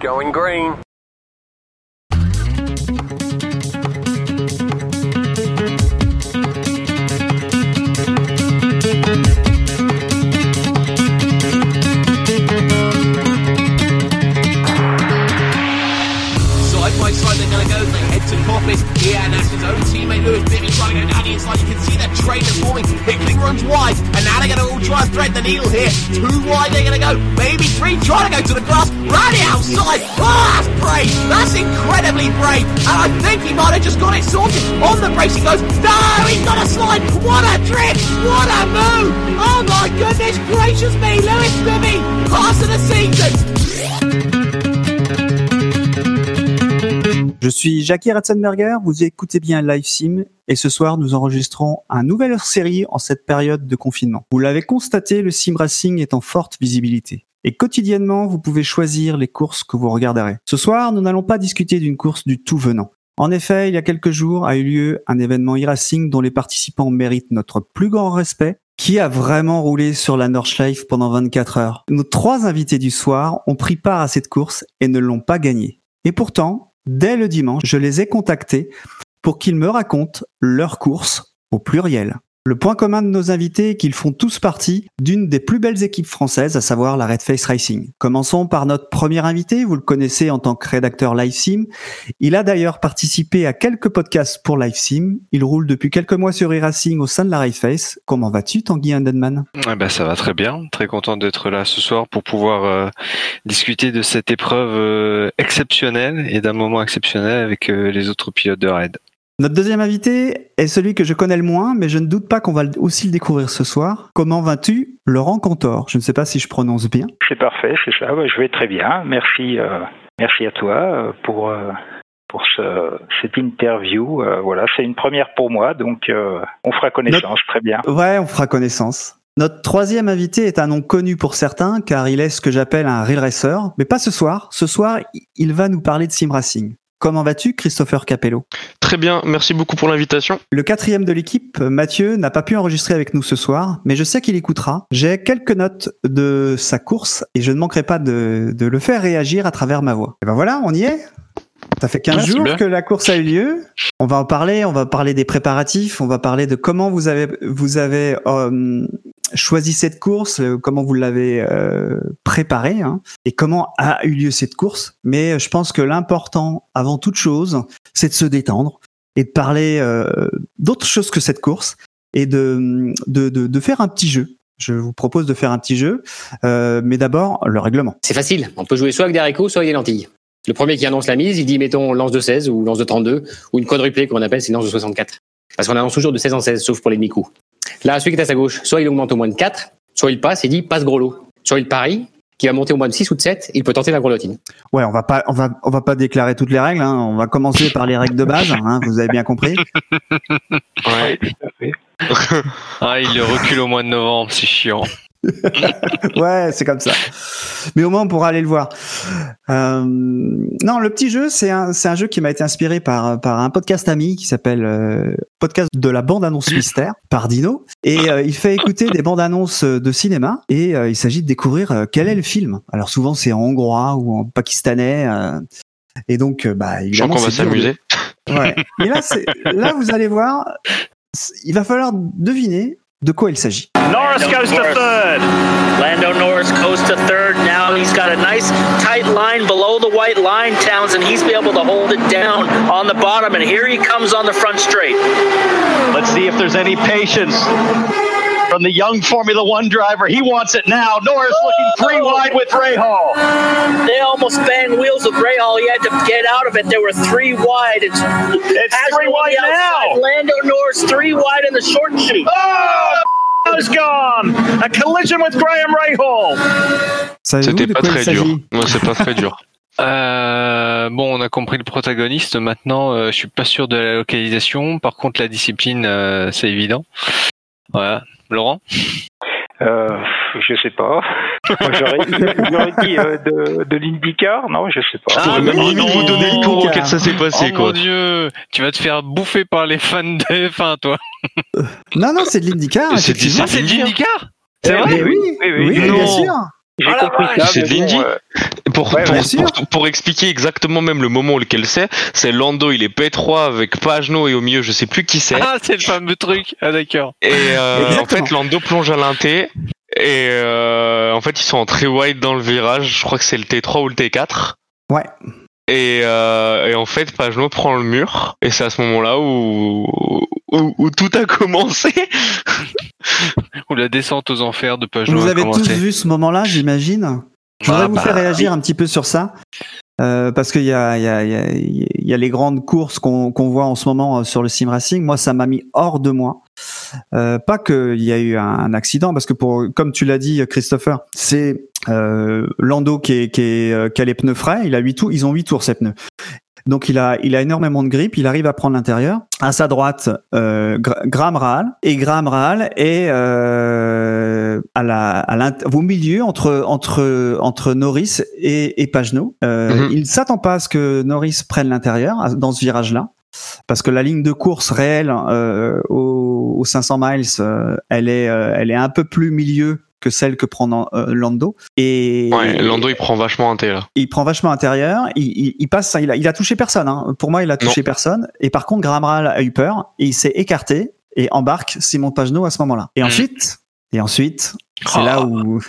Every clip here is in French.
Going green. To. Yeah, and that's his own teammate Lewis Bibby trying to go down the inside. You can see that train is forming. Hickling runs wide, and now they're gonna all try and thread the needle here. Two wide they're gonna go, maybe three trying to go to the grass. Right outside. Oh, that's brave. That's incredibly brave. And I think he might have just got it sorted. On the brace he goes. No, he's got a slide. What a trick. What a move. Oh my goodness gracious me. Lewis Bibby, pass of the season. Je suis Jackie Ratzenberger, vous écoutez bien Live Sim et ce soir nous enregistrons un nouvel hors-série en cette période de confinement. Vous l'avez constaté, le sim racing est en forte visibilité. Et quotidiennement, vous pouvez choisir les courses que vous regarderez. Ce soir, nous n'allons pas discuter d'une course du tout venant. En effet, il y a quelques jours a eu lieu un événement e-racing dont les participants méritent notre plus grand respect qui a vraiment roulé sur la Nordschleife pendant 24 heures. Nos trois invités du soir ont pris part à cette course et ne l'ont pas gagnée. Et pourtant, dès le dimanche, je les ai contactés pour qu'ils me racontent leur course au pluriel. Le point commun de nos invités est qu'ils font tous partie d'une des plus belles équipes françaises, à savoir la Red Face Racing. Commençons par notre premier invité, vous le connaissez en tant que rédacteur Live Sim. Il a d'ailleurs participé à quelques podcasts pour Live Sim. Il roule depuis quelques mois sur e-racing au sein de la Red Face. Comment vas-tu, Tanguy Hundenman Eh ben, ça va très bien. Très content d'être là ce soir pour pouvoir euh, discuter de cette épreuve euh, exceptionnelle et d'un moment exceptionnel avec euh, les autres pilotes de raid. Notre deuxième invité est celui que je connais le moins, mais je ne doute pas qu'on va aussi le découvrir ce soir. Comment vas-tu, Laurent Cantor Je ne sais pas si je prononce bien. C'est parfait, c'est ça. Ouais, Je vais très bien. Merci, euh, merci à toi euh, pour euh, pour ce, cette interview. Euh, voilà, c'est une première pour moi, donc on fera connaissance. Très bien. Ouais, on fera connaissance. Notre troisième invité est un nom connu pour certains, car il est ce que j'appelle un real racer, mais pas ce soir. Ce soir, il va nous parler de sim racing. Comment vas-tu, Christopher Capello? Très bien, merci beaucoup pour l'invitation. Le quatrième de l'équipe, Mathieu, n'a pas pu enregistrer avec nous ce soir, mais je sais qu'il écoutera. J'ai quelques notes de sa course et je ne manquerai pas de, de le faire réagir à travers ma voix. Et ben voilà, on y est. Ça fait 15 Ouais, c'est jours que la course a eu lieu. On va en parler, on va parler des préparatifs, on va parler de comment vous avez vous avez euh, choisi cette course, euh, comment vous l'avez euh, préparée hein, et comment a eu lieu cette course. Mais je pense que l'important, avant toute chose, c'est de se détendre et de parler euh, d'autre chose que cette course et de, de, de, de faire un petit jeu. Je vous propose de faire un petit jeu, euh, mais d'abord le règlement. C'est facile. On peut jouer soit avec des haricots, soit avec des lentilles. Le premier qui annonce la mise, il dit mettons lance de 16 ou lance de 32 ou une quadruplée qu'on appelle, c'est une lance de 64. Parce qu'on annonce toujours de 16 en 16, sauf pour les demi-coups. Là, celui qui est à sa gauche, soit il augmente au moins de 4, soit il passe et dit passe gros lot. Soit il parie, qui va monter au moins de 6 ou de 7, il peut tenter la grelottine. Ouais, on va pas, on va, on va pas déclarer toutes les règles. Hein. On va commencer par les règles de base. Hein, vous avez bien compris. Ouais. Tout à fait. Ah, il le recule au mois de novembre, c'est chiant. Ouais, c'est comme ça. Mais au moins, on pourra aller le voir. Euh, non, le petit jeu, c'est un, c'est un jeu qui m'a été inspiré par, par un podcast ami qui s'appelle euh, Podcast de la bande-annonce mystère par Dino. Et euh, il fait écouter des bandes-annonces de cinéma et il s'agit de découvrir quel est le film. Alors souvent, c'est en hongrois ou en pakistanais. et donc, bah, Je évidemment, qu'on va s'amuser. Ouais. Mais là, c'est, là, vous allez voir, il va falloir deviner de quoi il s'agit. Norris goes to third. Lando Norris goes to third. Now he's got a nice tight line below the white line, Townsend. He's be able to hold it down on the bottom, and here he comes on the front straight. Let's see if there's any patience from the young Formula One driver. He wants it now. Norris looking three wide with Rahal. They almost banged wheels with Rahal. He had to get out of it. There were three wide. It's, It's three wide now. Lando Norris three wide in the short chute. Oh, is gone. A collision with Graham Rahal. C'était pas très dur. Non, c'est pas très dur. Euh, bon, on a compris le protagoniste. Maintenant, euh, je suis pas sûr de la localisation. Par contre, la discipline, euh, c'est évident. Voilà. Laurent Euh, je sais pas. J'aurais dit euh, de, de l'IndyCar, non, je sais pas. Ah, limite non. vous donner le tour auquel ça s'est Oh passé, quoi. mon dieu Tu vas te faire bouffer par les fans de F1, toi Non, non, c'est de l'IndyCar. C'est. Ah, c'est de Indy, l'IndyCar? C'est Eh vrai? oui, oui, oui, Oui, oui. Bien sûr. J'ai Ah compris ça. c'est de bon, euh, Pour, Ouais, pour, pour- pour expliquer exactement même le moment lequel c'est, c'est Lando, il est P3 avec Pagno et au milieu, je sais plus qui c'est. Ah, c'est le fameux truc. Ah, d'accord. Et euh, en fait, Lando plonge à l'inté. Et euh, en fait, ils sont en très wide dans le virage. Je crois que c'est le T3 ou le T4. Ouais. Et, euh, et en fait, Pagno prend le mur. Et c'est à ce moment-là où, où, où tout a commencé. Ou la descente aux enfers de Peugeot Vous a avez tous vu ce moment-là, j'imagine? Je voudrais Ah vous bah, faire réagir un petit peu sur ça. Euh, parce qu'il y y, y, y a les grandes courses qu'on qu'on voit en ce moment euh, sur le sim racing. Moi, ça m'a mis hors de moi. Euh, pas qu'il y a eu un, accident, parce que pour, comme tu l'as dit, Christopher, c'est euh, Lando qui, est, qui, est, euh, qui a les pneus frais. Il a huit tours, ils ont huit tours ces pneus. Donc il a, il a énormément de grippe, il arrive à prendre l'intérieur. À sa droite, euh, Gra- Graham Rahal et Graham Rahal est euh, à la, à au milieu entre entre entre Norris et, et Pagenaud. Euh, Mhm. Il s'attend pas à ce que Norris prenne l'intérieur dans ce virage-là. Parce que la ligne de course réelle euh, au, au 500 miles, euh, elle est, euh, elle est un peu plus milieu que celle que prend euh, Lando. Et Ouais, Lando, il prend vachement là. il prend vachement intérieur. Il, il, il passe, il a, il a touché personne. Hein. Pour moi, il a touché personne. Et par contre, Graham Rahal a eu peur et il s'est écarté et embarque Simon Pagenaud à ce moment-là. Et Mhm. ensuite, et ensuite, c'est Oh. là où,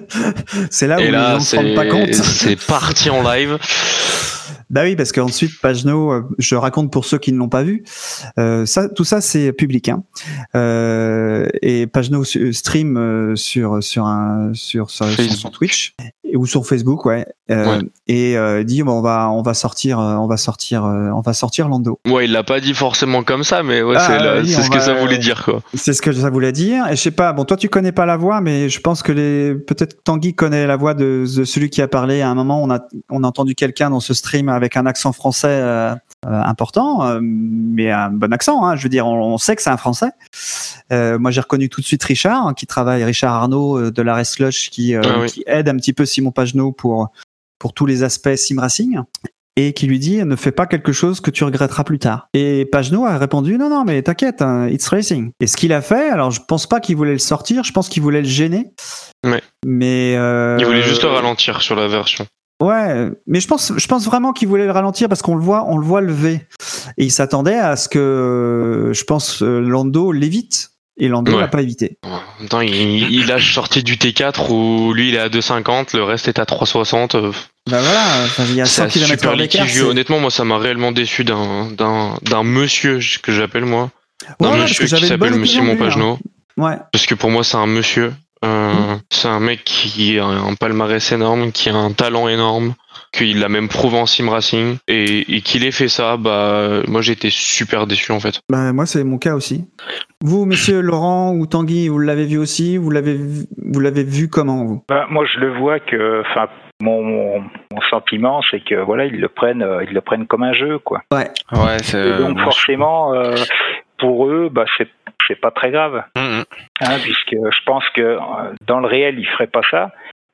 c'est là où et les là, gens se rendent pas compte. c'est parti en live. Bah oui, parce qu'ensuite, Pagenaud, euh, je raconte pour ceux qui ne l'ont pas vu, euh, ça, tout ça c'est public. Hein. Euh, et Pagenaud su- stream euh, sur sur un sur, sur, sur son. Twitch ou sur Facebook, ouais. Euh, Ouais. Et euh, dit bon, on va on va sortir euh, on va sortir on va sortir Lando. Ouais, il l'a pas dit forcément comme ça, mais ouais, Ah, c'est oui, ce que ça voulait dire quoi. C'est ce que ça voulait dire. Et je sais pas, bon, toi tu connais pas la voix, mais je pense que les peut-être Tanguy connaît la voix de, de celui qui a parlé. À un moment, on a on a entendu quelqu'un dans ce stream avec un accent français important, mais un bon accent. Hein, je veux dire, on, on sait que c'est un français. Moi, j'ai reconnu tout de suite Richard, hein, qui travaille, Richard Arnaud de la Slush, qui, Ah oui. qui aide un petit peu Simon Pagenaud pour pour tous les aspects sim racing et qui lui dit ne fais pas quelque chose que tu regretteras plus tard. Et Pagenaud a répondu non non mais t'inquiète, hein, it's racing. Et ce qu'il a fait, alors je pense pas qu'il voulait le sortir, je pense qu'il voulait le gêner. Ouais. Mais euh, Il voulait juste le ralentir sur la version. Ouais, mais je pense, je pense vraiment qu'il voulait le ralentir parce qu'on le voit, on le voit lever. Et il s'attendait à ce que, je pense, euh, Lando l'évite. Et Lando Ouais. l'a pas évité. En même temps, il, il a sorti du T4 où lui il est à 2,50, le reste est à 3,60. euh, Bah voilà, il y a C'est 100 km d'écart. Honnêtement, moi, ça m'a réellement déçu d'un d'un d'un monsieur que j'appelle moi, d'un ouais, monsieur qui s'appelle lui, hein. Pagenaud. Ouais. Parce que pour moi, c'est un monsieur. Euh, Mm. C'est un mec qui a un palmarès énorme, qui a un talent énorme, qu'il l'a même prouvé en sim racing, et, et qu'il ait fait ça, bah, moi j'ai été super déçu en fait. Bah, moi, c'est mon cas aussi. Vous, messieurs Laurent ou Tanguy, vous l'avez vu aussi Vous l'avez vu, vous l'avez vu comment vous? Ben, moi, je le vois que, enfin, mon, mon, mon sentiment, c'est que voilà, ils le prennent, euh, ils le prennent comme un jeu, quoi. Ouais. Ouais, c'est. Donc moi, je- forcément, euh, pour eux, bah, c'est c'est pas très grave, Mhm. hein, puisque je pense que euh, dans le réel, ils feraient pas ça.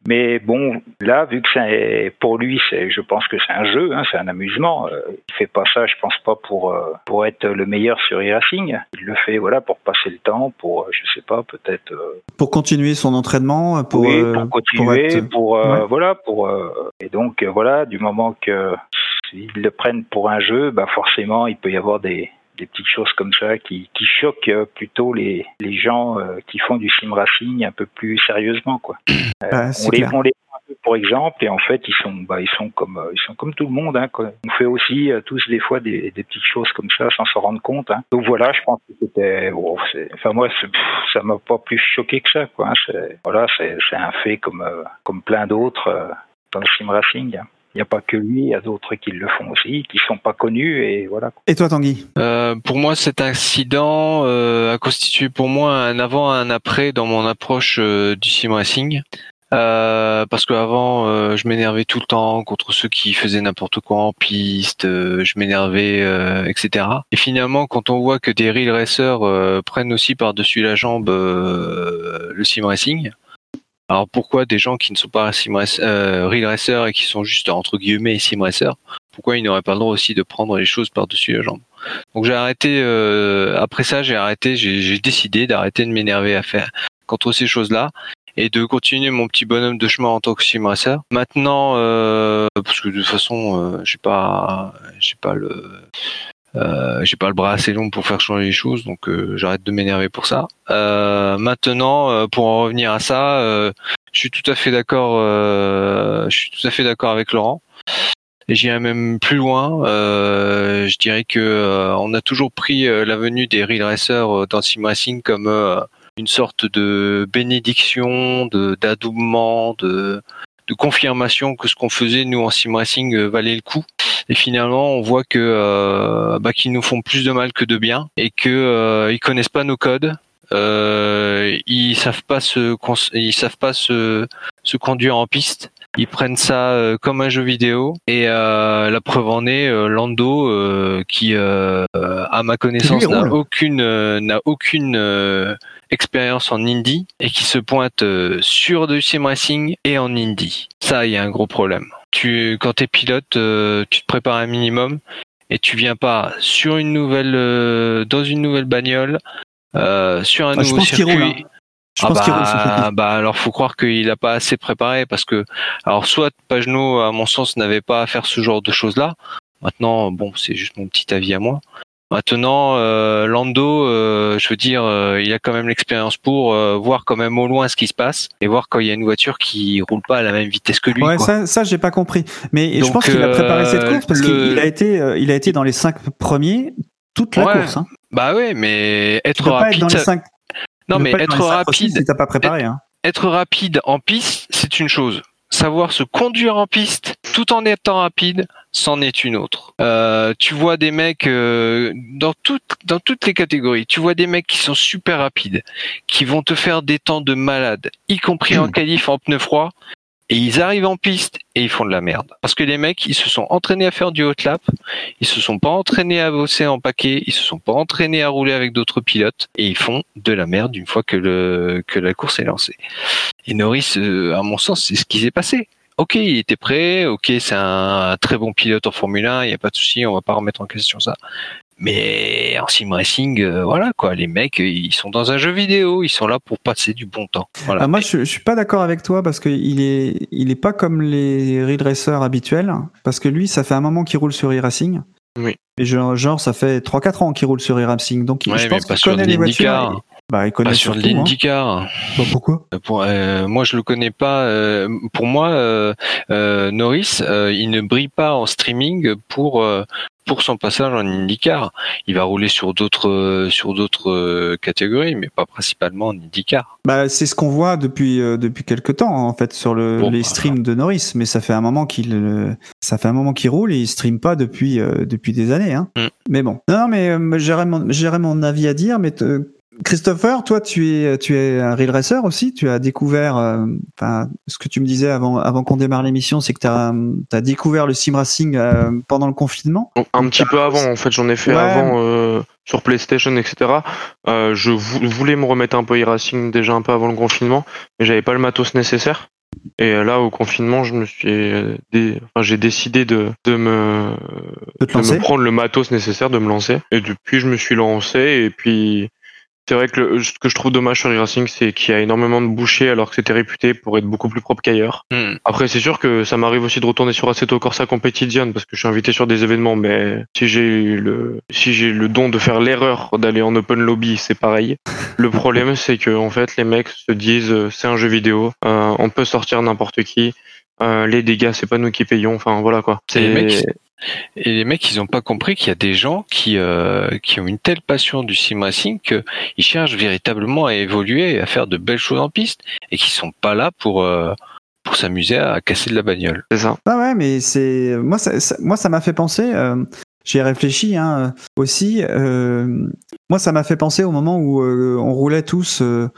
Mais bon, là, vu que c'est pour lui, c'est, je pense que c'est un jeu, hein, c'est un amusement. Euh, il fait pas ça, je pense pas pour euh, pour être le meilleur sur e-racing. Il le fait, voilà, pour passer le temps, pour, je sais pas, peut-être Pour continuer son entraînement, pour, oui, pour continuer, pour, être- euh, ouais. voilà, pour euh, et donc voilà, du moment que s'ils le prennent pour un jeu, bah forcément il peut y avoir des des petites choses comme ça qui, qui choquent euh, plutôt les, les gens euh, qui font du sim racing un peu plus sérieusement quoi. Euh, c'est on, les, on les prend un peu pour exemple et en fait ils sont bah, ils sont comme ils sont comme tout le monde hein, quoi. On fait aussi euh, tous des fois des, des petites choses comme ça sans s'en rendre compte. Hein. Donc voilà, je pense que c'était bon, c'est- enfin moi pff, ça m'a pas plus choqué que ça quoi. hein. C'est voilà, c'est c'est un fait comme euh, comme plein d'autres euh, dans le sim racing. Il n'y a pas que lui, il y a d'autres qui le font aussi, qui sont pas connus et voilà. Et toi, Tanguy? Euh, pour moi, cet accident euh, a constitué pour moi un avant, un après dans mon approche euh, du sim racing. Euh, parce qu'avant, euh, je m'énervais tout le temps contre ceux qui faisaient n'importe quoi en piste, euh, je m'énervais, euh, etc. Et finalement, quand on voit que des real racers euh, prennent aussi par-dessus la jambe euh, le sim racing, alors pourquoi des gens qui ne sont pas sim euh, et qui sont juste entre guillemets sim pourquoi ils n'auraient pas le droit aussi de prendre les choses par-dessus la jambe? Donc j'ai arrêté. euh, après ça, j'ai arrêté. J'ai décidé d'arrêter de m'énerver à faire contre ces choses-là et de continuer mon petit bonhomme de chemin en tant que sim. Maintenant, euh, parce que de toute façon, euh, j'ai pas, j'ai pas le, j'ai pas le bras assez long pour faire changer les choses, donc euh, j'arrête de m'énerver pour ça. Euh, maintenant, euh, pour en revenir à ça, euh, je suis tout à fait d'accord. euh, je suis tout à fait d'accord avec Laurent. Et j'irai même plus loin. euh, je dirais que euh, on a toujours pris euh, la venue des real racers euh, dans sim racing comme euh, une sorte de bénédiction, de d'adoubement, de de confirmation que ce qu'on faisait nous en sim racing euh, valait le coup. Et finalement, on voit que euh, bah, qu'ils nous font plus de mal que de bien et que euh, ils connaissent pas nos codes. Euh, ils savent pas se ils savent pas se se conduire en piste. Ils prennent ça euh, comme un jeu vidéo et euh, la preuve en est euh, Lando qui, à ma connaissance, n'a aucune n'a aucune expérience en Indy et qui se pointe euh, sur du sim racing et en Indy. Ça, il y a un gros problème. Tu, quand t'es pilote, euh, tu te prépares un minimum et tu viens pas sur une nouvelle, euh, dans une nouvelle bagnole, euh, sur un Ah, je nouveau pense qu'il circuit. hein. Je Ah pense bah, bah alors faut croire qu'il a pas assez préparé parce que alors soit Pagenot à mon sens n'avait pas à faire ce genre de choses là. Maintenant bon c'est juste mon petit avis à moi. Maintenant euh, Lando euh, je veux dire euh, il a quand même l'expérience pour euh, voir quand même au loin ce qui se passe et voir quand il y a une voiture qui roule pas à la même vitesse que lui. Ouais, quoi. ça, ça j'ai pas compris. Mais je pense qu'il a préparé cette euh, course parce le- qu'il il a été, euh, il a été dans les cinq premiers toute la Ouais. course. Hein. Bah ouais mais être peux pas être rapide dans les cinq. non mais être rapide si t'as pas préparé. Hein. être rapide en piste, c'est une chose. Savoir se conduire en piste tout en étant rapide, c'en est une autre. Euh, tu vois des mecs euh, dans toutes dans toutes les catégories. Tu vois des mecs qui sont super rapides, qui vont te faire des temps de malade, y compris en qualif en pneu froid. Et ils arrivent en piste et ils font de la merde. Parce que les mecs, ils se sont entraînés à faire du hot lap, ils se sont pas entraînés à bosser en paquet, ils se sont pas entraînés à rouler avec d'autres pilotes et ils font de la merde une fois que le que la course est lancée. Et Norris, euh, à mon sens, c'est ce qui s'est passé. Ok, il était prêt. Ok, c'est un très bon pilote en Formule 1. Il n'y a pas de souci. On va pas remettre en question ça. Mais en sim racing, euh, voilà quoi. Les mecs, ils sont dans un jeu vidéo. Ils sont là pour passer du bon temps. Voilà. Ah, moi, je, je suis pas d'accord avec toi parce que il est, il est pas comme les real racers habituels. Parce que lui, ça fait un moment qu'il roule sur e-racing. Oui. Et genre, genre, ça fait 3-4 ans qu'il roule sur e-racing. Donc, Ouais, je pense qu'il connaît les voitures. Bah, il connaît pas sur hein. l'IndyCar. Bah, pourquoi? Pour, euh, moi, je le connais pas. euh, pour moi, euh, euh, Norris, euh, il ne brille pas en streaming pour euh, pour son passage en IndyCar. Il va rouler sur d'autres euh, sur d'autres euh, catégories, mais pas principalement en IndyCar. Bah, c'est ce qu'on voit depuis euh, depuis quelques temps en fait sur le, Bon, les bah. streams de Norris, mais ça fait un moment qu'il euh, ça fait un moment qu'il roule et il stream pas depuis euh, depuis des années. Hein. Mm. Mais bon, non, non mais euh, j'aurais mon j'aurais mon avis à dire, mais Christopher, toi tu es tu es un real racer aussi, tu as découvert euh, enfin ce que tu me disais avant avant qu'on démarre l'émission, c'est que tu as, as découvert le sim racing euh, pendant le confinement. Un petit peu avant, en fait, j'en ai fait Ouais. avant euh, sur PlayStation, etc. Je vou- voulais me remettre un peu e-racing déjà un peu avant le confinement, mais j'avais pas le matos nécessaire. Et là, au confinement, je me suis, dé- enfin, j'ai décidé de, de me, De me prendre le matos nécessaire, de me lancer. Et depuis, je me suis lancé. Et puis, c'est vrai que le- ce que je trouve dommage sur e-racing, c'est qu'il y a énormément de bouchées alors que c'était réputé pour être beaucoup plus propre qu'ailleurs. Hmm. Après, c'est sûr que ça m'arrive aussi de retourner sur Assetto Corsa Competition parce que je suis invité sur des événements, mais si j'ai le, si j'ai le don de faire l'erreur d'aller en open lobby, c'est pareil. Le problème, c'est que, en fait, les mecs se disent, euh, c'est un jeu vidéo, euh, on peut sortir n'importe qui, euh, les dégâts, c'est pas nous qui payons, enfin, voilà quoi. Et les mecs, C'est, Et les mecs, ils ont pas compris qu'il y a des gens qui euh, qui ont une telle passion du sim racing qu'ils cherchent véritablement à évoluer et à faire de belles choses en piste et qui sont pas là pour euh, pour s'amuser à casser de la bagnole. c'est ça. Ah ouais, mais c'est moi ça, ça- moi ça m'a fait penser. euh, J'y ai réfléchi hein, aussi. euh, moi, ça m'a fait penser au moment où euh, on roulait tous euh,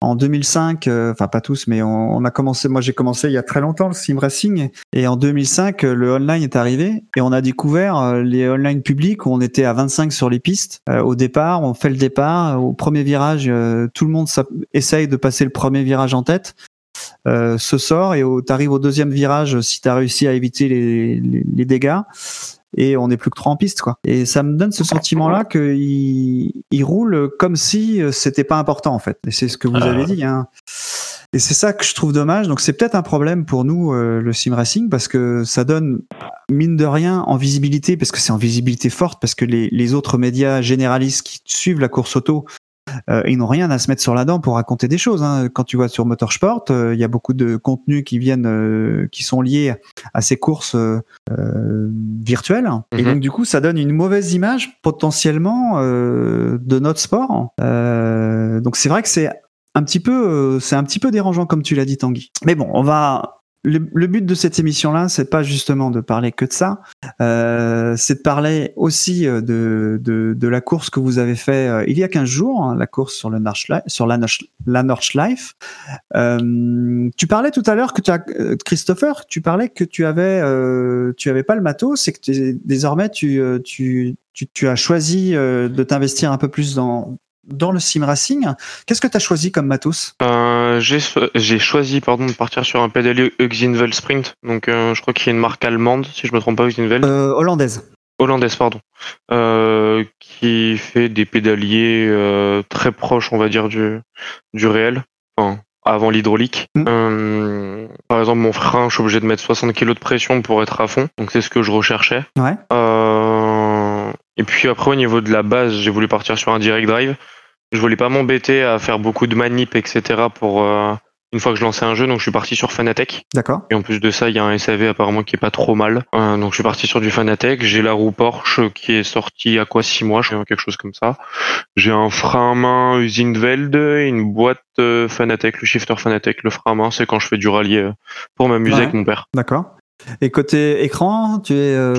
en 2005. euh, Enfin, pas tous, mais on, on a commencé. Moi, j'ai commencé il y a très longtemps le sim racing. Et en 2005, euh, le online est arrivé et on a découvert euh, les online publics où on était à 25 sur les pistes. Euh, au départ, on fait le départ. Au premier virage, euh, tout le monde essaye de passer le premier virage en tête euh, se sort et tu arrives au deuxième virage si tu as réussi à éviter les, les, les dégâts et on n'est plus que trois en piste quoi. Et ça me donne ce sentiment là qu'il il roule comme si euh, c'était pas important en fait. Et c'est ce que vous Ah. avez dit. Hein. Et c'est ça que je trouve dommage. Donc c'est peut-être un problème pour nous, euh, le sim racing, parce que ça donne, mine de rien, en visibilité, parce que c'est en visibilité forte, parce que les, les autres médias généralistes qui suivent la course auto, euh, ils n'ont rien à se mettre sur la dent pour raconter des choses. Hein. Quand tu vois sur Motorsport, euh, il y a beaucoup de contenus qui viennent, euh, qui sont liés à ces courses virtuelles. Et Mhm. donc du coup, ça donne une mauvaise image potentiellement de notre sport. Donc c'est vrai que c'est un petit peu, c'est un petit peu dérangeant comme tu l'as dit, Tanguy. Mais bon, on va. Le, le but de cette émission-là, c'est pas justement de parler que de ça, euh, c'est de parler aussi euh, de, de, de la course que vous avez fait euh, il y a 15 jours, hein, la course sur le Nordschleife, sur la, la Nordschleife. Euh, tu parlais tout à l'heure que tu as, euh, Christopher, tu parlais que tu avais, tu avais pas le matos, c'est que désormais tu, tu, tu, tu as choisi de t'investir un peu plus dans dans le sim racing. Qu'est-ce que tu as choisi comme matos? Euh, j'ai choisi pardon de partir sur un pédalier Uxinvel Sprint. Donc euh, je crois qu'il y a une marque allemande si je me trompe pas Uxinvel. euh, Hollandaise. hollandaise pardon, qui fait des pédaliers très proches, on va dire du du réel, enfin, avant l'hydraulique. Mm. Euh, par exemple, mon frein, je suis obligé de mettre 60 kg de pression pour être à fond, donc c'est ce que je recherchais. Ouais. Euh, et puis après, au niveau de la base, j'ai voulu partir sur un direct drive. Je voulais pas m'embêter à faire beaucoup de manip, etc. pour euh, une fois que je lançais un jeu, donc je suis parti sur Fanatec. D'accord. Et en plus de ça, il y a un SAV apparemment qui est pas trop mal. Euh, donc je suis parti sur du Fanatec. J'ai la roue Porsche qui est sortie à quoi 6 mois, je crois, quelque chose comme ça. J'ai un frein à main Usinveld et une boîte euh, Fanatec, le shifter Fanatec. Le frein à main, c'est quand je fais du rallye euh, pour m'amuser Ouais. avec mon père. D'accord. Et côté écran, tu es. euh,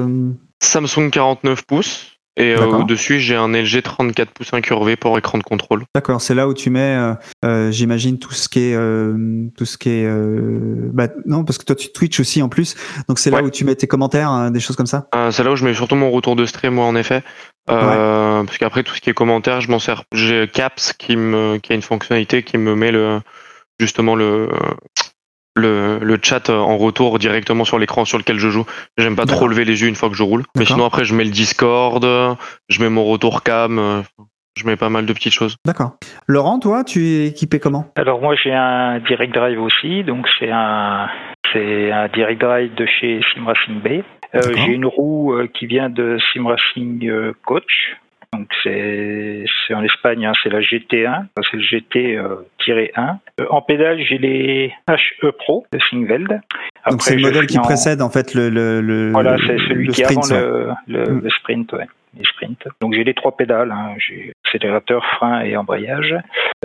Samsung 49 pouces. Et euh, au-dessus, j'ai un LG 34 pouces incurvé pour écran de contrôle. D'accord, c'est là où tu mets, euh, euh, j'imagine tout ce qui est, euh, tout ce qui est, euh, bah, non, parce que toi tu Twitch aussi en plus, donc c'est là où tu mets tes commentaires, hein, des choses comme ça? Euh, c'est là où je mets surtout mon retour de stream, moi, en effet. Euh, Parce qu'après, tout ce qui est commentaire, je m'en sers. J'ai Caps qui, me, qui a une fonctionnalité qui me met le, justement le, le, le chat en retour directement sur l'écran sur lequel je joue. J'aime pas trop lever les yeux une fois que je roule. Mais sinon, après, je mets le Discord, je mets mon retour cam, euh, je mets pas mal de petites choses. D'accord. Laurent, toi, tu es équipé comment? Alors moi j'ai un direct drive aussi, donc c'est un c'est un direct drive de chez Sim Racing Bay. Euh, j'ai une roue euh, qui vient de Sim Racing euh, Coach. Donc c'est en Espagne, hein, c'est la GT1, c'est le GT-1. Euh, en pédale j'ai les HE Pro de Singveld. Donc c'est le modèle qui en- précède en fait le le, le Voilà, le- c'est celui le qui est sprint, avant ouais. le, le, Mm. le sprint, ouais. Les sprints. Donc j'ai les trois pédales, hein. j'ai accélérateur, frein et embrayage.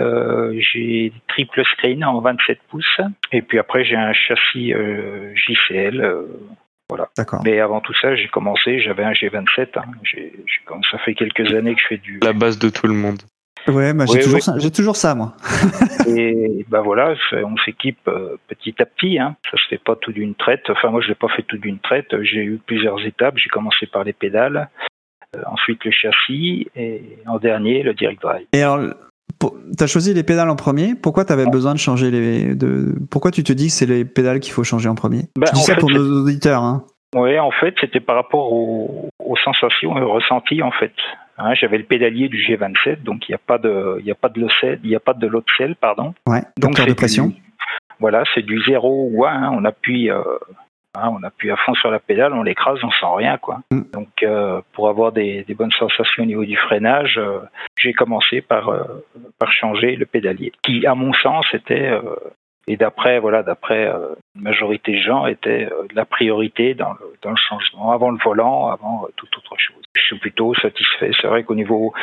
Euh, j'ai triple screen en 27 pouces. Et puis après j'ai un châssis euh, JCL. euh, D'accord. mais avant tout ça, j'ai commencé, j'avais un G27. Hein. J'ai, j'ai- comme ça fait quelques années que je fais du. La base de tout le monde. Ouais, moi j'ai Oui, toujours oui. ça, j'ai toujours ça moi. Et ben voilà, on s'équipe euh, petit à petit. Hein. Ça se fait pas tout d'une traite. Enfin moi je l'ai pas fait tout d'une traite. J'ai eu plusieurs étapes. J'ai commencé par les pédales, euh, ensuite le châssis et en dernier le direct drive. Et alors, tu as choisi les pédales en premier. Pourquoi tu avais besoin de changer les de Pourquoi tu te dis que c'est les pédales qu'il faut changer en premier? Bah, Je dis ça fait, pour nos auditeurs. Hein. Oui, en fait, c'était par rapport aux, aux sensations et aux ressentis, en fait. Hein, J'avais le pédalier du G27, donc il n'y a pas de, il y a pas de locel, il n'y a pas de pardon. Ouais. Donc de pression. du- voilà, c'est du 0 ou 1. hein, on appuie, euh, hein, on appuie à fond sur la pédale, on l'écrase, on sent rien, quoi. Mm. Donc euh, pour avoir des, des bonnes sensations au niveau du freinage, euh, j'ai commencé par euh, par changer le pédalier, qui, à mon sens, était et d'après voilà, d'après une majorité de gens, était la priorité dans le, dans le changement, avant le volant, avant toute autre chose. Je suis plutôt satisfait. C'est vrai qu'au niveau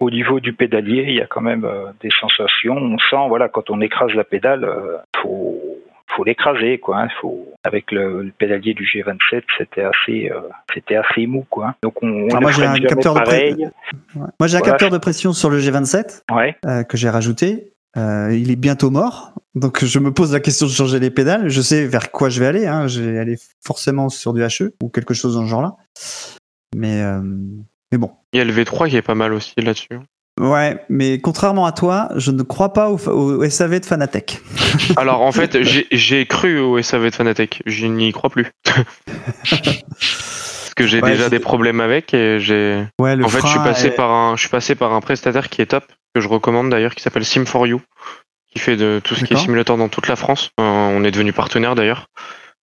au niveau du pédalier, il y a quand même des sensations. On sent, voilà, quand on écrase la pédale, euh, faut faut l'écraser, quoi. hein. Faut avec le, le pédalier du G27, c'était assez euh, c'était assez mou, quoi. Donc on, le moi, j'ai un capteur de pré- pareil. Ouais. Moi j'ai un capteur de pression sur le G27 Ouais. euh, que j'ai rajouté. Euh, il est bientôt mort, donc je me pose la question de changer les pédales. Je sais vers quoi je vais aller. Hein. Je vais aller forcément sur du HE ou quelque chose dans ce genre-là. Mais euh, mais bon. Il y a le V3 qui est pas mal aussi là-dessus. Ouais, mais contrairement à toi, je ne crois pas au, au SAV de Fanatec. Alors en fait, j'ai- cru au SAV de Fanatec, je n'y crois plus. Parce que j'ai Ouais, déjà des problèmes avec et j'ai. Ouais, le En fait, je suis passé est- par un, je suis passé par un prestataire qui est top, que je recommande d'ailleurs, qui s'appelle Sim4You, qui fait de tout ce qui est simulateur dans toute la France. Euh, on est devenu partenaire d'ailleurs.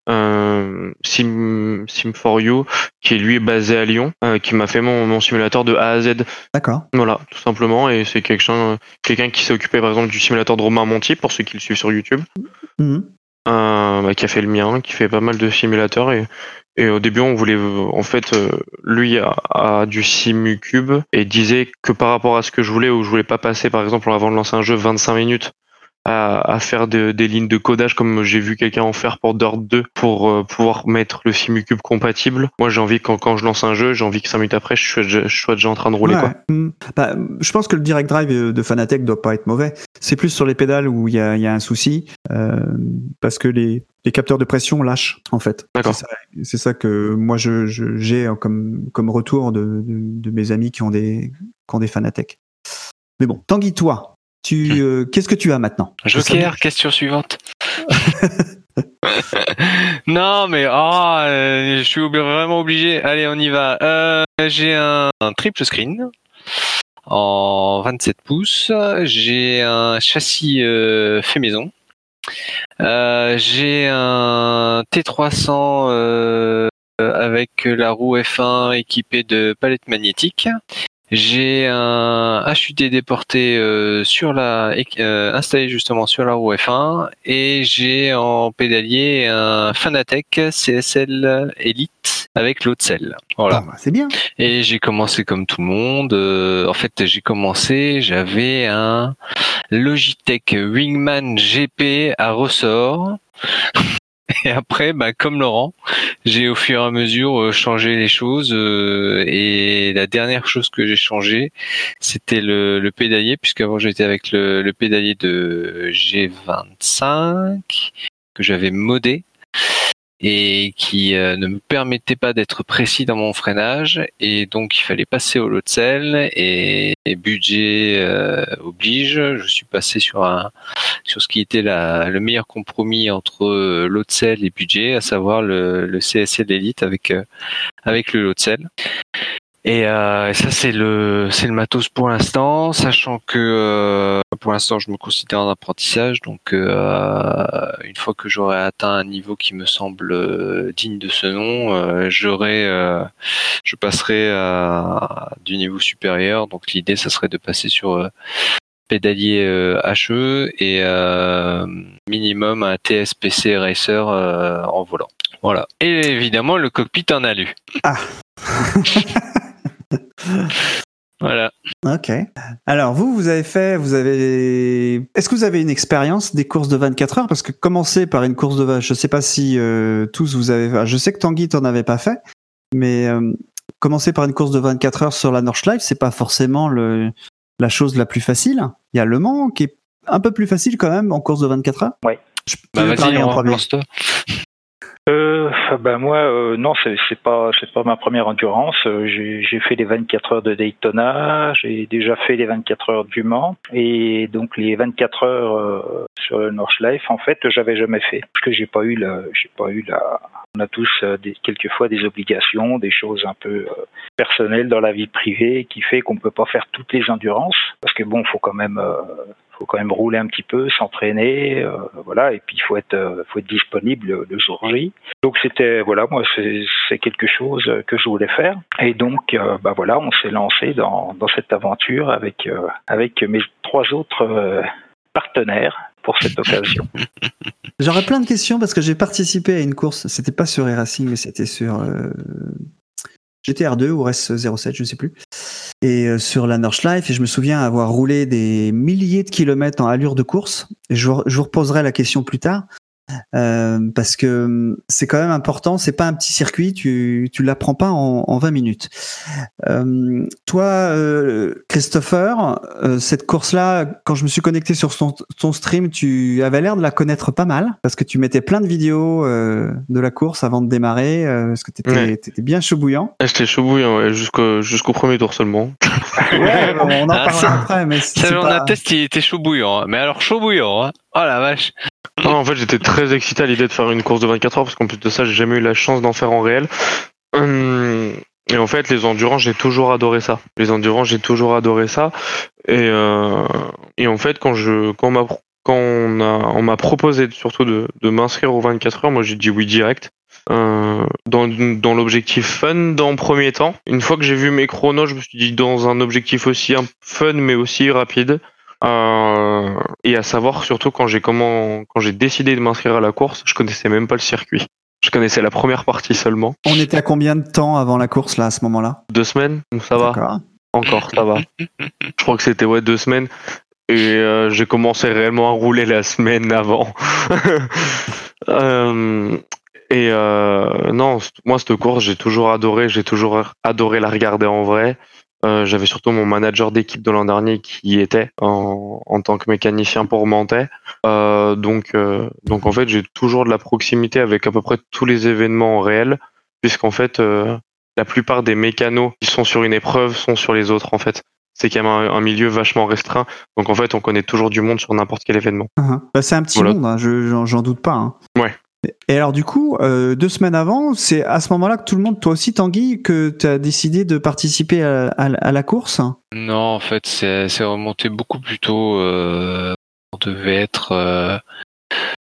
Euh, Sim, Sim for You, qui lui est basé à Lyon, euh, qui m'a fait mon, mon simulateur de A à Z. D'accord. Voilà, tout simplement. Et c'est quelqu'un quelqu'un qui s'est occupé par exemple du simulateur de Romain Monti, pour ceux qui le suivent sur YouTube, Mhm. euh, bah, qui a fait le mien, qui fait pas mal de simulateurs. Et, et au début, on voulait, en fait, lui a, a du SimuCube et disait que par rapport à ce que je voulais, ou je voulais pas passer, par exemple, avant de lancer un jeu, 25 minutes à, à faire de- des lignes de codage comme j'ai vu quelqu'un en faire pour Dirt 2 pour euh, pouvoir mettre le SimuCube compatible. Moi, j'ai envie, quand, quand je lance un jeu, j'ai envie que 5 minutes après, je sois déjà, je sois déjà en train de rouler. Ouais. Quoi. Mm. Bah, je pense que le direct drive de Fanatec doit pas être mauvais. C'est plus sur les pédales où il y a, il y a un souci, euh, parce que les, les capteurs de pression lâchent en fait. D'accord. C'est ça, que moi je j'ai euh, comme comme retour de, de, de mes amis qui ont des qui ont des Fanatec. Mais bon, Tanguy, toi, tu Hmm. euh, qu'est-ce que tu as maintenant? Joker, question suivante. non, mais oh, euh, je suis vraiment obligé. Allez, on y va. Euh, j'ai un, un triple screen en 27 pouces. J'ai un châssis euh, fait maison. Euh, j'ai un T300 euh, avec la roue F1 équipée de palettes magnétiques. J'ai un HUD déporté euh, sur la euh, installé justement sur la roue F1 et j'ai en pédalier un Fanatec CSL Elite avec l'autre selle. Voilà. Ah, C'est bien. Et j'ai commencé comme tout le monde. euh, en fait, j'ai commencé, j'avais un Logitech Wingman GP à ressort. Et après, bah, comme Laurent, j'ai au fur et à mesure euh, changé les choses. euh, et la dernière chose que j'ai changé, c'était le, le pédalier, puisqu'avant j'étais avec le, le pédalier de G25 que j'avais modé et qui euh, ne me permettait pas d'être précis dans mon freinage. Et donc il fallait passer au lot de sel et, et budget euh, oblige je suis passé sur un sur ce qui était la, le meilleur compromis entre euh, lot de sel et budget à savoir le, le CSL Elite avec euh, avec le lot de sel et euh, ça c'est le c'est le matos pour l'instant, sachant que euh, pour l'instant je me considère en apprentissage, donc euh, une fois que j'aurai atteint un niveau qui me semble euh, digne de ce nom, euh, j'aurai euh, je passerai à, du niveau supérieur. Donc l'idée ça serait de passer sur pédalier HE et euh, minimum un TSPC Racer euh, en volant. Voilà. Et évidemment le cockpit en alu. Ah. Voilà. Ok. Alors vous, vous avez fait, vous avez. Est-ce que vous avez une expérience des courses de 24 heures? Parce que commencer par une course de, va- je sais pas si euh, tous vous avez. Je sais que Tanguy t'en avait pas fait, mais euh, commencer par une course de 24 heures sur la Nordschleife, c'est pas forcément le la chose la plus facile. Il y a Le Mans qui est un peu plus facile quand même en course de 24 heures. Ouais. Je Bah peux vas-y, Laurent, premier. lance-toi. Euh, ben moi, euh, non, c'est pas, c'est pas ma première endurance. Euh, J'ai fait les 24 heures de Daytona, j'ai déjà fait les 24 heures du Mans, et donc les 24 heures sur le Nordschleife, en fait, j'avais jamais fait parce que j'ai pas eu la, j'ai pas eu la. On a tous euh, des, quelquefois des obligations, des choses un peu euh, personnelles dans la vie privée qui fait qu'on peut pas faire toutes les endurances parce que bon, faut quand même. euh, faut quand même rouler un petit peu, s'entraîner, voilà, et puis il faut être, faut être disponible le, jour J. Donc c'était, voilà, moi c'est quelque chose que je voulais faire, et donc bah voilà, on s'est lancé dans, dans cette aventure avec avec mes trois autres partenaires pour cette occasion. J'aurais plein de questions parce que j'ai participé à une course. C'était pas sur e-racing, mais c'était sur euh, GTR2 ou RS07, je ne sais plus. Et euh, sur la Nordschleife, et je me souviens avoir roulé des milliers de kilomètres en allure de course. Et je, je vous reposerai la question plus tard. Euh, parce que hum, c'est quand même important, c'est pas un petit circuit, tu, tu l'apprends pas en, en 20 minutes. Euh, toi, euh, Christopher, cette course-là, quand je me suis connecté sur ton, ton stream, tu avais l'air de la connaître pas mal, parce que tu mettais plein de vidéos de la course avant de démarrer, parce que t'étais Ouais. étais bien chaud bouillant. Ah, J'étais chaud bouillant, ouais, jusqu'au jusqu'au premier tour seulement. Ouais, bon, on en Ah, parlera après, mais c'est Ça, on pas- atteste, il était chaud bouillant. hein. Mais alors chaud bouillant. Hein. Oh la vache. Non, en fait, j'étais très excité à l'idée de faire une course de 24 heures parce qu'en plus de ça, j'ai jamais eu la chance d'en faire en réel. Hum, Et en fait, les endurants, j'ai toujours adoré ça. Les endurants, j'ai toujours adoré ça. Et, euh, et en fait, quand je, quand on a, on m'a proposé surtout de, de m'inscrire aux 24 heures, moi j'ai dit oui direct. Euh, dans, dans l'objectif fun dans le premier temps. Une fois que j'ai vu mes chronos, je me suis dit dans un objectif aussi un fun mais aussi rapide. Euh, et à savoir surtout quand j'ai comment quand j'ai décidé de m'inscrire à la course, je connaissais même pas le circuit. Je connaissais la première partie seulement. On était à combien de temps avant la course là à ce moment-là? Deux semaines, ça va. Encore, ça va. Je crois que c'était ouais deux semaines. Et euh, j'ai commencé réellement à rouler la semaine avant. Euh, et non, moi cette course j'ai toujours adoré, j'ai toujours adoré la regarder en vrai. Euh, J'avais surtout mon manager d'équipe de l'an dernier qui y était en, en tant que mécanicien pour Mantais. Euh, donc, euh, donc en fait j'ai toujours de la proximité avec à peu près tous les événements réels, puisqu'en fait euh, la plupart des mécanos qui sont sur une épreuve sont sur les autres en fait. C'est quand même un, un milieu vachement restreint, donc en fait on connaît toujours du monde sur n'importe quel événement. Uh-huh. Bah, c'est un petit Voilà. monde, hein, je- j'en j'en doute pas. hein. Ouais. Et alors du coup, euh, deux semaines avant, c'est à ce moment-là que tout le monde, toi aussi Tanguy, que tu as décidé de participer à, la course? Non, en fait, c'est c'est remonté beaucoup plus tôt. Euh, on devait être euh,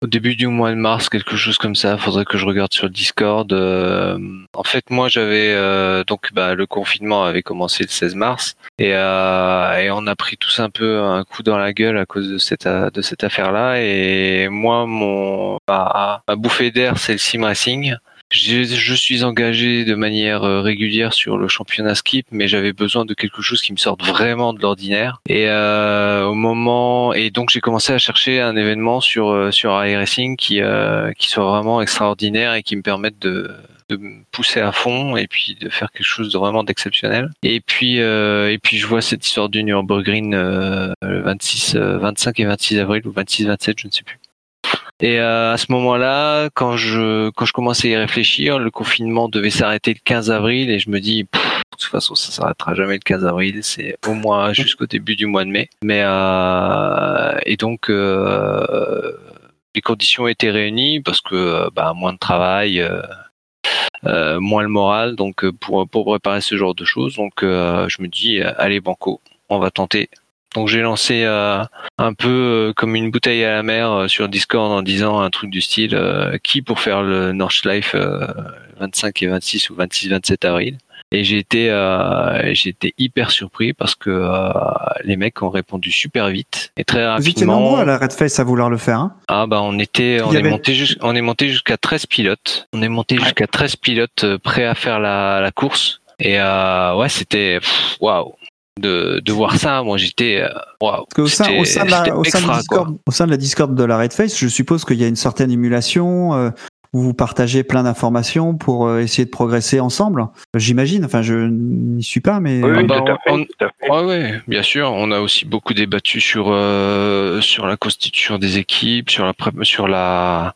au début du mois de mars, quelque chose comme ça. Faudrait que je regarde sur le Discord. Euh, en fait, moi, j'avais euh, donc bah, le confinement avait commencé le 16 mars et, euh, et on a pris tous un peu un coup dans la gueule à cause de cette de cette affaire-là. Et moi, mon ma, ma bouffée d'air, c'est le sim racing. Je, je suis engagé de manière euh, régulière sur le championnat skip, mais j'avais besoin de quelque chose qui me sorte vraiment de l'ordinaire. Et euh, au moment et donc j'ai commencé à chercher un événement sur euh, sur iRacing qui euh, qui soit vraiment extraordinaire et qui me permette de de me pousser à fond et puis de faire quelque chose de vraiment d'exceptionnel. Et puis euh, et puis je vois cette histoire du Nürburgring euh, le 26 euh, 25 et 26 avril ou 26 27, je ne sais plus. Et euh, à ce moment-là, quand je quand je commençais à y réfléchir, le confinement devait s'arrêter le 15 avril et je me dis de toute façon ça s'arrêtera jamais le 15 avril, c'est au moins jusqu'au début du mois de mai. Mais euh, et donc euh, les conditions étaient réunies parce que bah, moins de travail, moins le moral, donc pour pour préparer ce genre de choses, donc je me dis allez banco, on va tenter. Donc j'ai lancé euh, un peu euh, comme une bouteille à la mer euh, sur Discord en disant un truc du style qui pour faire le Nordschleife euh, 25 et 26 ou 26-27 avril. Et j'ai été, j'ai été hyper surpris parce que les mecs ont répondu super vite et très Vous étiez nombreux rapidement. à la Red Face à vouloir le faire. Hein Ah bah on était, on est avait- monté on est monté jusqu'à 13 pilotes. On est monté jusqu'à 13 pilotes prêts à faire la, la course. Et euh, ouais, c'était waouh. De, de voir ça, moi j'étais euh, sein, C'était- au sein de la, au sein de Discord, au sein de la Discord de la Red Face, je suppose qu'il y a une certaine émulation. euh, où vous partagez plein d'informations pour euh, essayer de progresser ensemble. J'imagine. Enfin, je n'y suis pas, mais Oui, Ah oui, bah, tout à fait. on- tout à fait. Ouais, ouais, bien sûr. On a aussi beaucoup débattu sur euh, sur la constitution des équipes, sur la sur la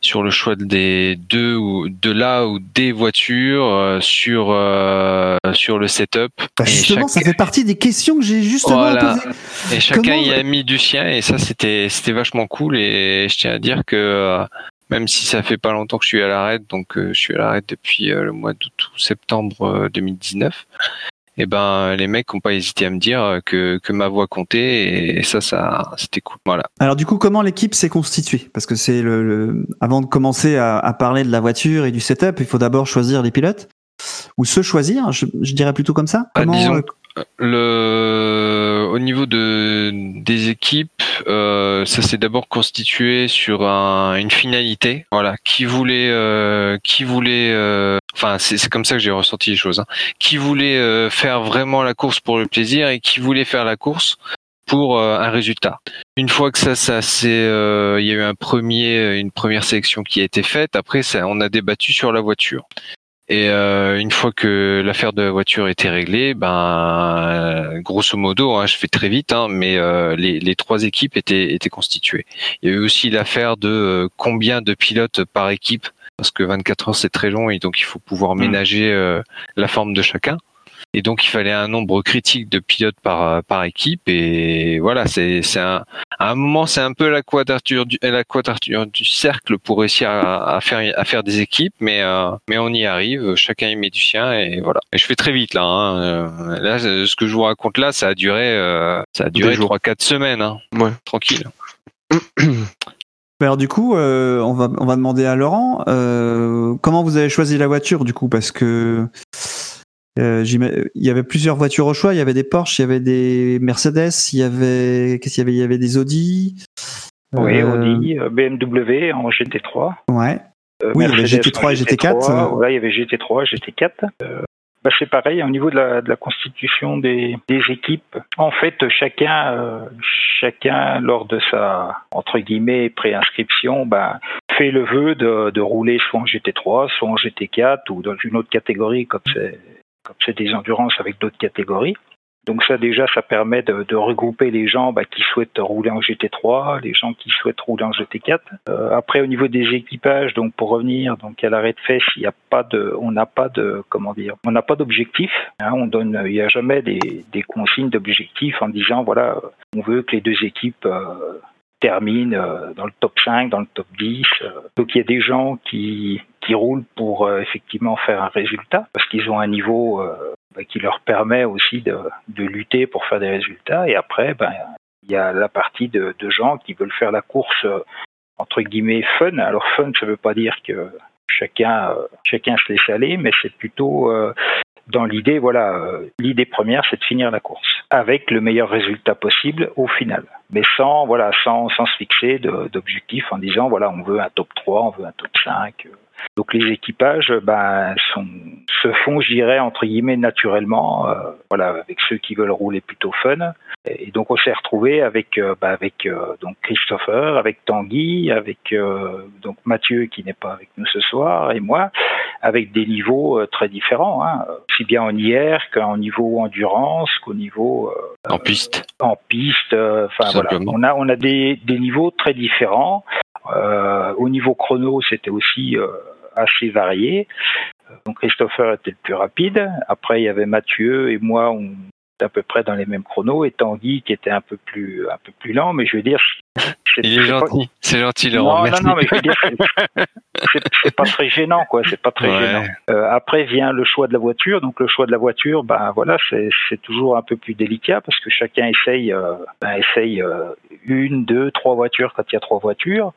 sur le choix des deux ou de là ou des voitures, euh, sur euh, sur le setup. Bah, justement, chaque- ça fait partie des questions que j'ai justement Voilà. posées. Et chacun Comment- y a mis du sien et ça c'était c'était vachement cool et je tiens à dire que même si ça fait pas longtemps que je suis à l'arrêt, donc euh, je suis à l'arrêt depuis euh, le mois d'août ou septembre euh, 2019. Et ben les mecs ont pas hésité à me dire euh, que ma voix comptait et ça ça c'était cool. Voilà. Alors du coup, comment l'équipe s'est constituée? Parce que c'est le, avant de commencer à parler de la voiture et du setup, il faut d'abord choisir les pilotes ou se choisir. Je, je dirais plutôt comme ça. Ah, Comment, disons euh, Le au niveau de des équipes, euh, ça s'est d'abord constitué sur un- une finalité. Voilà, qui voulait, euh, qui voulait, euh, enfin c'est c'est comme ça que j'ai ressenti les choses. hein. Qui voulait euh, faire vraiment la course pour le plaisir et qui voulait faire la course pour euh, un résultat. Une fois que ça, ça c'est, euh, il y a eu un premier, une première sélection qui a été faite. Après, ça, on a débattu sur la voiture. Et euh, une fois que l'affaire de la voiture était réglée, ben grosso modo, hein, je fais très vite, hein, mais euh, les, les trois équipes étaient, étaient constituées. Il y a eu aussi l'affaire de euh, combien de pilotes par équipe, parce que 24 heures c'est très long et donc il faut pouvoir ménager euh, la forme de chacun. Et donc il fallait un nombre critique de pilotes par euh, par équipe. Et voilà c'est c'est un à un moment c'est un peu la quadrature du la quadrature du cercle pour réussir à, à faire à faire des équipes. Mais euh, mais on y arrive. Chacun y met du sien et voilà. Et je fais très vite là hein. Euh, là ce que je vous raconte là ça a duré euh, ça a duré trois quatre semaines hein. Ouais. tranquille. Alors du coup, euh, on va on va demander à Laurent euh, comment vous avez choisi la voiture du coup? Parce que euh, il y avait plusieurs voitures au choix. Il y avait des Porsche, il y avait des Mercedes, il y avait qu'est-ce qu'il y avait? Il y avait des Audi. Oui, Euh, Audi, euh, BMW en GT3. Ouais. euh, Oui, il y avait Mercedes GT3 et en GT4, euh. Ouais, il y avait GT3, GT4. Euh, bah, c'est pareil, au niveau de la, de la constitution des, des équipes, en fait, chacun, euh, chacun lors de sa entre guillemets préinscription, bah, fait le vœu de, de rouler soit en GT3, soit en GT4 ou dans une autre catégorie comme c'est comme c'est des endurances avec d'autres catégories. Donc ça déjà, ça permet de, regrouper les gens bah, qui souhaitent rouler en GT3, les gens qui souhaitent rouler en GT4. Euh, après, au niveau des équipages, donc pour revenir donc à l'arrêt de fesse, il a pas de, on n'a pas de, comment dire, on n'a pas d'objectif. hein, on donne, il n'y a jamais des, consignes d'objectifs en disant voilà, on veut que les deux équipes euh, terminent euh, dans le top 5, dans le top 10. euh. Donc il y a des gens qui qui roulent pour euh, effectivement faire un résultat parce qu'ils ont un niveau bah, qui leur permet aussi de, de lutter pour faire des résultats. Et après, ben, il y a la partie de, de gens qui veulent faire la course entre guillemets fun. Alors fun, ça veut pas dire que chacun chacun se laisse aller, mais c'est plutôt dans l'idée, voilà, l'idée première, c'est de finir la course avec le meilleur résultat possible au final, mais sans, voilà, sans, sans se fixer d'objectifs en disant, voilà, on veut un top 3, on veut un top 5. euh. Donc les équipages, ben, sont, se font, je dirais, entre guillemets, naturellement, euh, voilà, avec ceux qui veulent rouler plutôt fun. Et donc on s'est retrouvé avec, euh, ben, avec euh, donc Christopher, avec Tanguy, avec donc Mathieu qui n'est pas avec nous ce soir et moi, avec des niveaux très différents, hein, aussi bien en IR qu'en niveau endurance qu'au niveau En piste. en piste. Enfin voilà, Simplement. on a on a des, des niveaux très différents. Euh, au niveau chrono, c'était aussi euh, assez varié. Donc Christopher était le plus rapide. Après, il y avait Mathieu et moi, on était à peu près dans les mêmes chronos. Et Tanguy qui était un peu plus un peu plus lent, mais je veux dire, c'est- Il est pas- gentil. C'est gentil, Laurent. non, Merci. non, non, mais je veux dire, c'est- pas très gênant, quoi. C'est pas très Ouais. gênant. Euh, après vient le choix de la voiture. Donc le choix de la voiture, ben voilà, c'est toujours un peu plus délicat parce que chacun essaye, euh, ben, essaye euh, une, deux, trois voitures quand il y a trois voitures.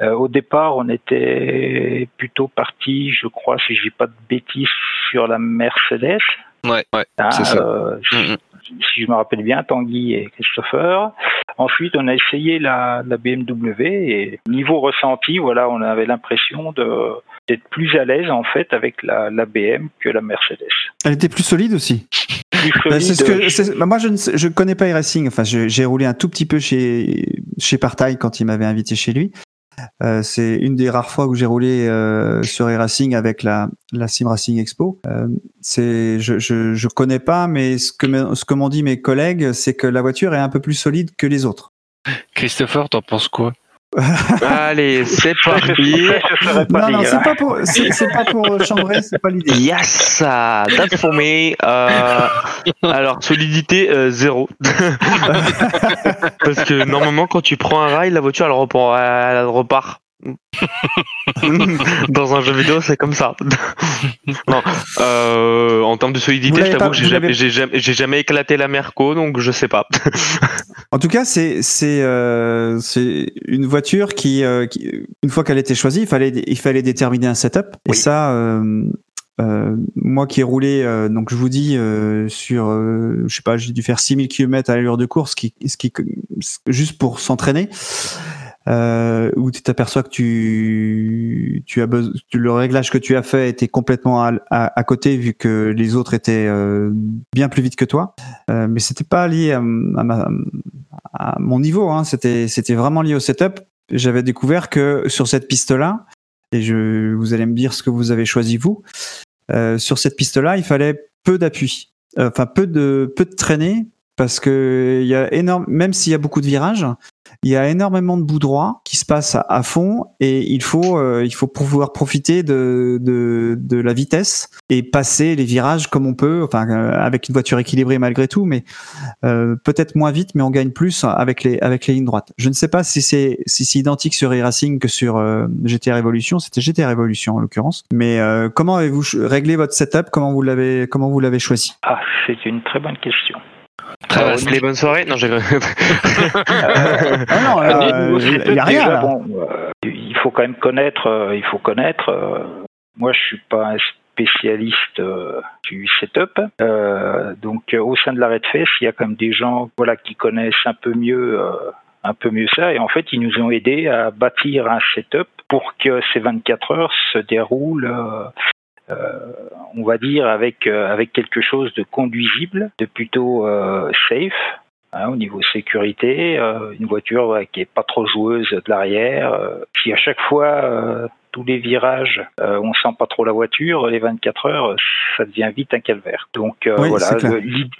Au départ, on était plutôt parti, je crois, si je dis pas de bêtises, sur la Mercedes. Ouais, ouais. Hein, C'est ça. Mm, mm. Si je me rappelle bien, Tanguy et Christopher. Ensuite, on a essayé la, la BMW et niveau ressenti, voilà, on avait l'impression d'être plus à l'aise en fait avec la, la BM que la Mercedes. Elle était plus solide aussi. Plus Bah, c'est ce solide, que, c'est- bah, moi, je ne je connais pas iRacing. Enfin, j'ai roulé un tout petit peu chez chez Partail quand il m'avait invité chez lui. Euh, c'est une des rares fois où j'ai roulé euh, sur iRacing avec la la Sim Racing Expo. Euh, c'est je, je je connais pas, mais ce que ce que m'ont dit mes collègues, c'est que la voiture est un peu plus solide que les autres. Christopher, t'en penses quoi? Allez, c'est parti. pas Non, non, c'est pas pour c'est c'est pas pour chambrer, c'est pas l'idée. Yes, that's for me. Euh, alors, solidité euh, zéro. Parce que normalement, quand tu prends un rail, la voiture elle repart. Elle repart. Dans un jeu vidéo, c'est comme ça. non, euh, en termes de solidité, je t'avoue que j'ai jamais, éclaté la Merco, donc je sais pas. En tout cas, c'est c'est euh, une voiture qui, euh, qui une fois qu'elle était choisie, il fallait il fallait déterminer un setup. Et ça, euh, moi qui ai roulé, euh, donc je vous dis euh, sur, je sais pas, j'ai dû faire 6000 km à l'allure de course, ce qui, ce qui juste pour s'entraîner. Euh, où tu t'aperçois que tu tu as le réglage que tu as fait était complètement à, côté vu que les autres étaient euh, bien plus vite que toi. Euh, mais c'était pas lié à, mon niveau. Hein. C'était c'était vraiment lié au setup. J'avais découvert que sur cette piste-là, et je vous allez me dire ce que vous avez choisi vous. Euh, sur cette piste-là, il fallait peu d'appui, enfin peu de peu de traînée, parce que il y a énorme, même s'il y a beaucoup de virages, il y a énormément de bout droit qui se passe à, fond et il faut euh, il faut pouvoir profiter de, de de la vitesse et passer les virages comme on peut, enfin euh, avec une voiture équilibrée malgré tout, mais euh, peut-être moins vite, mais on gagne plus avec les avec les lignes droites. Je ne sais pas si c'est si c'est identique sur e-racing que sur GTR Evolution. C'était GTR Evolution en l'occurrence. Mais comment avez-vous réglé votre setup? Comment vous l'avez comment vous l'avez choisi? Ah, c'est une très bonne question. Les bonnes soirées Non, j'ai. Ah non, euh, il a rien. déjà, là. bon, euh, il faut quand même connaître. euh, il faut connaître. euh, moi, je suis pas un spécialiste euh, du setup. Euh, donc, euh, au sein de la Redfest, il y a quand même des gens, voilà, qui connaissent un peu mieux. euh, un peu mieux ça et en fait ils nous ont aidés à bâtir un setup pour que ces 24 heures se déroulent on va dire avec euh, avec quelque chose de conduisible de plutôt euh, safe hein, au niveau sécurité, euh, une voiture ouais, qui est pas trop joueuse de l'arrière. euh, si à chaque fois euh, tous les virages, euh, on sent pas trop la voiture, les 24 heures, euh, ça devient vite un calvaire. Donc euh, Oui, voilà,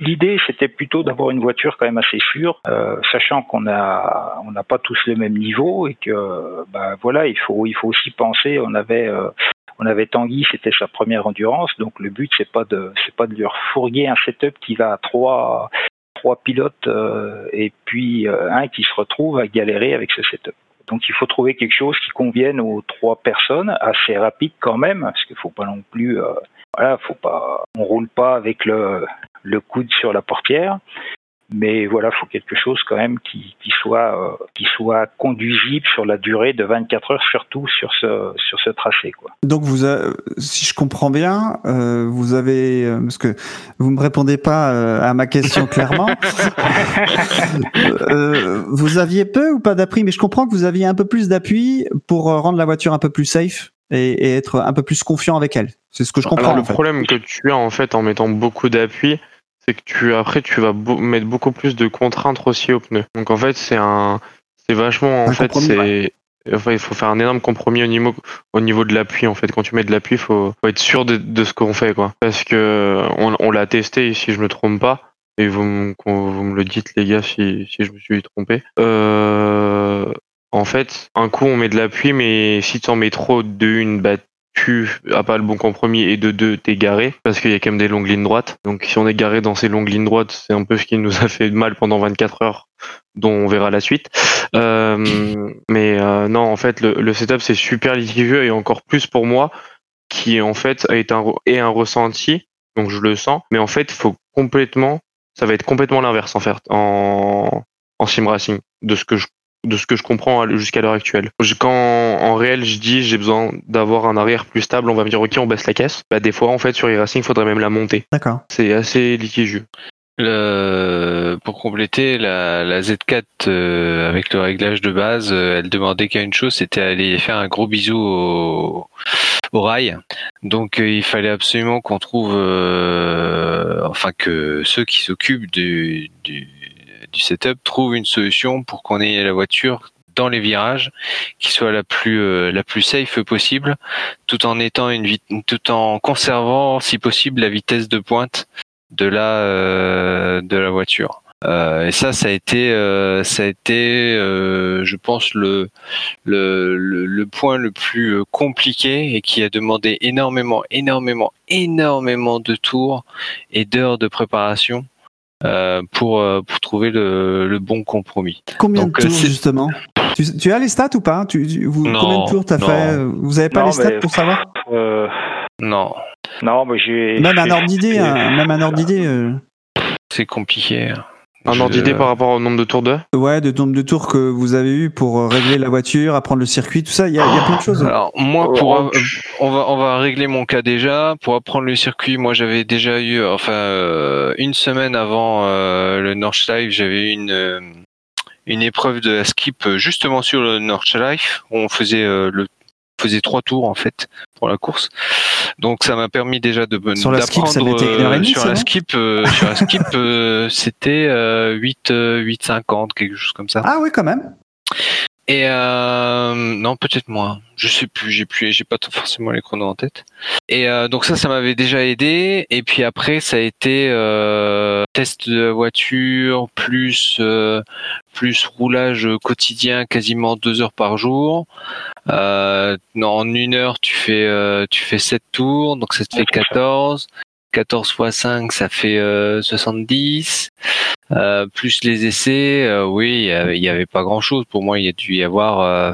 l'idée c'était plutôt d'avoir une voiture quand même assez sûre, euh, sachant qu'on a on n'a pas tous le même niveau et que bah voilà, il faut il faut aussi penser. On avait euh, on avait Tanguy, c'était sa première endurance, donc le but c'est pas de c'est pas de lui refourguer un setup qui va à trois trois pilotes euh, et puis euh, un qui se retrouve à galérer avec ce setup. Donc il faut trouver quelque chose qui convienne aux trois personnes, assez rapide quand même, parce qu'il faut pas non plus, euh, voilà, faut pas, on roule pas avec le le coude sur la portière, mais voilà, faut quelque chose quand même qui, qui soit euh, qui soit conduisible sur la durée de 24 heures, surtout sur ce sur ce tracé quoi. Donc vous, a- si je comprends bien, euh, vous avez euh, parce que vous me répondez pas euh, à ma question clairement. Euh, vous aviez peu ou pas d'appui, mais je comprends que vous aviez un peu plus d'appui pour euh, rendre la voiture un peu plus safe et, et être un peu plus confiant avec elle. C'est ce que je comprends. Alors, en le fait. problème que tu as en fait en mettant beaucoup d'appui, c'est que tu après tu vas mettre beaucoup plus de contraintes aussi aux pneus. Donc en fait c'est un c'est vachement en Un fait c'est enfin, il faut faire un énorme compromis au niveau au niveau de l'appui en fait. Quand tu mets de l'appui faut, faut être sûr de, de ce qu'on fait quoi. Parce que on, on l'a testé si je me trompe pas et vous me, vous me le dites les gars si, si je me suis trompé. Euh, en fait un coup on met de l'appui mais si tu en mets trop de une bah tu as pas le bon compromis et de deux t'es garé parce qu'il y a quand même des longues lignes droites. Donc si on est garé dans ces longues lignes droites c'est un peu ce qui nous a fait mal pendant 24 heures dont on verra la suite. Euh, mais euh, non en fait le, setup c'est super litigieux et encore plus pour moi qui en fait est un, est un ressenti. Donc je le sens. Mais en fait faut complètement ça va être complètement l'inverse en fait en, en sim racing de ce que je de ce que je comprends jusqu'à l'heure actuelle. Je- Quand en réel je dis j'ai besoin d'avoir un arrière plus stable, on va me dire ok on baisse la caisse. Bah des fois en fait sur e-racing faudrait même la monter. D'accord. C'est assez litigieux. Le- pour compléter, la, la Z4 euh, avec le réglage de base, euh, elle demandait qu'à une chose, c'était aller faire un gros bisou au, au rail. Donc euh, il fallait absolument qu'on trouve, euh, enfin que ceux qui s'occupent du, du, du setup trouvent une solution pour qu'on ait la voiture dans les virages qui soit la plus euh, la plus safe possible, tout en étant une tout en conservant si possible la vitesse de pointe de la euh, de la voiture. Euh, et ça, ça a été, euh, ça a été, euh, je pense le, le le le point le plus euh, compliqué et qui a demandé énormément, énormément, énormément de tours et d'heures de préparation euh, pour euh, pour trouver le, le bon compromis. Combien Donc, de euh, tours justement? Tu, tu as les stats ou pas? Tu, tu- vous, Non, Combien de tours t'as non. fait? Vous avez pas Non, les stats mais- pour savoir? Euh, Non, non, mais j'ai Même un ordre d'idée, hein, même un ordre d'idée. c'est compliqué. Un ordre d'idée par rapport au nombre de tours de? Ouais, de nombre de tours que vous avez eu pour euh, régler la voiture, apprendre le circuit, tout ça. Il y a, il y a plein de choses. Alors moi, Oh, pour oh, euh, on va on va régler mon cas déjà. Pour apprendre le circuit, moi j'avais déjà eu, enfin euh, une semaine avant euh, le Nordschleife, j'avais eu une euh, une épreuve de la skip euh, justement sur le Nordschleife où on faisait euh, le faisait trois tours en fait pour la course. Donc ça m'a permis déjà de Sur la skip, ça et euh, demie, sur la skip euh, sur la skip euh, c'était euh, 8 euh, 8 50 quelque chose comme ça. Ah oui, quand même. Et non, peut-être moins. Je sais plus. J'ai plus. J'ai pas forcément les chronos en tête. Et donc ça, ça m'avait déjà aidé. Et puis après, ça a été test de voiture plus plus roulage quotidien, quasiment deux heures par jour. Euh, en une heure, tu fais euh, tu fais sept tours, donc ça te fait 14. 14 x 5, ça fait euh, 70. Euh, plus les essais, euh, oui, il y avait- pas grand chose. Pour moi, il y a dû y avoir euh,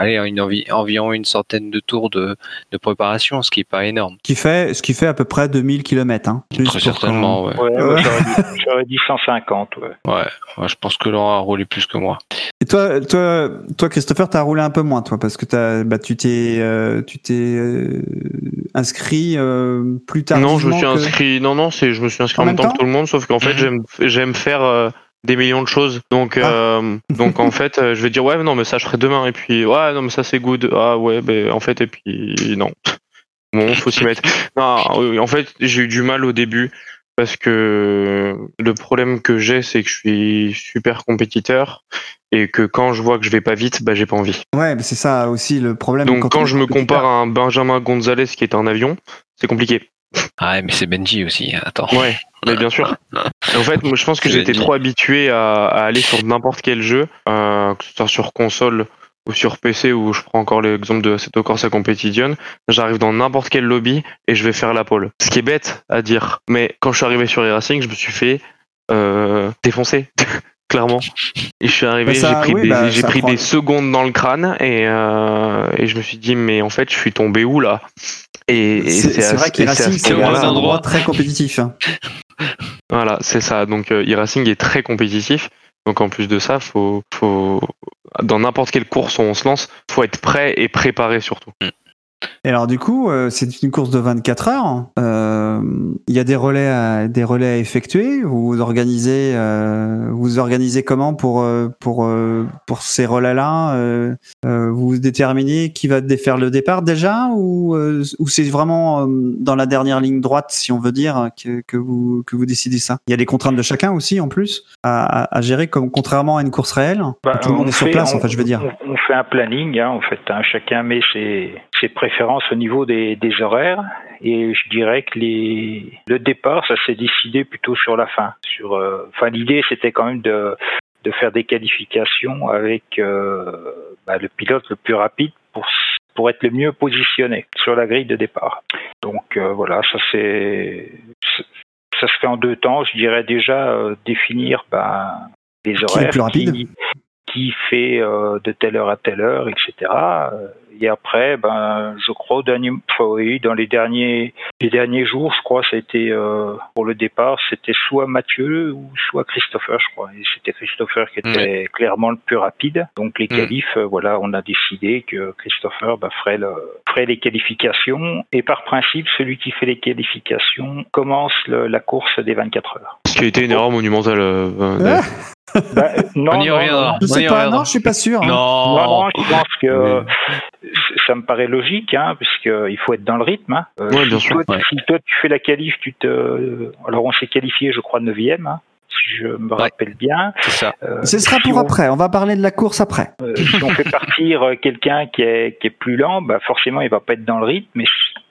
allez, une envi- environ une centaine de tours de, de préparation, ce qui est pas énorme. Qui fait, ce qui fait à peu près 2000 km. Hein, Très certainement, ouais. Ouais, Ouais. moi, j'aurais dit- j'aurais dit 150. Ouais. Ouais, ouais, je pense que Laurent a roulé plus que moi. Et toi, toi, toi, Christopher, t'as roulé un peu moins, toi, parce que t'as, bah, tu t'es, euh, tu t'es euh, inscrit euh, plus tard. Non, je me suis inscrit. Non, non, c'est je me suis inscrit En en, même temps, temps que tout le monde, sauf qu'en fait Mhm. j'aime j'aime faire euh, des millions de choses. Donc Ah. euh, donc en fait euh, je vais dire ouais non mais ça je ferai demain et puis ouais non mais ça c'est good ah ouais ben en fait et puis non bon faut s'y mettre. Non oui, en fait j'ai eu du mal au début parce que le problème que j'ai c'est que je suis super compétiteur et que quand je vois que je vais pas vite bah j'ai pas envie. Ouais, c'est ça aussi le problème. Donc quand on- je me compare à un Benjamin Gonzalez qui est un avion c'est compliqué. Ah, ouais, mais c'est Benji aussi, hein, attends. Ouais, mais bien sûr. En fait, moi, je pense que j'étais trop habitué à, à aller sur n'importe quel jeu, euh, que ce soit sur console ou sur PC, où je prends encore l'exemple de Assetto Corsa Competition. J'arrive dans n'importe quel lobby et je vais faire la pole. Ce qui est bête à dire, mais quand je suis arrivé sur e-racing, je me suis fait euh, défoncer. Clairement. Et je suis arrivé, Bah, j'ai pris, oui, des, bah, j'ai ça pris prend- des secondes dans le crâne et, euh, et je me suis dit, mais en fait, je suis tombé où là? Et, et C'est c'est vrai qu'e-racing, c'est un endroit très compétitif. hein. Voilà, c'est ça. Donc euh, e-racing est très compétitif. Donc en plus de ça, faut, faut dans n'importe quelle course où on se lance, faut être prêt et préparé surtout. Et alors du coup, euh, c'est une course de 24 heures. Euh, Il y a des relais, à, des relais à effectuer. Vous organisez, euh, vous organisez comment pour pour pour ces relais-là Vous déterminez qui va défaire le départ déjà, ou ou c'est vraiment dans la dernière ligne droite, si on veut dire, que, que vous que vous décidez ça? Il y a les contraintes de chacun aussi en plus à, à, à gérer, comme contrairement à une course réelle. Bah, tout le monde on est sur place, on- en fait, je veux dire. On, on fait un planning, hein, en fait. hein. chacun met ses, ses préférences au niveau des, des horaires. Et je dirais que les, le départ, ça s'est décidé plutôt sur la fin. Sur, euh, enfin, l'idée, c'était quand même de, de faire des qualifications avec euh, bah, le pilote le plus rapide pour pour être le mieux positionné sur la grille de départ. Donc euh, voilà, ça c'est ça se fait en deux temps. Je dirais déjà euh, définir ben, les est le horaires plus rapide? qui, qui fait de telle heure à telle heure, etc. Et après, ben, je crois au dernier, enfin, oui, dans les derniers, les derniers jours, je crois, ça a été euh, pour le départ, c'était soit Mathieu ou soit Christopher, je crois. Et c'était Christopher qui était clairement le plus rapide. Donc les Mm. qualifs, euh, voilà, on a décidé que Christopher ben, ferait, le, ferait les qualifications. Et par principe, celui qui fait les qualifications commence le- la course des 24 heures. Ce qui a été une erreur monumentale. euh, euh, Ah. Ben, non, On y non, reviendra. non. Je On sais y pas, non, je suis pas sûr. hein. Non, Non, non, je pense que Oui. ça me paraît logique, hein, puisqu'il faut être dans le rythme. Hein. Euh, Ouais, si bien sûr, Toi, ouais. Si toi tu fais la qualif, tu te, alors on s'est qualifié, je crois, 9e, hein, si je me Ouais. rappelle bien. c'est ça. Euh, Ce sera si pour on- après. On va parler de la course après. euh, si on fait partir euh, quelqu'un qui est, qui est plus lent, bah forcément il va pas être dans le rythme, mais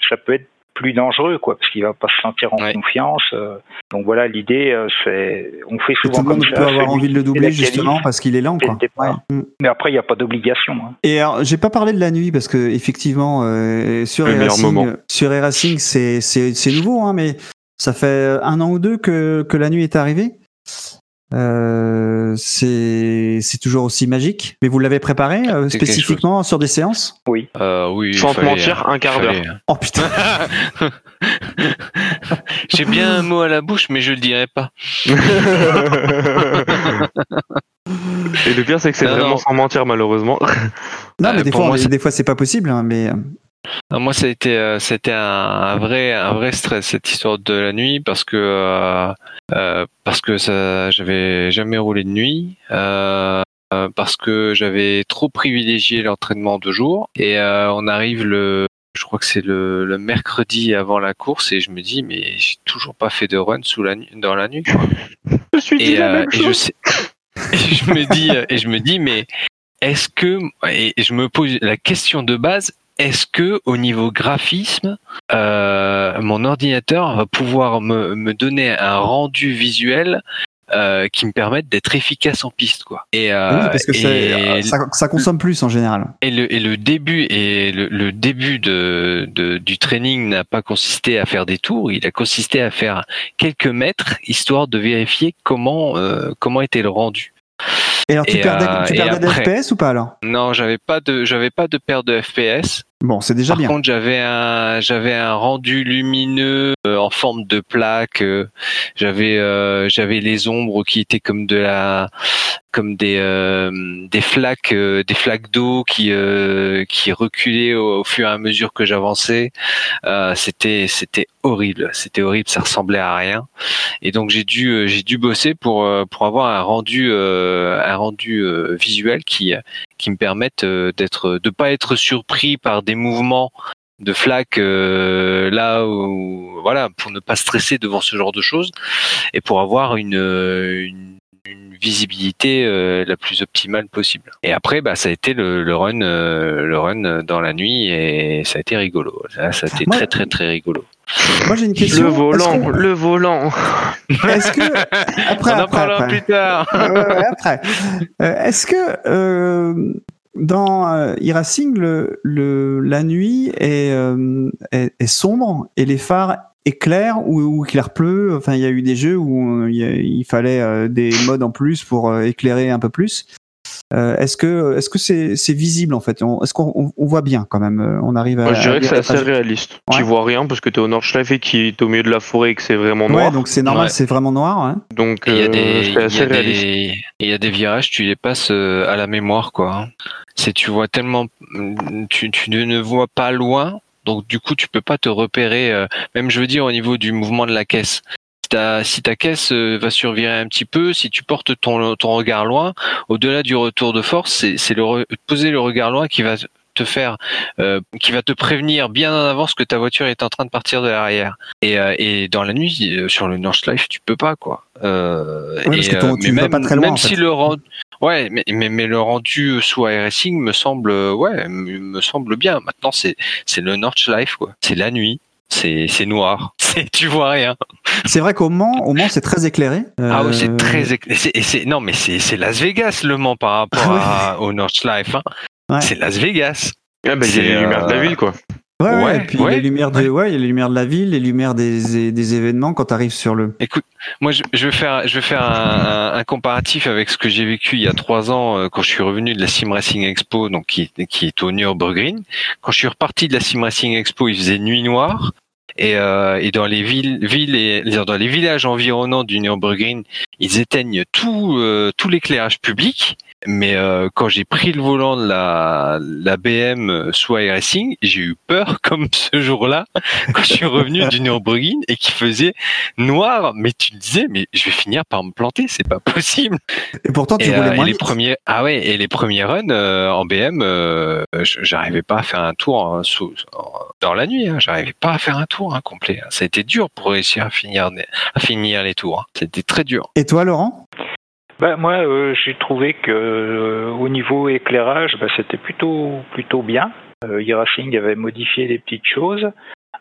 ça peut être plus dangereux, quoi, parce qu'il va pas se sentir en Ouais. confiance. euh. donc voilà, l'idée, euh, c'est, on fait Tout souvent le comme monde ça. peut avoir envie de le doubler justement parce qu'il est lent. Quoi. Ouais. Mm. Mais après, il n'y a pas d'obligation. Hein. Et alors, j'ai pas parlé de la nuit parce que effectivement, euh, sur Le e-racing, moment. sur c'est c'est nouveau, hein, mais ça fait un an ou deux que que la nuit est arrivée. Euh, c'est c'est toujours aussi magique. Mais vous l'avez préparé euh, C'est quelque spécifiquement sur des séances? Euh, oui. Sans te fallait, mentir, hein. un quart d'heure. Oh putain. J'ai bien un mot à la bouche, mais je le dirai pas. Et le pire, c'est que c'est vraiment non. sans mentir, malheureusement. Non, mais Euh, des fois, moi, des fois, c'est pas possible. hein, mais euh, Ah, moi, ça a été, euh, c'était un, un vrai, un vrai stress cette histoire de la nuit parce que euh, euh, parce que ça, j'avais jamais roulé de nuit. Euh, euh, parce que j'avais trop privilégié l'entraînement de jour et euh, on arrive le je crois que c'est le, le mercredi avant la course et je me dis mais j'ai toujours pas fait de run sous la nuit dans la nuit je suis dit et, la euh, même et je chose. sais et je me dis euh, et je me dis mais est-ce que et je me pose la question de base est-ce que au niveau graphisme euh, mon ordinateur va pouvoir me, me donner un rendu visuel euh, qui me permette d'être efficace en piste quoi et euh, oui, parce que et- ça, ça consomme plus en général. et le, et le début et le, le début de, de- du training n'a pas consisté à faire des tours, il a consisté à faire quelques mètres histoire de vérifier comment euh, comment était le rendu. Et alors, tu Et, perdais, euh, tu et perdais des FPS ou pas alors? Non, j'avais pas de, j'avais pas de perte de FPS. Bon, c'est déjà Par bien. contre, j'avais un, j'avais un rendu lumineux euh, en forme de plaque. euh, j'avais, euh, j'avais les ombres qui étaient comme de la, comme des, euh, des flaques, euh, des flaques d'eau qui, euh, qui reculaient au, au fur et à mesure que j'avançais. Euh, c'était, c'était horrible. C'était horrible. Ça ressemblait à rien. Et donc j'ai dû, j'ai dû bosser pour, euh, pour avoir un rendu, euh, un rendu euh, visuel qui, qui me permettent euh, d'être de pas être surpris par des mouvements de flaques euh, là où voilà pour ne pas stresser devant ce genre de choses et pour avoir une euh, une, une visibilité euh, la plus optimale possible. Et après bah ça a été le, le run euh, le run dans la nuit et ça a été rigolo. Ça, ça a été très très très rigolo. Moi, j'ai une question. Le volant, le volant. Est-ce que après, On en après, après. plus tard. Après. Euh, Est-ce que euh, dans euh, e-racing, le, le, la nuit est, euh, est, est sombre et les phares éclairent ou, ou qu'il pleut Enfin, il y a eu des jeux où euh, il, fallait euh, des modes en plus pour euh, éclairer un peu plus. Euh, est-ce que est-ce que c'est c'est visible en fait? On- Est-ce qu'on on- on voit bien quand même euh, On arrive à. Moi, je dirais à que c'est assez réaliste. Ouais. Tu vois rien parce que t'es au Nordschleife et qui est au milieu de la forêt et que c'est vraiment Ouais, noir. donc c'est normal, Ouais. c'est vraiment noir. hein. Donc, Il y a des, il c'est y assez a réaliste. des, et il y a des virages, tu les passes euh, à la mémoire, quoi. C'est, tu vois tellement, tu, tu ne vois pas loin, donc du coup, tu peux pas te repérer, euh, même je veux dire au niveau du mouvement de la caisse. Si ta, si ta caisse euh, va survirer un petit peu, si tu portes ton, ton regard loin, au-delà du retour de force, c'est, le poser le regard loin qui va te faire, euh, qui va te prévenir bien en avance que ta voiture est en train de partir de l'arrière. Et, euh, et dans la nuit, sur le Nordschleife, tu peux pas quoi. Euh, Ouais, parce et, que ton- tu mais vas même, pas très loin, même en si le rendu, ouais, mais, mais mais le rendu sous iRacing me semble, ouais, me semble bien. Maintenant, c'est c'est le Nordschleife quoi. C'est la nuit. C'est noir. C'est tu vois rien. C'est vrai qu'au Mans, au Mans, c'est très éclairé. Ah oui, c'est Euh, très écla- c'est- et c'est non mais c'est Las Vegas le Mans par rapport Ah à, au Nordschleife. Hein. Ouais. C'est Las Vegas. Ah, bah, il y a c'est, les lumières de la euh, ville, quoi. Ouais, ouais, Ouais, et puis ouais, les lumières de, ouais. il y a les lumières de la ville, les lumières des, des événements quand tu arrives sur le. Écoute, moi je, je vais faire, je vais faire un, un- un comparatif avec ce que j'ai vécu il y a trois ans euh, quand je suis revenu de la Sim Racing Expo, donc qui, qui est au Nürburgring. Quand je suis reparti de la Sim Racing Expo, il faisait nuit noire. Et, euh, et dans les villes, villes et dans les villages environnants du Nürburgring, ils éteignent tout, euh, tout l'éclairage public. Mais euh, quand j'ai pris le volant de la, la BM sous iRacing, j'ai eu peur comme ce jour-là quand je suis revenu du Nürburgring et qui faisait noir. Mais tu disais, mais je vais finir par me planter, c'est pas possible. Et pourtant, tu Et, roulais euh, et les vite. premiers, ah ouais, et les premiers runs euh, en BM, euh, j'arrivais pas à faire un tour hein, sous- en- dans la nuit. Hein, j'arrivais pas à faire un tour hein, complet. Ça a été dur pour réussir à finir, à finir les tours. hein. C'était très dur. Et toi, Laurent? Ben, moi, euh, j'ai trouvé que euh, au niveau éclairage, ben, c'était plutôt plutôt bien. Euh, avait modifié des petites choses.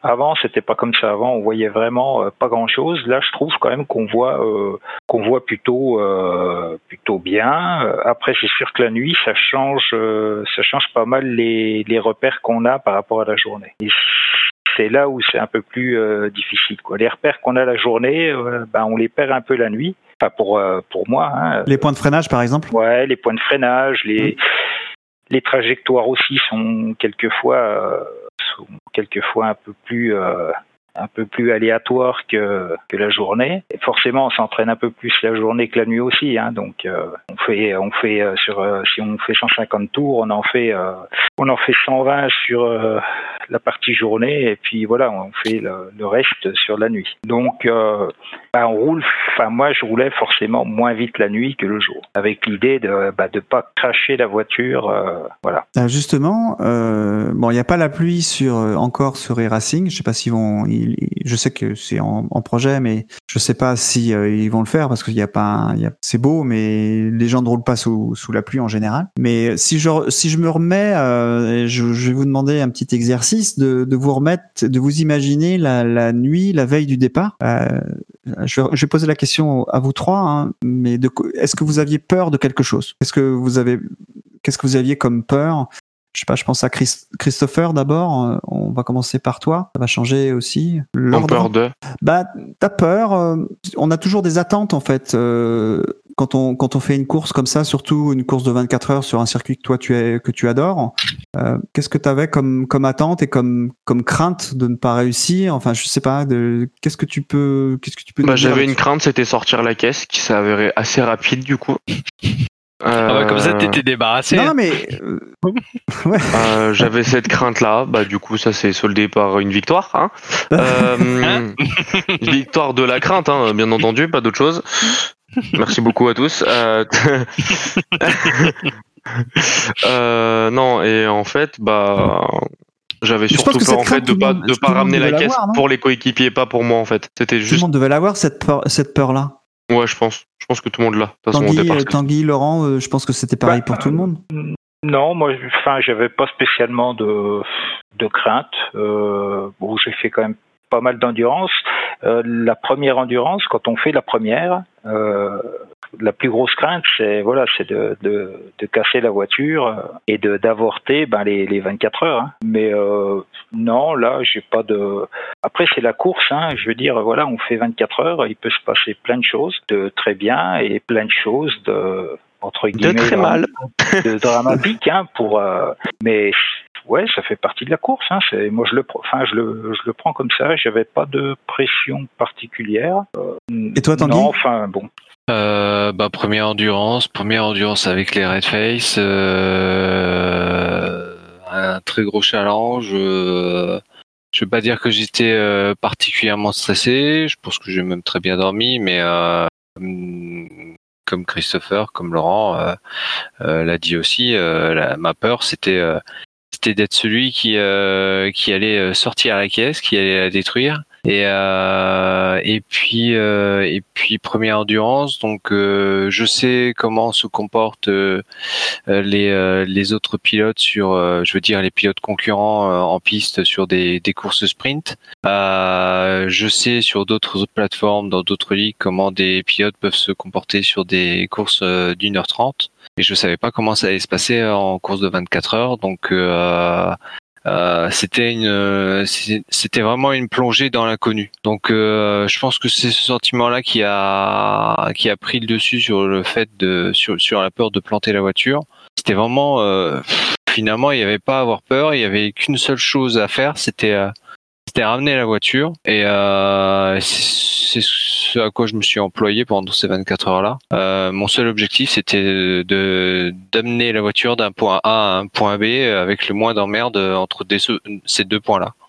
Avant, c'était pas comme ça. Avant, on voyait vraiment euh, pas grand-chose. Là, je trouve quand même qu'on voit euh, qu'on voit plutôt euh, plutôt bien. Après, c'est sûr que la nuit, ça change ça change pas mal les, les repères qu'on a par rapport à la journée. C'est là où c'est un peu plus difficile. Quoi. Les repères qu'on a la journée, ben, on les perd un peu la nuit. Enfin, pour euh, pour moi. Hein. Les points de freinage, par exemple? Ouais, les points de freinage, les, les trajectoires aussi sont quelquefois, euh, sont quelquefois un peu plus, euh, un peu plus aléatoires que, que la journée. Forcément, on s'entraîne un peu plus la journée que la nuit aussi. Hein, donc, euh, on fait, on fait euh, sur, euh, si on fait 150 tours, on en fait, on en fait 120 sur la partie journée, et puis voilà, on fait le, reste sur la nuit. Donc, bah, on roule. Enfin, moi, je roulais forcément moins vite la nuit que le jour, avec l'idée de bah, pas cracher la voiture. voilà. Justement, bon, il n'y a pas la pluie sur encore sur e-racing. Je sais pas s'ils vont. Je sais que c'est en, projet, mais je sais pas si euh, ils vont le faire parce qu'il n'y a pas. c'est beau, mais les gens ne roulent pas sous, la pluie en général. Mais si je me remets, euh, je, vais vous demander un petit exercice de, vous remettre, de vous imaginer la, nuit, la veille du départ. Euh, je, vais, poser la question à vous trois, hein, mais est-ce que vous aviez peur de quelque chose? Est-ce que vous avez Qu'est-ce que vous aviez comme peur? Je sais pas, je pense à Chris- Christopher d'abord. Euh, On va commencer par toi. Ça va changer aussi. L'ordre. peur de. Bah, t'as peur. euh, on a toujours des attentes en fait. euh, quand on quand on fait une course comme ça, surtout une course de 24 heures sur un circuit que toi tu es que tu adores, euh, qu'est-ce que tu avais comme comme attente et comme comme crainte de ne pas réussir? Enfin, je sais pas. Qu'est-ce que tu peux qu'est-ce que tu peux Bah, j'avais une crainte, c'était sortir la caisse, qui avérée assez rapide du coup. Ah ouais, comme ça, Euh, t'étais débarrassé. Non, hein. mais euh, ouais. Euh, j'avais cette crainte là, bah du coup ça s'est soldé par une victoire. Hein. Euh, une victoire de la crainte, hein, bien entendu, pas d'autre chose. Merci beaucoup à tous. Euh, euh, non et en fait bah j'avais surtout peur en fait de tout le pas de pas ramener la devait caisse pour les coéquipiers, pas pour moi en fait. C'était Tout le juste monde devait l'avoir cette peur, cette peur là. Ouais je pense, je pense que tout le monde l'a. Tanguy, départ. euh, Tanguy, Laurent, euh, je pense que c'était pareil Bah, pour tout le monde. Non, moi, je- enfin, j'avais pas spécialement de, de crainte. Euh, bon, j'ai fait quand même pas mal d'endurance. Euh, la première endurance, quand on fait la première, euh, la plus grosse crainte, c'est voilà, c'est de, de, de casser la voiture euh, et de d'avorter ben, les, les 24 heures. hein. Mais euh, non, là, j'ai pas de. Après, c'est la course. Hein. Je veux dire, voilà, on fait 24 heures, il peut se passer plein de choses de très bien et plein de choses de entre De guillemets très mal. de dramatique hein, pour euh, mais ouais ça fait partie de la course hein, c'est moi je le enfin je le je le prends comme ça j'avais pas de pression particulière Euh, Et toi, Tanguy? non enfin bon Euh, bah, première endurance, première endurance avec les Red Face, euh, un très gros challenge. euh, je vais pas dire que j'étais euh, particulièrement stressé, je pense que j'ai même très bien dormi, mais euh, comme Christopher, comme Laurent euh, l'a dit aussi, ma peur c'était c'était d'être celui qui qui allait sortir la caisse, qui allait la détruire. Et euh, et puis euh, et puis première endurance, donc euh, je sais comment se comportent euh, euh, les euh, les autres pilotes sur, je veux dire les pilotes concurrents en piste sur des des courses sprint. Je sais sur d'autres plateformes, dans d'autres ligues, comment des pilotes peuvent se comporter sur des courses d'une heure trente. Et je savais pas comment ça allait se passer en course de 24 heures, donc euh, euh, c'était une, c'est- c'était vraiment une plongée dans l'inconnu. Donc, euh, je pense que c'est ce sentiment-là qui a, qui a pris le dessus sur le fait de, sur, sur la peur de planter la voiture. C'était vraiment, euh, finalement, il n'y avait pas à avoir peur. Il y avait qu'une seule chose à faire, c'était, euh, c'était ramener la voiture. Et euh, c'est ce à quoi je me suis employé pendant ces 24 heures-là. Euh, mon seul objectif, c'était de d'amener la voiture d'un point A à un point B avec le moins d'emmerde entre ces deux.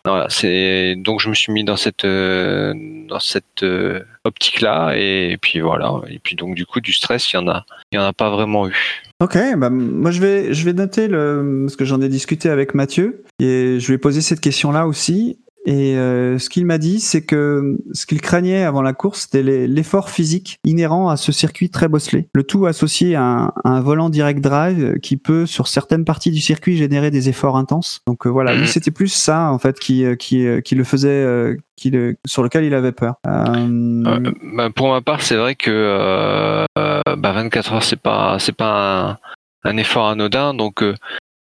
Voilà, c'est donc je me suis mis dans cette euh, dans cette euh, optique-là et puis voilà et puis donc du coup du stress, il y en a y en a pas vraiment eu. Ok, bah, moi je vais, je vais noter le, parce que j'en ai discuté avec Mathieu et je lui ai posé cette question-là aussi. Et euh, ce qu'il m'a dit, c'est que ce qu'il craignait avant la course, c'était l'effort physique inhérent à ce circuit très bosselé. Le tout associé à un, à un volant direct drive qui peut, sur certaines parties du circuit, générer des efforts intenses. Donc euh, voilà, lui Mhm. c'était plus ça en fait qui, euh, qui, euh, qui le faisait, euh, qui le, sur lequel il avait peur. Bah, pour ma part, c'est vrai que bah, 24 heures, c'est pas c'est pas un, un effort anodin, donc euh,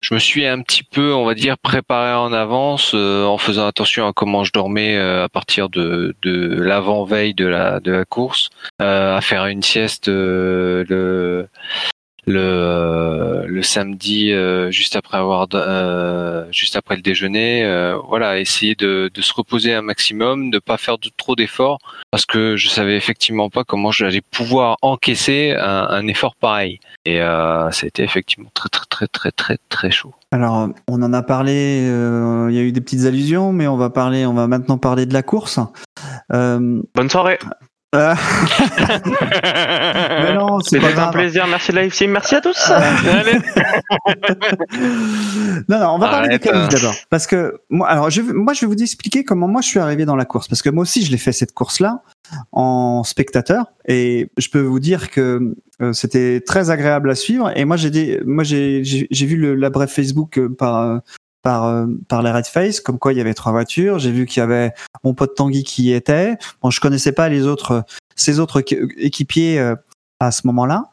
je me suis un petit peu, on va dire, préparé en avance euh, en faisant attention à comment je dormais euh, à partir de, de l'avant veille de la de la course, euh, à faire une sieste euh, le le euh, le samedi euh, juste après avoir euh, juste après le déjeuner euh, voilà essayer de, de se reposer un maximum de pas faire de, trop d'efforts parce que je savais effectivement pas comment j'allais pouvoir encaisser un, un effort pareil et euh, c'était effectivement très très très très très très chaud Alors, on en a parlé, euh, il y a eu des petites allusions, mais on va parler, on va maintenant parler de la course. Euh, Bonne soirée. Euh, mais non, c'est un plaisir. Merci Live Sim. Merci à tous. Allez. non, non, on va parler Arrête, des qualifs hein. d'abord. Parce que moi, alors, je, vais- moi, je vais vous expliquer comment moi je suis arrivé dans la course. Parce que moi aussi, je l'ai fait cette course-là en spectateur, et je peux vous dire que euh, c'était très agréable à suivre. Et moi, j'ai moi, vu le, la brève Facebook euh, par euh, par euh, par les Red Face, comme quoi il y avait trois voitures. J'ai vu qu'il y avait mon pote Tanguy qui y était. Bon, je connaissais pas les autres, ces autres équi- équipiers euh, à ce moment-là.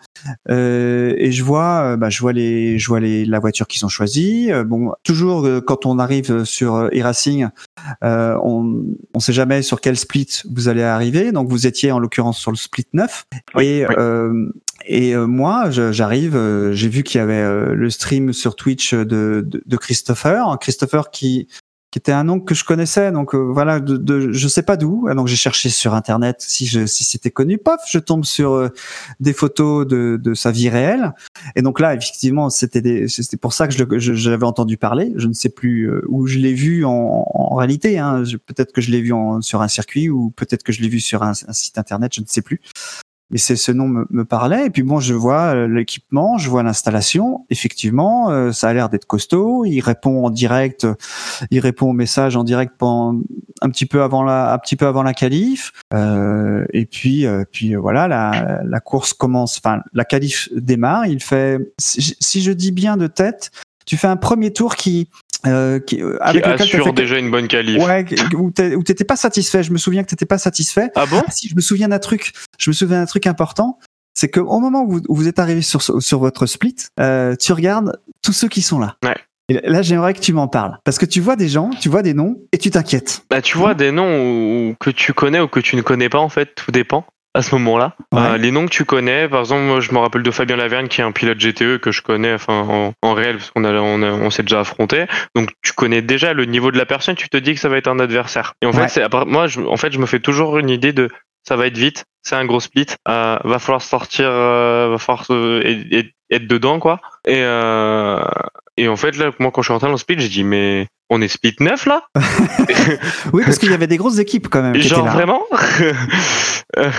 Euh, et je vois, euh, bah, je vois les, je vois les, la voiture qu'ils ont choisie. Bon, toujours quand on arrive sur e-racing, euh, on, on sait jamais sur quel split vous allez arriver. Donc vous étiez en l'occurrence sur le split 9 et oui. Et euh, moi, je- j'arrive, euh, j'ai vu qu'il y avait euh, le stream sur Twitch de, de, de Christopher, Christopher qui qui était un nom que je connaissais, donc voilà, de, de je sais pas d'où. Ah, Donc j'ai cherché sur internet si je si c'était connu. Paf, je tombe sur des photos de, de sa vie réelle. Et donc là, effectivement, c'était c'était pour ça que je le- je- j'avais entendu parler. Je ne sais plus où je l'ai vu en, en réalité. Hein. Je- Peut-être que je l'ai vu en- sur un circuit ou peut-être que je l'ai vu sur un site internet. Je ne sais plus. Mais c'est ce nom me, me parlait. Et puis bon, je vois euh, l'équipement, je vois l'installation. Effectivement, euh, ça a l'air d'être costaud. Il répond en direct. euh, Il répond au message en direct pendant un petit peu avant la, un petit peu avant la qualif. Euh, et puis, euh, puis euh, voilà, la, la course commence. Enfin, la qualif démarre. Il fait, si, si je dis bien de tête, tu fais un premier tour qui, euh, qui euh, Qui avec lequel t'as assure fait- déjà une bonne qualif. Ouais, où t'étais pas satisfait. Je me souviens que t'étais pas satisfait. Ah bon? Ah, si, je me souviens d'un truc. Je me souviens d'un truc important. C'est que au moment où vous, où vous êtes arrivé sur, sur votre split, euh, tu regardes tous ceux qui sont là. Ouais. Et là, j'aimerais que tu m'en parles. Parce que tu vois des gens, tu vois des noms, et tu t'inquiètes. Bah, tu vois, des noms ou- que tu connais ou que tu ne connais pas, en fait, tout dépend à ce moment-là. Ouais. Euh, les noms que tu connais, par exemple, moi, je me rappelle de Fabien Lavergne, qui est un pilote GTE que je connais enfin, en, en réel, parce qu'on a, on, s'est déjà affronté. Donc, tu connais déjà le niveau de la personne, tu te dis que ça va être un adversaire. Et en Ouais. fait, moi, je, en fait, je me fais toujours une idée de ça va être vite, c'est un gros split, euh, va falloir sortir, euh, va falloir se- et- et- être dedans, quoi. Et, euh, et en fait, là, moi, quand je suis rentré dans le split, j'ai dit, mais on est split 9 là? Oui, parce qu'il y avait des grosses équipes quand même. qui étaient Genre là. vraiment? Euh,